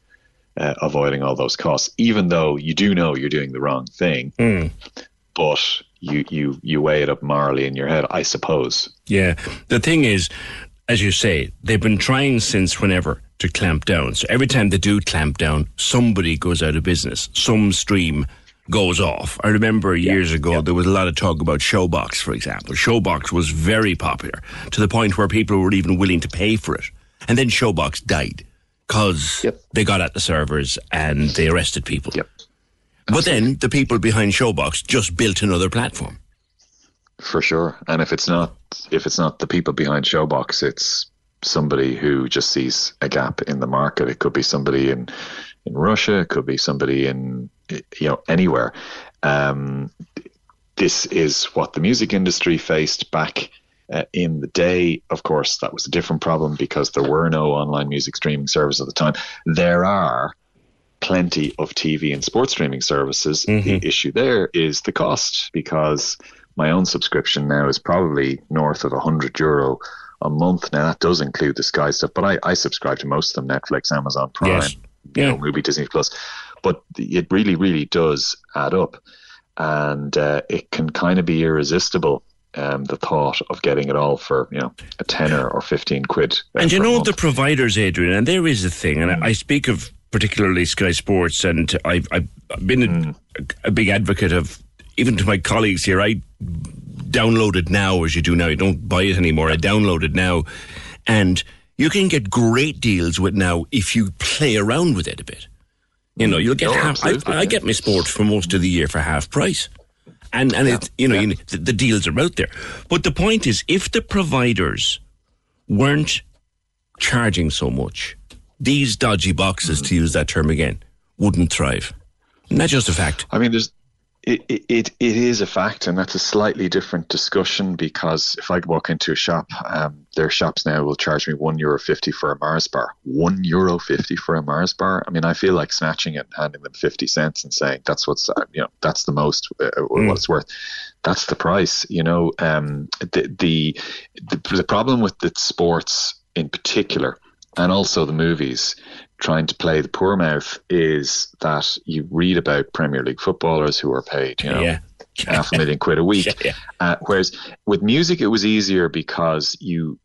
Speaker 21: uh, avoiding all those costs even though you do know you're doing the wrong thing. But you you you weigh it up morally in your head i suppose.
Speaker 6: Yeah. The thing is, as you say, they've been trying since whenever to clamp down. So every time they do clamp down, somebody goes out of business. Some stream goes off. I remember years ago there was a lot of talk about Showbox, for example. Showbox was very popular to the point where people were even willing to pay for it. And then Showbox died because they got at the servers and they arrested people. Yep. But then the people behind Showbox just built another platform.
Speaker 21: For sure and if it's not if it's not the people behind showbox it's somebody who just sees a gap in the market it could be somebody in in russia it could be somebody in you know anywhere um, this is what the music industry faced back uh, in the day. Of course, that was a different problem because there were no online music streaming services at the time. There are plenty of TV and sports streaming services. The issue there is the cost because my own subscription now is probably north of 100 euro a month. Now, that does include the Sky stuff, but I, I subscribe to most of them Netflix, Amazon Prime,
Speaker 6: Yes.
Speaker 21: you know, Movie, Disney Plus. But it really, really does add up. And uh, it can kind of be irresistible. Um, the thought of getting it all for you know a tenner or fifteen quid. uh,
Speaker 6: And you know the providers, Adrian, and there is a thing, and I I speak of particularly Sky Sports, and I've, I've been a, a big advocate of, even to my colleagues here, I download it now, as you do now. You don't buy it anymore. I download it now, and you can get great deals with now if you play around with it a bit. You know, you'll get
Speaker 21: Oh,
Speaker 6: half. I, I get my sports for most of the year for half price. And and it, you know you, the, the deals are out there, but the point is, if the providers weren't charging so much, these dodgy boxes, to use that term again, wouldn't thrive. And that's just a fact.
Speaker 21: I mean, there's it, it, it is a fact, and that's a slightly different discussion because if I walk into a shop, um, their shops now will charge me one euro fifty for a Mars bar. One euro fifty for a Mars bar. I mean, I feel like snatching it and handing them fifty cents and saying that's what's uh, you know that's the most uh, what it's worth. That's the price. You know, um, the, the the the problem with the sports in particular, and also the movies trying to play the poor mouth is that you read about Premier League footballers who are paid, you know,
Speaker 6: Yeah.
Speaker 21: half a million quid a week.
Speaker 6: Yeah, yeah.
Speaker 21: Uh, whereas with music, it was easier because you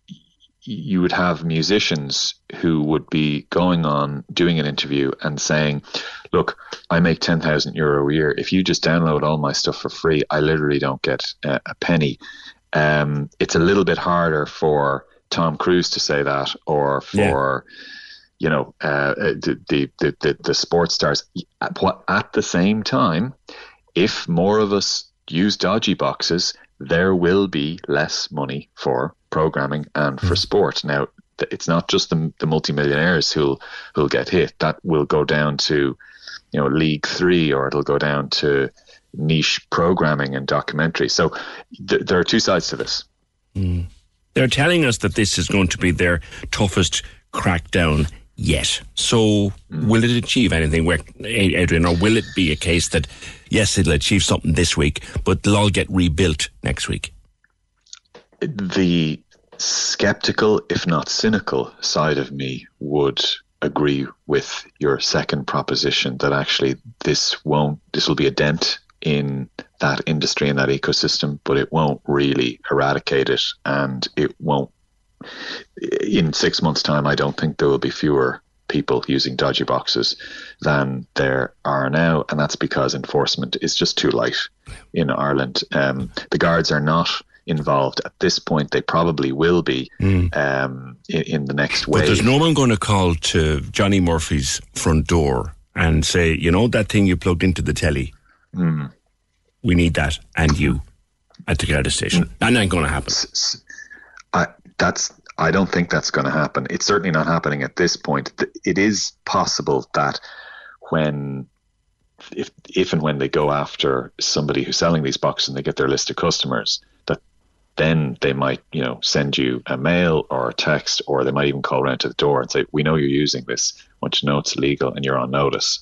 Speaker 21: you would have musicians who would be going on doing an interview and saying, "Look, I make ten thousand euro a year. If you just download all my stuff for free, I literally don't get a, a penny." Um, it's a little bit harder for Tom Cruise to say that, or for you know uh, uh, the, the the the the sports stars. At, what- at the same time, if more of us use dodgy boxes, there will be less money for programming and for mm-hmm. sport. Now, it's not just the, the multimillionaires who'll who'll get hit. That will go down to, you know, League Three, or it'll go down to niche programming and documentary. So th- there are two sides to this. Mm.
Speaker 6: They're telling us that this is going to be their toughest crackdown yet. So, will it achieve anything, Adrian, or will it be a case that, yes, it'll achieve something this week, but they'll all get rebuilt next week?
Speaker 21: the skeptical, if not cynical, side of me would agree with your second proposition that actually this won't, this will be a dent in that industry and that ecosystem, but it won't really eradicate it and it won't. In six months' time, I don't think there will be fewer people using dodgy boxes than there are now, and that's because enforcement is just too light in Ireland. Um, the guards are not involved at this point. They probably will be um, in, in the next wave.
Speaker 6: But there's no one going to call to Johnny Murphy's front door and say, you know, that thing you plugged into the telly,
Speaker 21: Hmm.
Speaker 6: we need that, and you at the Garda station. That ain't going to happen.
Speaker 21: I, that's I don't think that's going to happen. It's certainly not happening at this point. It is possible that when if if and when they go after somebody who's selling these boxes and they get their list of customers, that then they might you know send you a mail or a text, or they might even call around to the door and say, "We know you're using this. Want you to know it's illegal and you're on notice."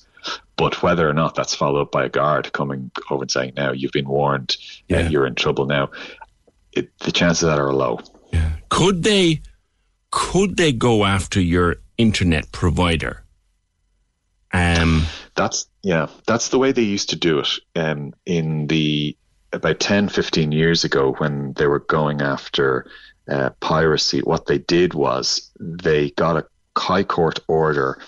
Speaker 21: But whether or not that's followed up by a guard coming over and saying, "Now you've been warned, yeah. you're in trouble now," it, the chances of that are low.
Speaker 6: Could they could they go after your internet provider? Um
Speaker 21: that's yeah, that's the way they used to do it um, in the about 10, 15 years ago when they were going after uh, piracy. What they did was they got a high court order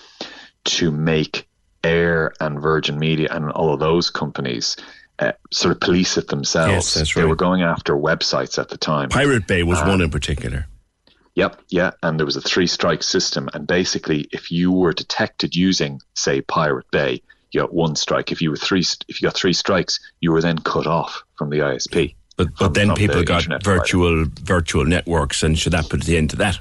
Speaker 21: to make Eir and Virgin Media and all of those companies uh, sort of police it themselves.
Speaker 6: Yes, that's
Speaker 21: They were going after websites at the time.
Speaker 6: Pirate Bay was
Speaker 21: Uh,
Speaker 6: one in particular.
Speaker 21: Yep, yeah, and there was a three strike system, and basically, if you were detected using, say, Pirate Bay, you got one strike. If you were three, if you got three strikes, you were then cut off from the ISP.
Speaker 6: But but then people
Speaker 21: the
Speaker 6: got
Speaker 21: internet provider.
Speaker 6: virtual virtual networks, and should that put the end to that?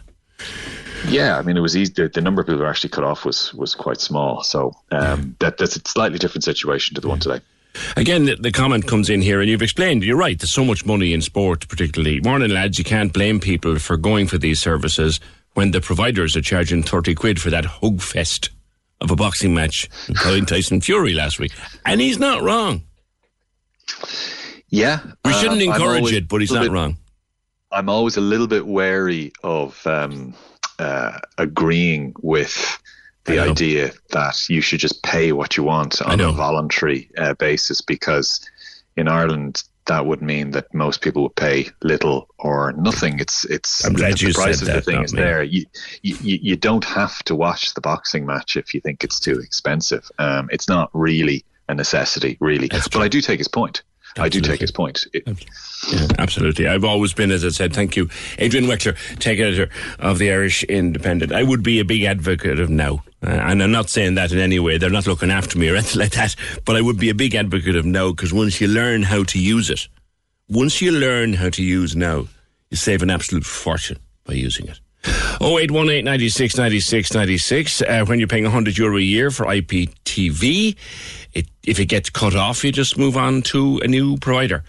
Speaker 21: Yeah, I mean, it was easy. The, the number of people who were actually cut off was was quite small. So um, that that's a slightly different situation to the one today.
Speaker 6: Again, the, the comment comes in here, and you've explained. You're right. There's so much money in sport, particularly. Morning, lads. You can't blame people for going for these services when the providers are charging thirty quid for that hug fest of a boxing match including Tyson Fury last week, and he's not wrong.
Speaker 21: Yeah,
Speaker 6: We shouldn't
Speaker 21: um, I'm
Speaker 6: encourage it, but he's not
Speaker 21: bit-
Speaker 6: wrong.
Speaker 21: I'm always a little bit wary of um, uh, agreeing with the idea that you should just pay what you want on a voluntary uh, basis because in Ireland that would mean that most people would pay little or nothing. It's it's
Speaker 6: I'm glad
Speaker 21: the
Speaker 6: you
Speaker 21: price
Speaker 6: said
Speaker 21: of
Speaker 6: that,
Speaker 21: the thing is
Speaker 6: me.
Speaker 21: there. You, you you don't have to watch the boxing match if you think it's too expensive. Um, it's not really a necessity, really. But I do take his point. I do take his point. It-
Speaker 6: Yeah, absolutely. I've always been, as I said, thank you, Adrian Weckler, tech editor of the Irish Independent. I would be a big advocate of now. Uh, and I'm not saying that in any way. They're not looking after me or anything like that. But I would be a big advocate of now because once you learn how to use it, once you learn how to use now, you save an absolute fortune by using it. 0818 96 96 96. Uh, when you're paying 100 euro a year for IPTV, it, if it gets cut off, you just move on to a new provider.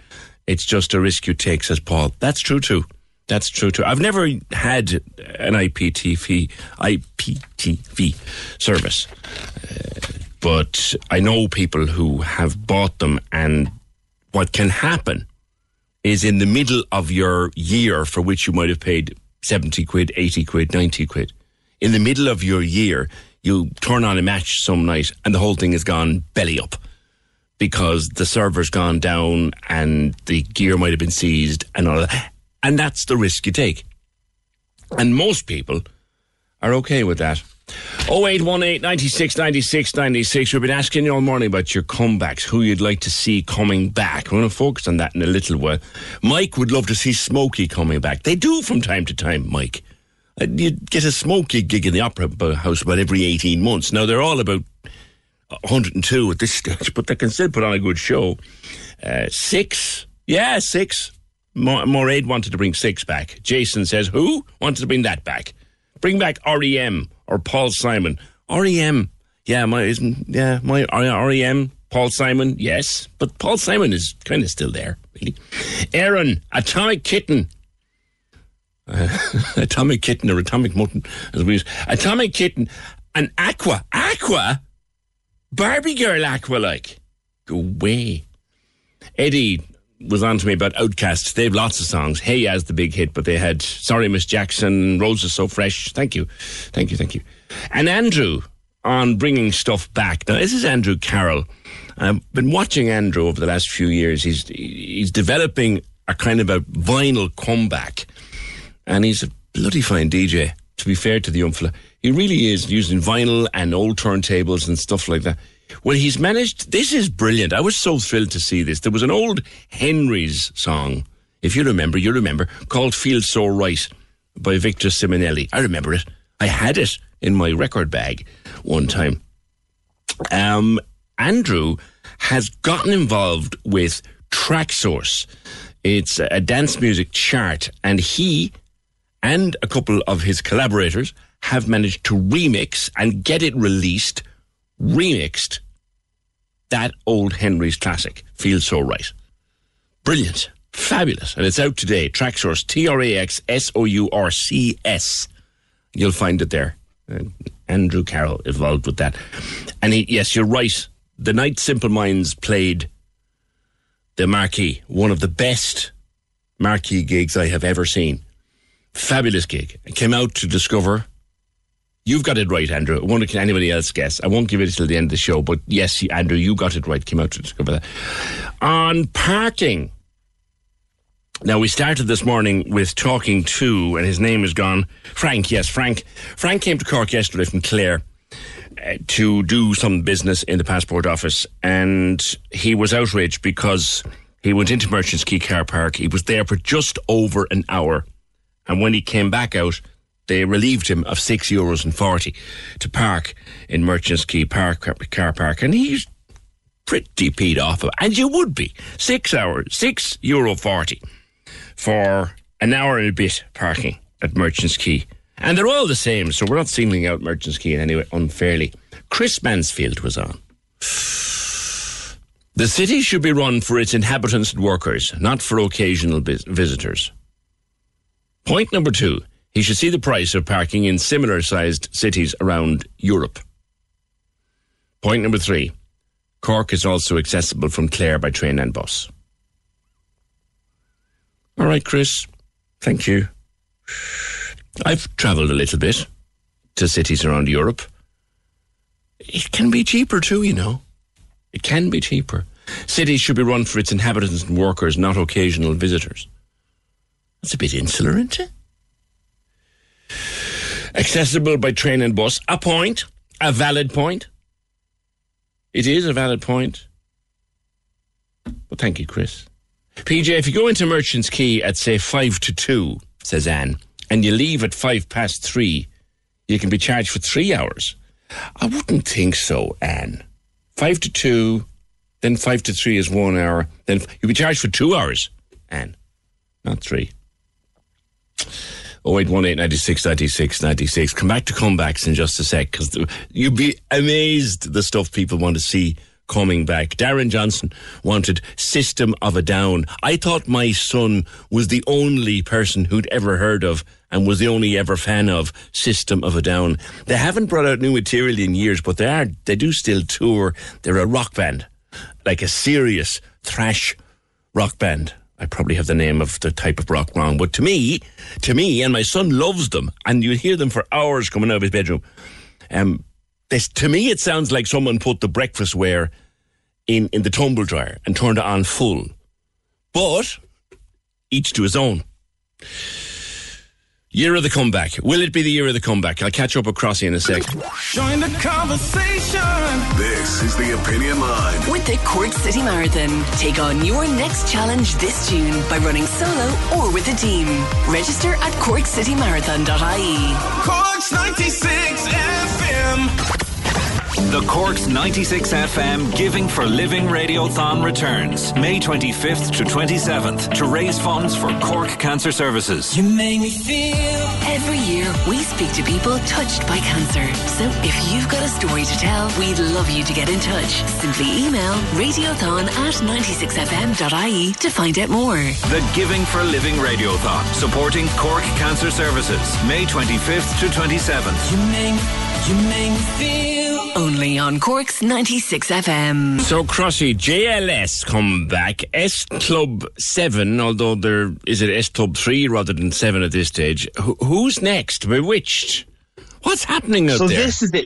Speaker 6: It's just a risk you take, says Paul. That's true too. That's true too. I've never had an IPTV IPTV service, uh, but I know people who have bought them. And what can happen is in the middle of your year, for which you might have paid seventy quid, eighty quid, ninety quid, in the middle of your year, you turn on a match some night, and the whole thing has gone belly up because the server's gone down and the gear might have been seized and all that. And that's the risk you take. And most people are okay with that. 0818 96 96 96. We've been asking you all morning about your comebacks, who you'd like to see coming back. We're going to focus on that in a little while. Mike would love to see Smokie coming back. They do from time to time, Mike. Uh, You get a Smokie gig in the Opera House about every 18 months. Now, they're all about 102 at this stage, but they can still put on a good show. Uh, six, yeah, six. Mo- Moraid wanted to bring six back. Jason says, who wanted to bring that back? Bring back REM or Paul Simon. REM, yeah, my isn't yeah my REM. Paul Simon, yes, but Paul Simon is kind of still there, really. Aaron, Atomic Kitten. Uh, atomic Kitten or Atomic Mutton, as we use. Atomic Kitten and Aqua. Aqua? Barbie girl Aqua like. Go away. Eddie was on to me about Outcasts. They have lots of songs. Hey as the big hit, but they had Sorry Miss Jackson, Roses So Fresh. Thank you. Thank you, thank you. And Andrew on bringing stuff back. Now, this is Andrew Carroll. I've been watching Andrew over the last few years. He's he's developing a kind of a vinyl comeback. And he's a bloody fine DJ, to be fair to the fella. He really is using vinyl and old turntables and stuff like that. Well, he's managed. This is brilliant. I was so thrilled to see this. There was an old Henry's song, if you remember, you remember, called Feel So Right by Victor Simonelli. I remember it. I had it in my record bag one time. Um, Andrew has gotten involved with Traxsource. It's a dance music chart, and he and a couple of his collaborators have managed to remix and get it released, remixed that old Henry's classic, Feels So Right. Brilliant. Fabulous. And it's out today. Traxsource, T R A X S O U R C S. You'll find it there. Uh, Andrew Carroll involved with that. And he, yes, you're right. The night Simple Minds played the marquee, one of the best marquee gigs I have ever seen. Fabulous gig. I came out to discover. You've got it right, Andrew. I wonder can anybody else guess? I won't give it till the end of the show, but yes, Andrew, you got it right. Came out to discover that. On parking. Now we started this morning with talking to, and his name is gone. Frank, yes, Frank. Frank came to Cork yesterday from Clare uh, to do some business in the passport office, and he was outraged because he went into Merchant's Quay Car Park. He was there for just over an hour, and when he came back out, they relieved him of six euros and forty to park in Merchant's Quay Park car park, and he's pretty peed off. Of, and you would be six hours, six euro forty for an hour and a bit parking at Merchant's Quay. And they're all the same, so we're not singling out Merchant's Quay in any way unfairly. Chris Mansfield was on. The city should be run for its inhabitants and workers, not for occasional vis- visitors. Point number two, he should see the price of parking in similar sized cities around Europe. Point number three, Cork is also accessible from Clare by train and bus. All right, Chris. Thank you. I've travelled a little bit to cities around Europe. It can be cheaper too, you know. It can be cheaper. Cities should be run for its inhabitants and workers, not occasional visitors. That's a bit insular, isn't it? Accessible by train and bus. A point. A valid point. It is a valid point. Well, thank you, Chris. PJ, if you go into Merchant's Quay at, say, 5 to 2, says Anne, and you leave at 5 past 3, you can be charged for three hours. I wouldn't think so, Anne. 5 to 2, then 5 to 3 is one hour, then you'll be charged for two hours, Anne, not three. 0818 96 96 96. Come back to comebacks in just a sec because you'd be amazed the stuff people want to see coming back. Darren Johnson wanted System of a Down. I thought my son was the only person who'd ever heard of and was the only ever fan of System of a Down. They haven't brought out new material in years, but they are they do still tour. They're a rock band, like a serious thrash rock band. I probably have the name of the type of rock wrong, but to me, to me, and my son loves them, and you hear them for hours coming out of his bedroom. Um, this, to me, it sounds like someone put the breakfast ware in, in the tumble dryer and turned it on full. But each to his own. Year of the comeback. Will it be the year of the comeback? I'll catch up with Crossy in a sec.
Speaker 4: Join the conversation.
Speaker 5: This is the Opinion Line.
Speaker 1: With the Cork City Marathon, take on your next challenge this June by running solo or with a team. Register at corkcitymarathon.ie.
Speaker 4: Corks 96 FM.
Speaker 22: The Corks 96 FM Giving for Living Radiothon returns May 25th to 27th to raise funds for Cork Cancer Services.
Speaker 1: You make me feel. Every year, we speak to people touched by cancer. So if you've got a story to tell, we'd love you to get in touch. Simply email radiothon at 96fm.ie to find out more.
Speaker 22: The Giving for Living Radiothon supporting Cork Cancer Services May 25th to 27th.
Speaker 1: You make, you make me feel. Only on Cork's 96 FM.
Speaker 6: So Crossy, JLS come back. S Club 7, although there is it S Club 3 rather than 7 at this stage. Who, who's next? B*Witched. What's happening out
Speaker 23: so
Speaker 6: there?
Speaker 23: this is it.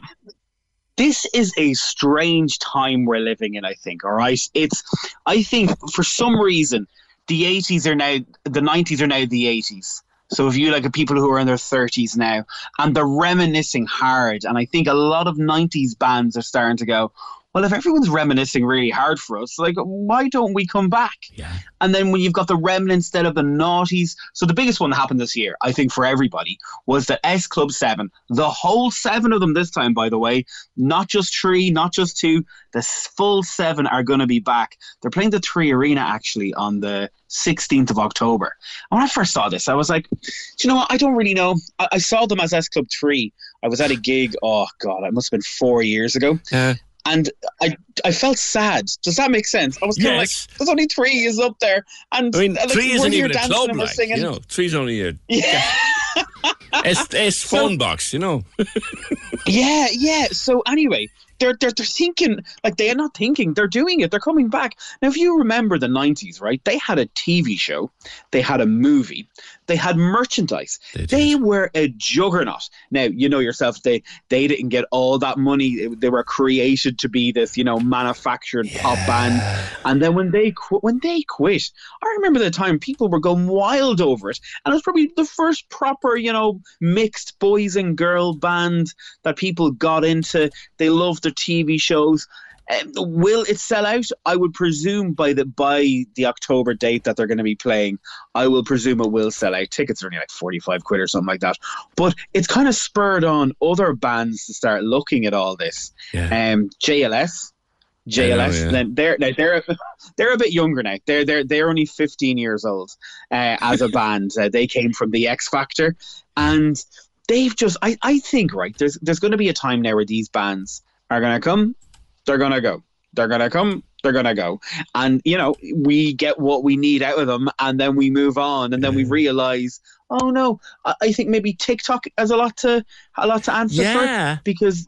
Speaker 23: This is a strange time we're living in. I think. All right, it's. I think for some reason the eighties are now the nineties are now the eighties. So if you like people who are in their thirties now, and they're reminiscing hard, and I think a lot of nineties bands are starting to go. Well, if everyone's reminiscing really hard for us, like why don't we come back?
Speaker 6: Yeah.
Speaker 23: And then when you've got the remnants instead of the naughties. So the biggest one that happened this year, I think, for everybody, was the S Club 7. The whole seven of them this time, by the way. Not just three, not just two. The full seven are going to be back. They're playing the Three Arena actually on the 16th of October. And when I first saw this, I was like, do you know what? I don't really know. I, I saw them as S Club 3. I was at a gig, oh God, it must have been four years ago. And I I felt sad. Does that make sense? I was kind of
Speaker 6: Yes.
Speaker 23: like, there's only three is up there, and
Speaker 6: I mean,
Speaker 23: uh, like,
Speaker 6: three isn't even a club, like,
Speaker 23: singing.
Speaker 6: you know. Three's only a
Speaker 23: Yeah.
Speaker 6: S, S phone box, you know.
Speaker 23: yeah, yeah. So anyway, they're, they're they're thinking like they're not thinking, they're doing it. They're coming back. Now, if you remember the '90s, right? They had a TV show, they had a movie, they had merchandise. They, were a juggernaut. Now, you know yourself, they they didn't get all that money. They were created to be this, you know, manufactured pop band. And then when they qu- when they quit, I remember the time people were going wild over it, and it was probably the first proper, you know, mixed boys and girl band that people got into. They loved their TV shows. Um, will it sell out? I would presume by the by the October date that they're going to be playing, I will presume it will sell out. Tickets are only like forty five quid or something like that. But it's kind of spurred on other bands to start looking at all this. Um, JLS, JLS.
Speaker 6: yeah.
Speaker 23: Then they're now they're they're a bit younger now. They're they're they're only fifteen years old uh, as a band. Uh, they came from the X Factor, and they've just I I think right there's there's going to be a time now where these bands are going to come, they're going to go, they're going to come. They're gonna go, and you know we get what we need out of them, and then we move on, and then we realize, oh no, I, I think maybe TikTok has a lot to a lot to answer
Speaker 6: Yeah.
Speaker 23: for because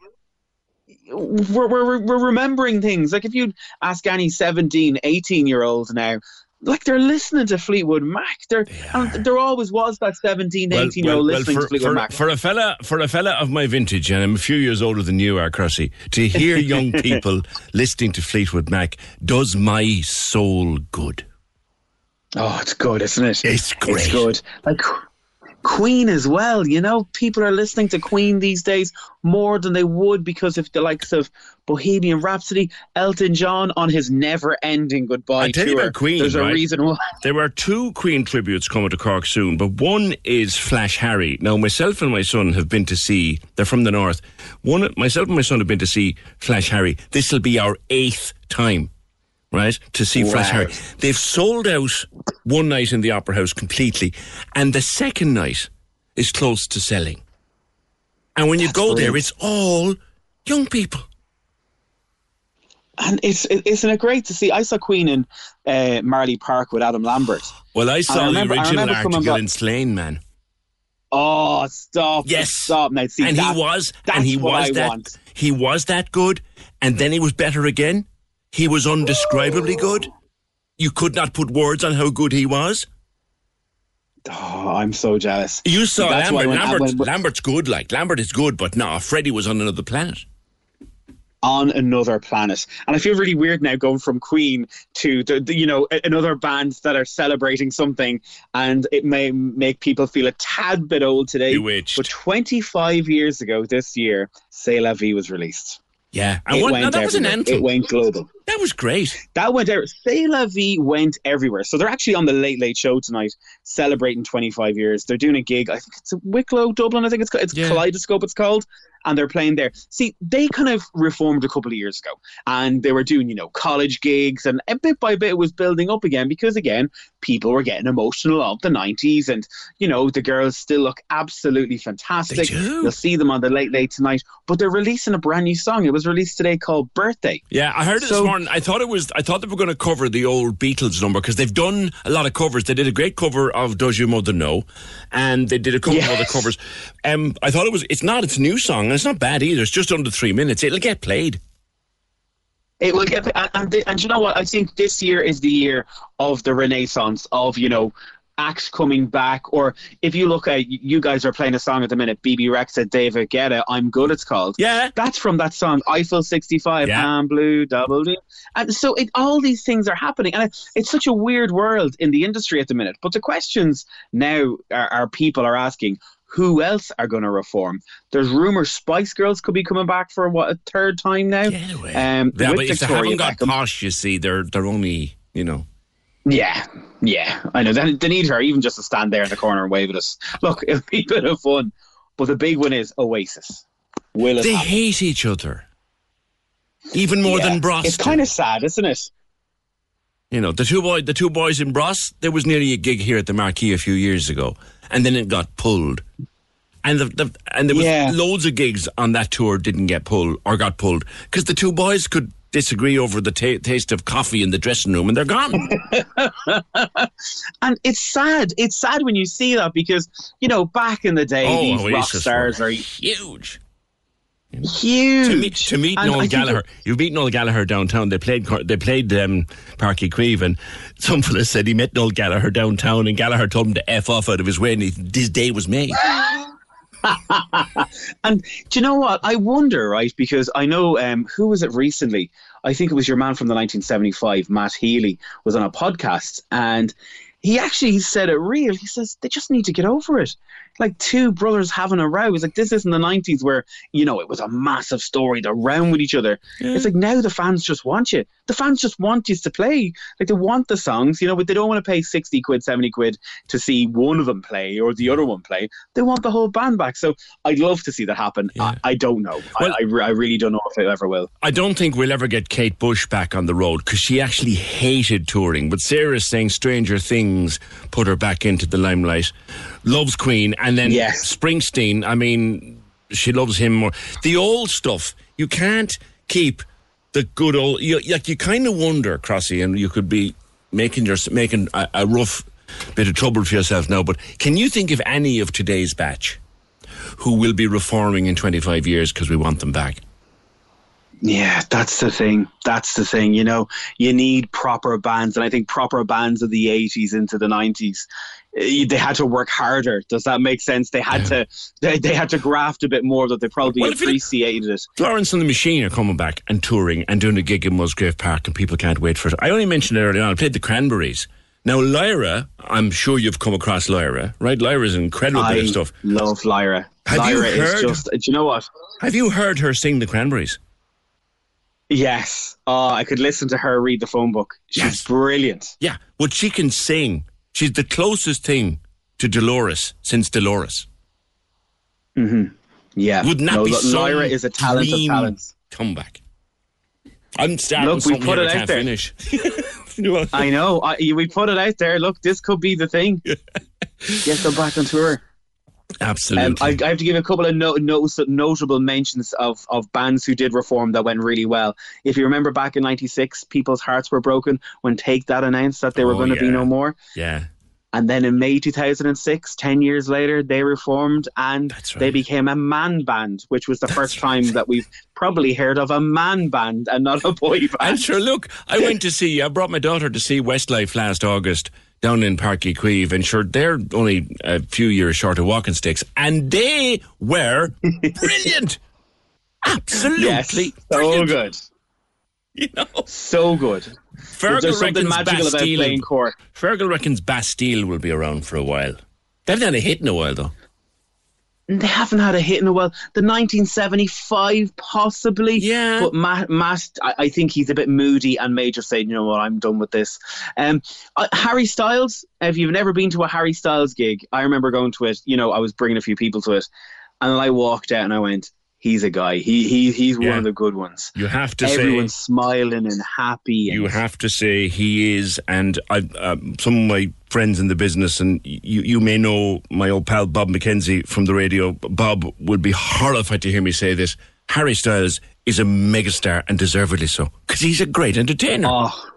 Speaker 23: we're, we're, we're remembering things. Like if you ask any 17, 18 year old now, like they're listening to Fleetwood Mac. They're, and there always was that 17, 18 year old listening
Speaker 6: for,
Speaker 23: to Fleetwood
Speaker 6: for,
Speaker 23: Mac.
Speaker 6: for a fella for a fella of my vintage, and I'm a few years older than you are, Crossy, to hear young people listening to Fleetwood Mac does my soul good.
Speaker 23: Oh, it's good, isn't it?
Speaker 6: It's great.
Speaker 23: It's good. Like Queen as well. You know, people are listening to Queen these days more than they would because of the likes of Bohemian Rhapsody, Elton John on his never-ending goodbye
Speaker 6: I tell you about Queen.
Speaker 23: There's a reason why.
Speaker 6: There are two Queen tributes coming to Cork soon, but one is Flash Harry. Now, myself and my son have been to see. They're from the north. One, myself and my son have been to see Flash Harry. This will be our eighth time. Right to see Flash Harry, they've sold out one night in the Opera House completely, and the second night is close to selling. And when you go there, it's all young people.
Speaker 23: And it's it, isn't it great to see? I saw Queen in uh, Marlay Park with Adam Lambert.
Speaker 6: Well, I saw
Speaker 23: remember-
Speaker 6: the
Speaker 23: I
Speaker 6: original article in Slane, man.
Speaker 23: Oh, stop!
Speaker 6: Yes,
Speaker 23: stop! Now, see,
Speaker 6: and
Speaker 23: that-
Speaker 6: he was,
Speaker 23: that's
Speaker 6: and he
Speaker 23: what
Speaker 6: was
Speaker 23: I
Speaker 6: that,
Speaker 23: want.
Speaker 6: he was that good, and then he was better again. He was undescribably good. You could not put words on how good he was.
Speaker 23: Oh, I'm so jealous.
Speaker 6: You saw Lambert. Lambert Lambert's good. Like Lambert is good, but no, Freddie was on another planet.
Speaker 23: On another planet. And I feel really weird now going from Queen to the, the you know another bands that are celebrating something, and it may make people feel a tad bit old today.
Speaker 6: B*Witched.
Speaker 23: But 25 years ago this year, C'est La Vie was released.
Speaker 6: Yeah, and
Speaker 23: It
Speaker 6: what,
Speaker 23: went
Speaker 6: now that was an anthem.
Speaker 23: It went global.
Speaker 6: That was great.
Speaker 23: That went there. C'est La Vie went everywhere. So they're actually on the Late Late Show tonight, celebrating 25 years. They're doing a gig. I think it's a Wicklow, Dublin. I think it's called. It's Kaleidoscope. It's called. And they're playing there. See, they kind of reformed a couple of years ago, and they were doing, you know, college gigs, and a bit by bit it was building up again because again, people were getting emotional of the 90s, and you know, the girls still look absolutely fantastic.
Speaker 6: do.
Speaker 23: You'll see them on the Late Late tonight, but they're releasing a brand new song. It was released today called Birthday.
Speaker 6: Yeah, I heard it this
Speaker 23: So-
Speaker 6: I thought it was. I thought they were going to cover the old Beatles number because they've done a lot of covers. They did a great cover of "Does Your Mother Know," and they did a couple of other covers. Um, I thought it was. It's not. It's a new song, and it's not bad either. It's just under three minutes. It'll get played.
Speaker 23: It will get, and, and, and you know what? I think this year is the year of the renaissance of you know acts coming back. Or if you look at you guys are playing a song at the minute, BB Rex Rexha, David Guetta, "I'm Good." It's called.
Speaker 6: Yeah,
Speaker 23: that's from that song Eiffel 65, I'm Blue, Double D. And so it, all these things are happening, and it, it's such a weird world in the industry at the minute. But the questions now are, are people are asking. Who else are going to reform? There's rumors Spice Girls could be coming back for what a third time now. Um,
Speaker 6: Yeah, but if they
Speaker 23: Victoria
Speaker 6: haven't got
Speaker 23: Beckham.
Speaker 6: posh, you see, they're they're only you know.
Speaker 23: Yeah, yeah, I know. They, they need her even just to stand there in the corner and wave at us. Look, it'll be a bit of fun. But the big one is Oasis. Will it
Speaker 6: They
Speaker 23: happen?
Speaker 6: hate each other, even more
Speaker 23: Yeah.
Speaker 6: than Bros.
Speaker 23: It's kind of sad, isn't it?
Speaker 6: You know, the two boy, the two boys in Bros. There was nearly a gig here at the Marquee a few years ago, and then it got pulled. And the, the and there was loads of gigs on that tour didn't get pulled or got pulled because the two boys could disagree over the ta- taste of coffee in the dressing room, and they're gone.
Speaker 23: And it's sad. It's sad when you see that because you know back in the day,
Speaker 6: Oh,
Speaker 23: these rock stars are
Speaker 6: huge.
Speaker 23: Huge.
Speaker 6: To meet, to meet Noel Gallagher, you've met Noel Gallagher downtown. They played they played um, Páirc Uí Chaoimh, and some fella said he met Noel Gallagher downtown, and Gallagher told him to f off out of his way, and he, his day was made.
Speaker 23: and do you know what? I wonder, right? Because I know um, who was it recently? I think it was your man from the 1975, Matt Healy, was on a podcast, and he actually said it real. He says they just need to get over it. Like two brothers having a row. It's like this isn't the 90s where you know it was a massive story. They're round with each other. It's like now the fans just want you. The fans just want you to play. Like they want the songs, you know, but they don't want to pay 60 quid, 70 quid to see one of them play or the other one play. They want the whole band back. So I'd love to see that happen. I, I don't know. I, I, re- I really don't know if it ever will.
Speaker 6: I don't think we'll ever get Kate Bush back on the road because she actually hated touring. But Sarah's saying Stranger Things put her back into the limelight. Loves Queen, and then Springsteen. I mean, she loves him more. The old stuff, you can't keep the good old. You, like you kind of wonder, Crossy, and you could be making your making a, a rough bit of trouble for yourself now. But can you think of any of today's batch who will be reforming in twenty five years because we want them back?
Speaker 23: Yeah, that's the thing. That's the thing. You know, you need proper bands, and I think proper bands of the '80s into the '90s, eh, Eh, they had to work harder. Does that make sense? They had to, they, they had to graft a bit more. That they probably
Speaker 6: Well,
Speaker 23: appreciated it.
Speaker 6: Florence and the Machine are coming back and touring and doing a gig in Musgrave Park, and people can't wait for it. I only mentioned it earlier on. I played the Cranberries. Now, Lyra, I'm sure you've come across Lyra, right? Lyra's an incredible bit of stuff.
Speaker 23: love Lyra.
Speaker 6: Have
Speaker 23: Lyra
Speaker 6: you
Speaker 23: is just. Do you know what?
Speaker 6: Have you heard her sing the Cranberries?
Speaker 23: Yes. Oh, I could listen to her read the phone book. She's brilliant.
Speaker 6: Yeah. Well, she can sing. She's the closest thing to Dolores since Dolores.
Speaker 23: Mm-hmm. Yeah.
Speaker 6: Wouldn't that
Speaker 23: no,
Speaker 6: be
Speaker 23: L- Lyra is a talent of talents.
Speaker 6: Comeback. I'm starting
Speaker 23: Look, we put it out there.
Speaker 6: finish.
Speaker 23: I know. I, we put it out there. Look, this could be the thing. Get them back on tour.
Speaker 6: Absolutely.
Speaker 23: Um, I, I have to give a couple of no, no, notable mentions of, of bands who did reform that went really well. If you remember back in '96, people's hearts were broken when Take That announced that they were
Speaker 6: Oh,
Speaker 23: going to be no more.
Speaker 6: yeah.
Speaker 23: And then in May 2006, 10 years later, they reformed and they became a man band, which was the first time that we've probably heard of a man band and not a boy band.
Speaker 6: And sure, look, I went to see, I brought my daughter to see Westlife last August down in Páirc Uí Chaoimh, and sure, they're only a few years short of walking sticks, and they were brilliant. Absolutely.
Speaker 23: Yes, so good.
Speaker 6: You know,
Speaker 23: so good.
Speaker 6: Fergal
Speaker 23: There's something
Speaker 6: reckons
Speaker 23: magical about
Speaker 6: Bastille,
Speaker 23: playing Cork.
Speaker 6: Fergal reckons Bastille will be around for a while. They haven't had a hit in a while, though.
Speaker 23: They haven't had a hit in a while. The 1975, possibly. Yeah. But Matt, Matt I, I think he's a bit moody and may just say, you know what, I'm done with this. Um, uh, Harry Styles, if you've never been to a Harry Styles gig, I remember going to it. You know, I was bringing a few people to it. And I walked out and I went, he's a guy. He, he He's
Speaker 6: Yeah.
Speaker 23: one of the good ones.
Speaker 6: You have to say-
Speaker 23: Everyone's smiling and happy. And
Speaker 6: You have to say he is, and I, um, some of my friends in the business, and you, you may know my old pal Bob McKenzie from the radio. Bob would be horrified to hear me say this. Harry Styles is a megastar, and deservedly so, because he's a great entertainer.
Speaker 23: Oh,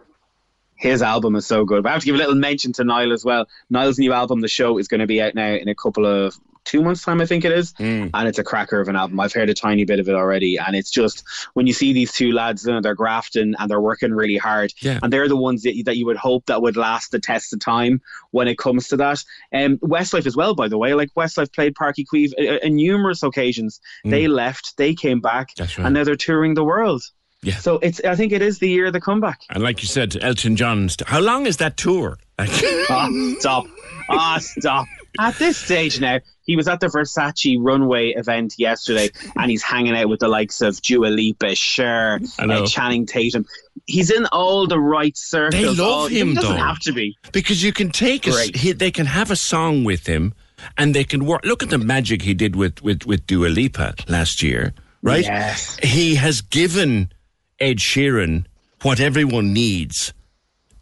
Speaker 23: his album is so good. But I have to give a little mention to Niall as well. Niall's new album, The Show, is going to be out now in a couple of two months' time, I think it is.
Speaker 6: Hmm.
Speaker 23: And it's a cracker of an album. I've heard a tiny bit of it already. And it's just when you see these two lads, you know, they're grafting and they're working really hard.
Speaker 6: Yeah.
Speaker 23: And they're the ones that, that you would hope that would last the test of time when it comes to that. Um, Westlife as well, by the way. Like Westlife played Páirc Uí Chaoimh uh, on numerous occasions. They left, they came back,
Speaker 6: right.
Speaker 23: and now they're touring the world.
Speaker 6: Yeah.
Speaker 23: So it's. I think it is the year of the comeback.
Speaker 6: And like you said, Elton John. st- How long is that tour?
Speaker 23: Ah, stop. Ah, stop. At this stage now, he was at the Versace runway event yesterday and he's hanging out with the likes of Dua Lipa, Cher, uh, Channing Tatum. He's in all the right circles.
Speaker 6: They love
Speaker 23: all-
Speaker 6: him,
Speaker 23: He doesn't
Speaker 6: though.
Speaker 23: have to be.
Speaker 6: because you can take a, he, they can have a song with him and they can work look at the magic he did with with with Dua Lipa last year right
Speaker 23: Yes.
Speaker 6: he has given Ed Sheeran what everyone needs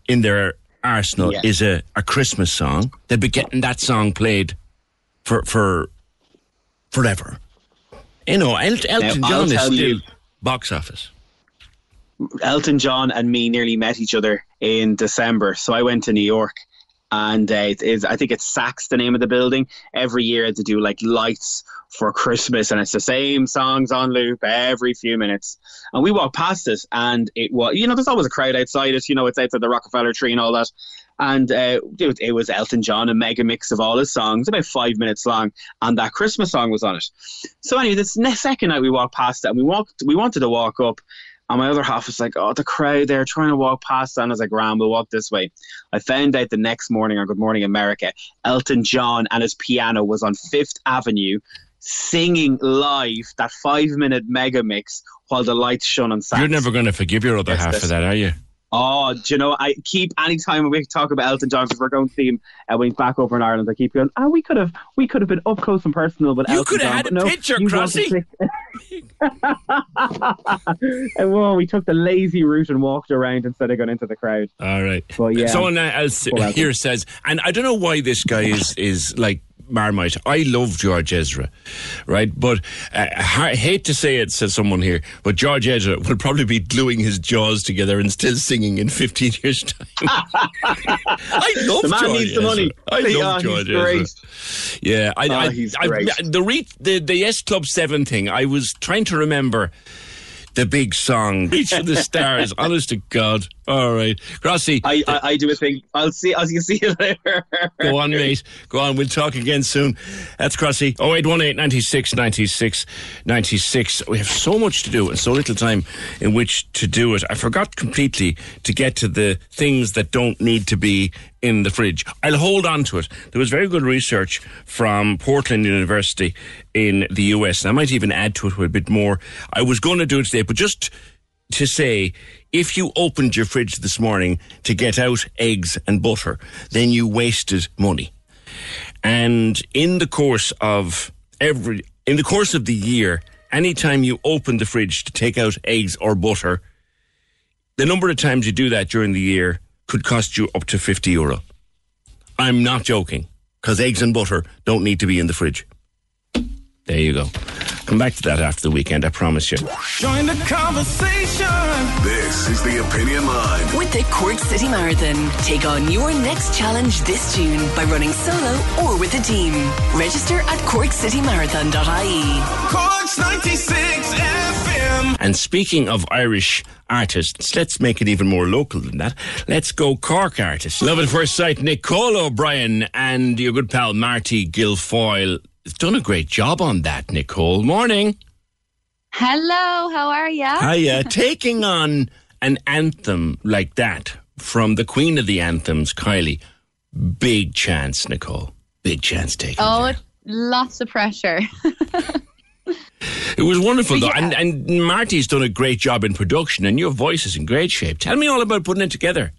Speaker 6: in their arsenal
Speaker 23: Yeah.
Speaker 6: is a, a Christmas song they'll be getting that song played for for forever you know El- Elton
Speaker 23: Now,
Speaker 6: John is still
Speaker 23: you-
Speaker 6: box office
Speaker 23: Elton John and me nearly met each other in December. So I went to New York, and uh, it is I think it's Saks the name of the building. Every year they do like lights for Christmas, and it's the same songs on loop every few minutes. And we walked past it, and it was you know there's always a crowd outside it. You know it's outside the Rockefeller tree and all that. And uh, it, it was Elton John, a mega mix of all his songs, about five minutes long, and that Christmas song was on it. So anyway, this ne- second night we walked past it, and we walked, we wanted to walk up, and my other half was like, "Oh, the crowd! They're trying to walk past." And I was like, "Ram, we'll walk this way." I found out the next morning on Good Morning America, Elton John and his piano was on Fifth Avenue, singing live that five-minute mega mix while the lights shone on. Saks.
Speaker 6: you're never going to forgive your other
Speaker 23: Yes,
Speaker 6: half for that are you
Speaker 23: Oh, do you know? I keep anytime we talk about Elton John because we're going to see him uh, when he's back over in Ireland. I keep going. Oh, we could have, we could have been up close and personal, but
Speaker 6: You
Speaker 23: Elton
Speaker 6: could have
Speaker 23: John,
Speaker 6: had a
Speaker 23: no,
Speaker 6: picture, Crossy.
Speaker 23: and well, we took the lazy route and walked around instead of going into the crowd.
Speaker 6: All right.
Speaker 23: Well, yeah.
Speaker 6: Someone else here says, and I don't know why this guy is is like Marmite. I love George Ezra, right? But uh, I hate to say it, says someone here, but George Ezra will probably be gluing his jaws together and still singing in 15 years' time. I love
Speaker 23: The man
Speaker 6: George
Speaker 23: needs the
Speaker 6: Ezra.
Speaker 23: money.
Speaker 6: I love
Speaker 23: he's
Speaker 6: George. Ezra. Yeah, I,
Speaker 23: Oh,
Speaker 6: I,
Speaker 23: he's
Speaker 6: I- the, re- the the S Club Seven thing. I was trying to remember the big song, "Reach for the Stars." honest to God. All right, Crossy.
Speaker 23: I, I, I do a thing. I'll see. I'll see you later.
Speaker 6: Go on, mate. Go on. We'll talk again soon. That's Crossy. 0818 96 96 96. We have so much to do and so little time in which to do it. I forgot completely to get to the things that don't need to be in the fridge. I'll hold on to it. There was very good research from Portland University in the US. And I might even add to it a bit more. I was going to do it today, but just to say if you opened your fridge this morning to get out eggs and butter, then you wasted money. And in the course of every, in the course of the year, anytime you open the fridge to take out eggs or butter, the number of times you do that during the year could cost you up to 50 euro. I'm not joking, because eggs and butter don't need to be in the fridge. There you go. Come back to that after the weekend, I promise you.
Speaker 4: Join the conversation.
Speaker 5: This is the Opinion Line.
Speaker 1: With the Cork City Marathon, take on your next challenge this June by running solo or with a team. Register at corkcitymarathon.ie.
Speaker 4: Cork's 96 FM.
Speaker 6: And speaking of Irish artists, let's make it even more local than that. Let's go Cork artists. Love at first sight, Nicole O'Brien and your good pal Marty Guilfoyle. You've done a great job on that, Nicole. Morning.
Speaker 24: Hello, how are you?
Speaker 6: Hiya. Taking on an anthem like that from the Queen of the Anthems, Kylie. Big chance, Nicole. Big chance taken.
Speaker 24: Oh, lots of pressure.
Speaker 6: It was wonderful, though.
Speaker 24: Yeah.
Speaker 6: And, and Marty's done a great job in production, and your voice is in great shape. Tell me all about putting it together.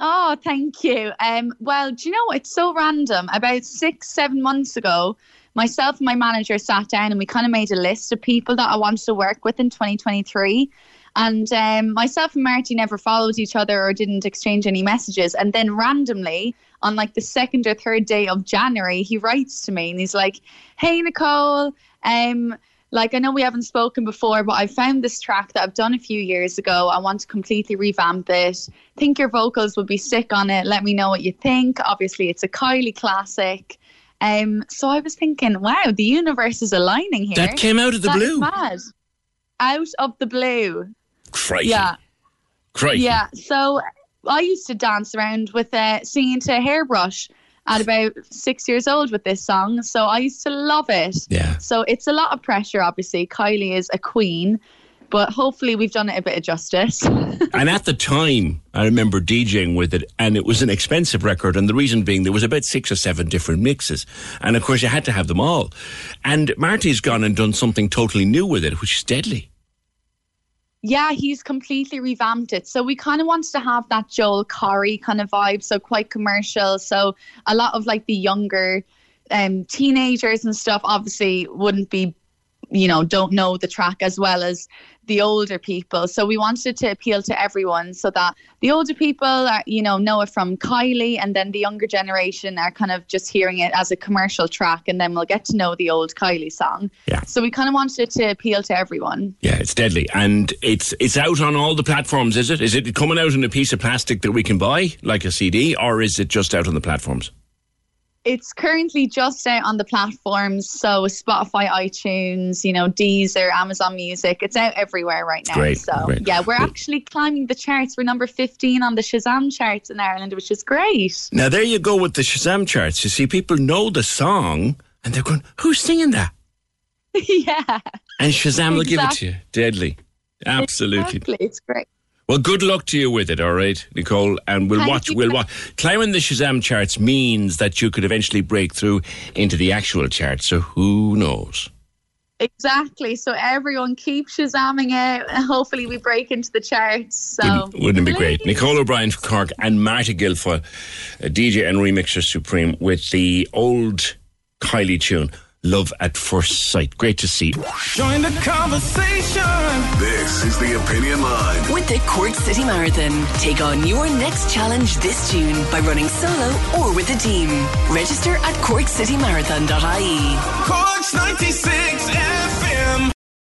Speaker 24: Oh, thank you. Um, well, do you know what? It's so random. About six, seven months ago, myself and my manager sat down and we kind of made a list of people that I wanted to work with in 2023. And um, myself and Marty never followed each other or didn't exchange any messages. And then randomly, on like the second or third day of January, he writes to me and he's like, "Hey Nicole, um, like I know we haven't spoken before, but I found this track that I've done a few years ago. I want to completely revamp it. Think your vocals would be sick on it. Let me know what you think. Obviously, it's a Kylie classic." Um, so I was thinking, wow, the universe is aligning here.
Speaker 6: That came out of the
Speaker 24: That
Speaker 6: blue.
Speaker 24: mad. Out of the blue.
Speaker 6: Crikey.
Speaker 24: Yeah.
Speaker 6: Crikey.
Speaker 24: Yeah. So I used to dance around with uh, singing to a hairbrush at about six years old with this song. So I used to love it.
Speaker 6: Yeah.
Speaker 24: So it's a lot of pressure, obviously. Kylie is a queen, but hopefully we've done it a bit of justice.
Speaker 6: And at the time, I remember DJing with it, and it was an expensive record. And the reason being, there was about six or seven different mixes, and of course, you had to have them all. And Marty's gone and done something totally new with it, which is deadly.
Speaker 24: Yeah, he's completely revamped it. So we kind of wanted to have that Joel Corry kind of vibe, so quite commercial. So a lot of like the younger um, teenagers and stuff obviously wouldn't be, you know, don't know the track as well as the older people. So we wanted to appeal to everyone so that the older people, are, you know, know it from Kylie, and then the younger generation are kind of just hearing it as a commercial track, and then we'll get to know the old Kylie song.
Speaker 6: Yeah.
Speaker 24: So we kind of wanted it to appeal to everyone.
Speaker 6: Yeah, it's deadly, and it's it's out on all the platforms. Is it? Is it coming out in a piece of plastic that we can buy, like a CD, or is it just out on the platforms?
Speaker 24: It's currently just out on the platforms, so Spotify, iTunes, you know, Deezer, Amazon Music. It's out everywhere right now.
Speaker 6: Great,
Speaker 24: so
Speaker 6: great.
Speaker 24: yeah, we're actually climbing the charts. We're number fifteen on the Shazam charts in Ireland, which is great.
Speaker 6: Now there you go with the Shazam charts. You see, people know the song, and they're going, "Who's singing that?"
Speaker 24: yeah,
Speaker 6: And Shazam will give it to you. Deadly, absolutely.
Speaker 24: exactly. It's great.
Speaker 6: Well, good luck to you with it, all right, Nicole. And we'll
Speaker 24: Thank
Speaker 6: watch.
Speaker 24: you.
Speaker 6: We'll watch. Climbing the Shazam charts means that you could eventually break through into the actual charts. So who knows?
Speaker 24: Exactly. So everyone keep Shazamming it, and hopefully we break into the charts. So
Speaker 6: Wouldn't, wouldn't it be great? Nicole O'Brien from Cork and Marty Guilfoyle, uh, DJ and remixer supreme, with the old Kylie tune, Love at First Sight. Great to see. you.
Speaker 4: Join the conversation.
Speaker 5: This is the Opinion Line.
Speaker 1: With the Cork City Marathon, take on your next challenge this June by running solo or with a team. Register at corkcitymarathon.ie.
Speaker 4: Cork's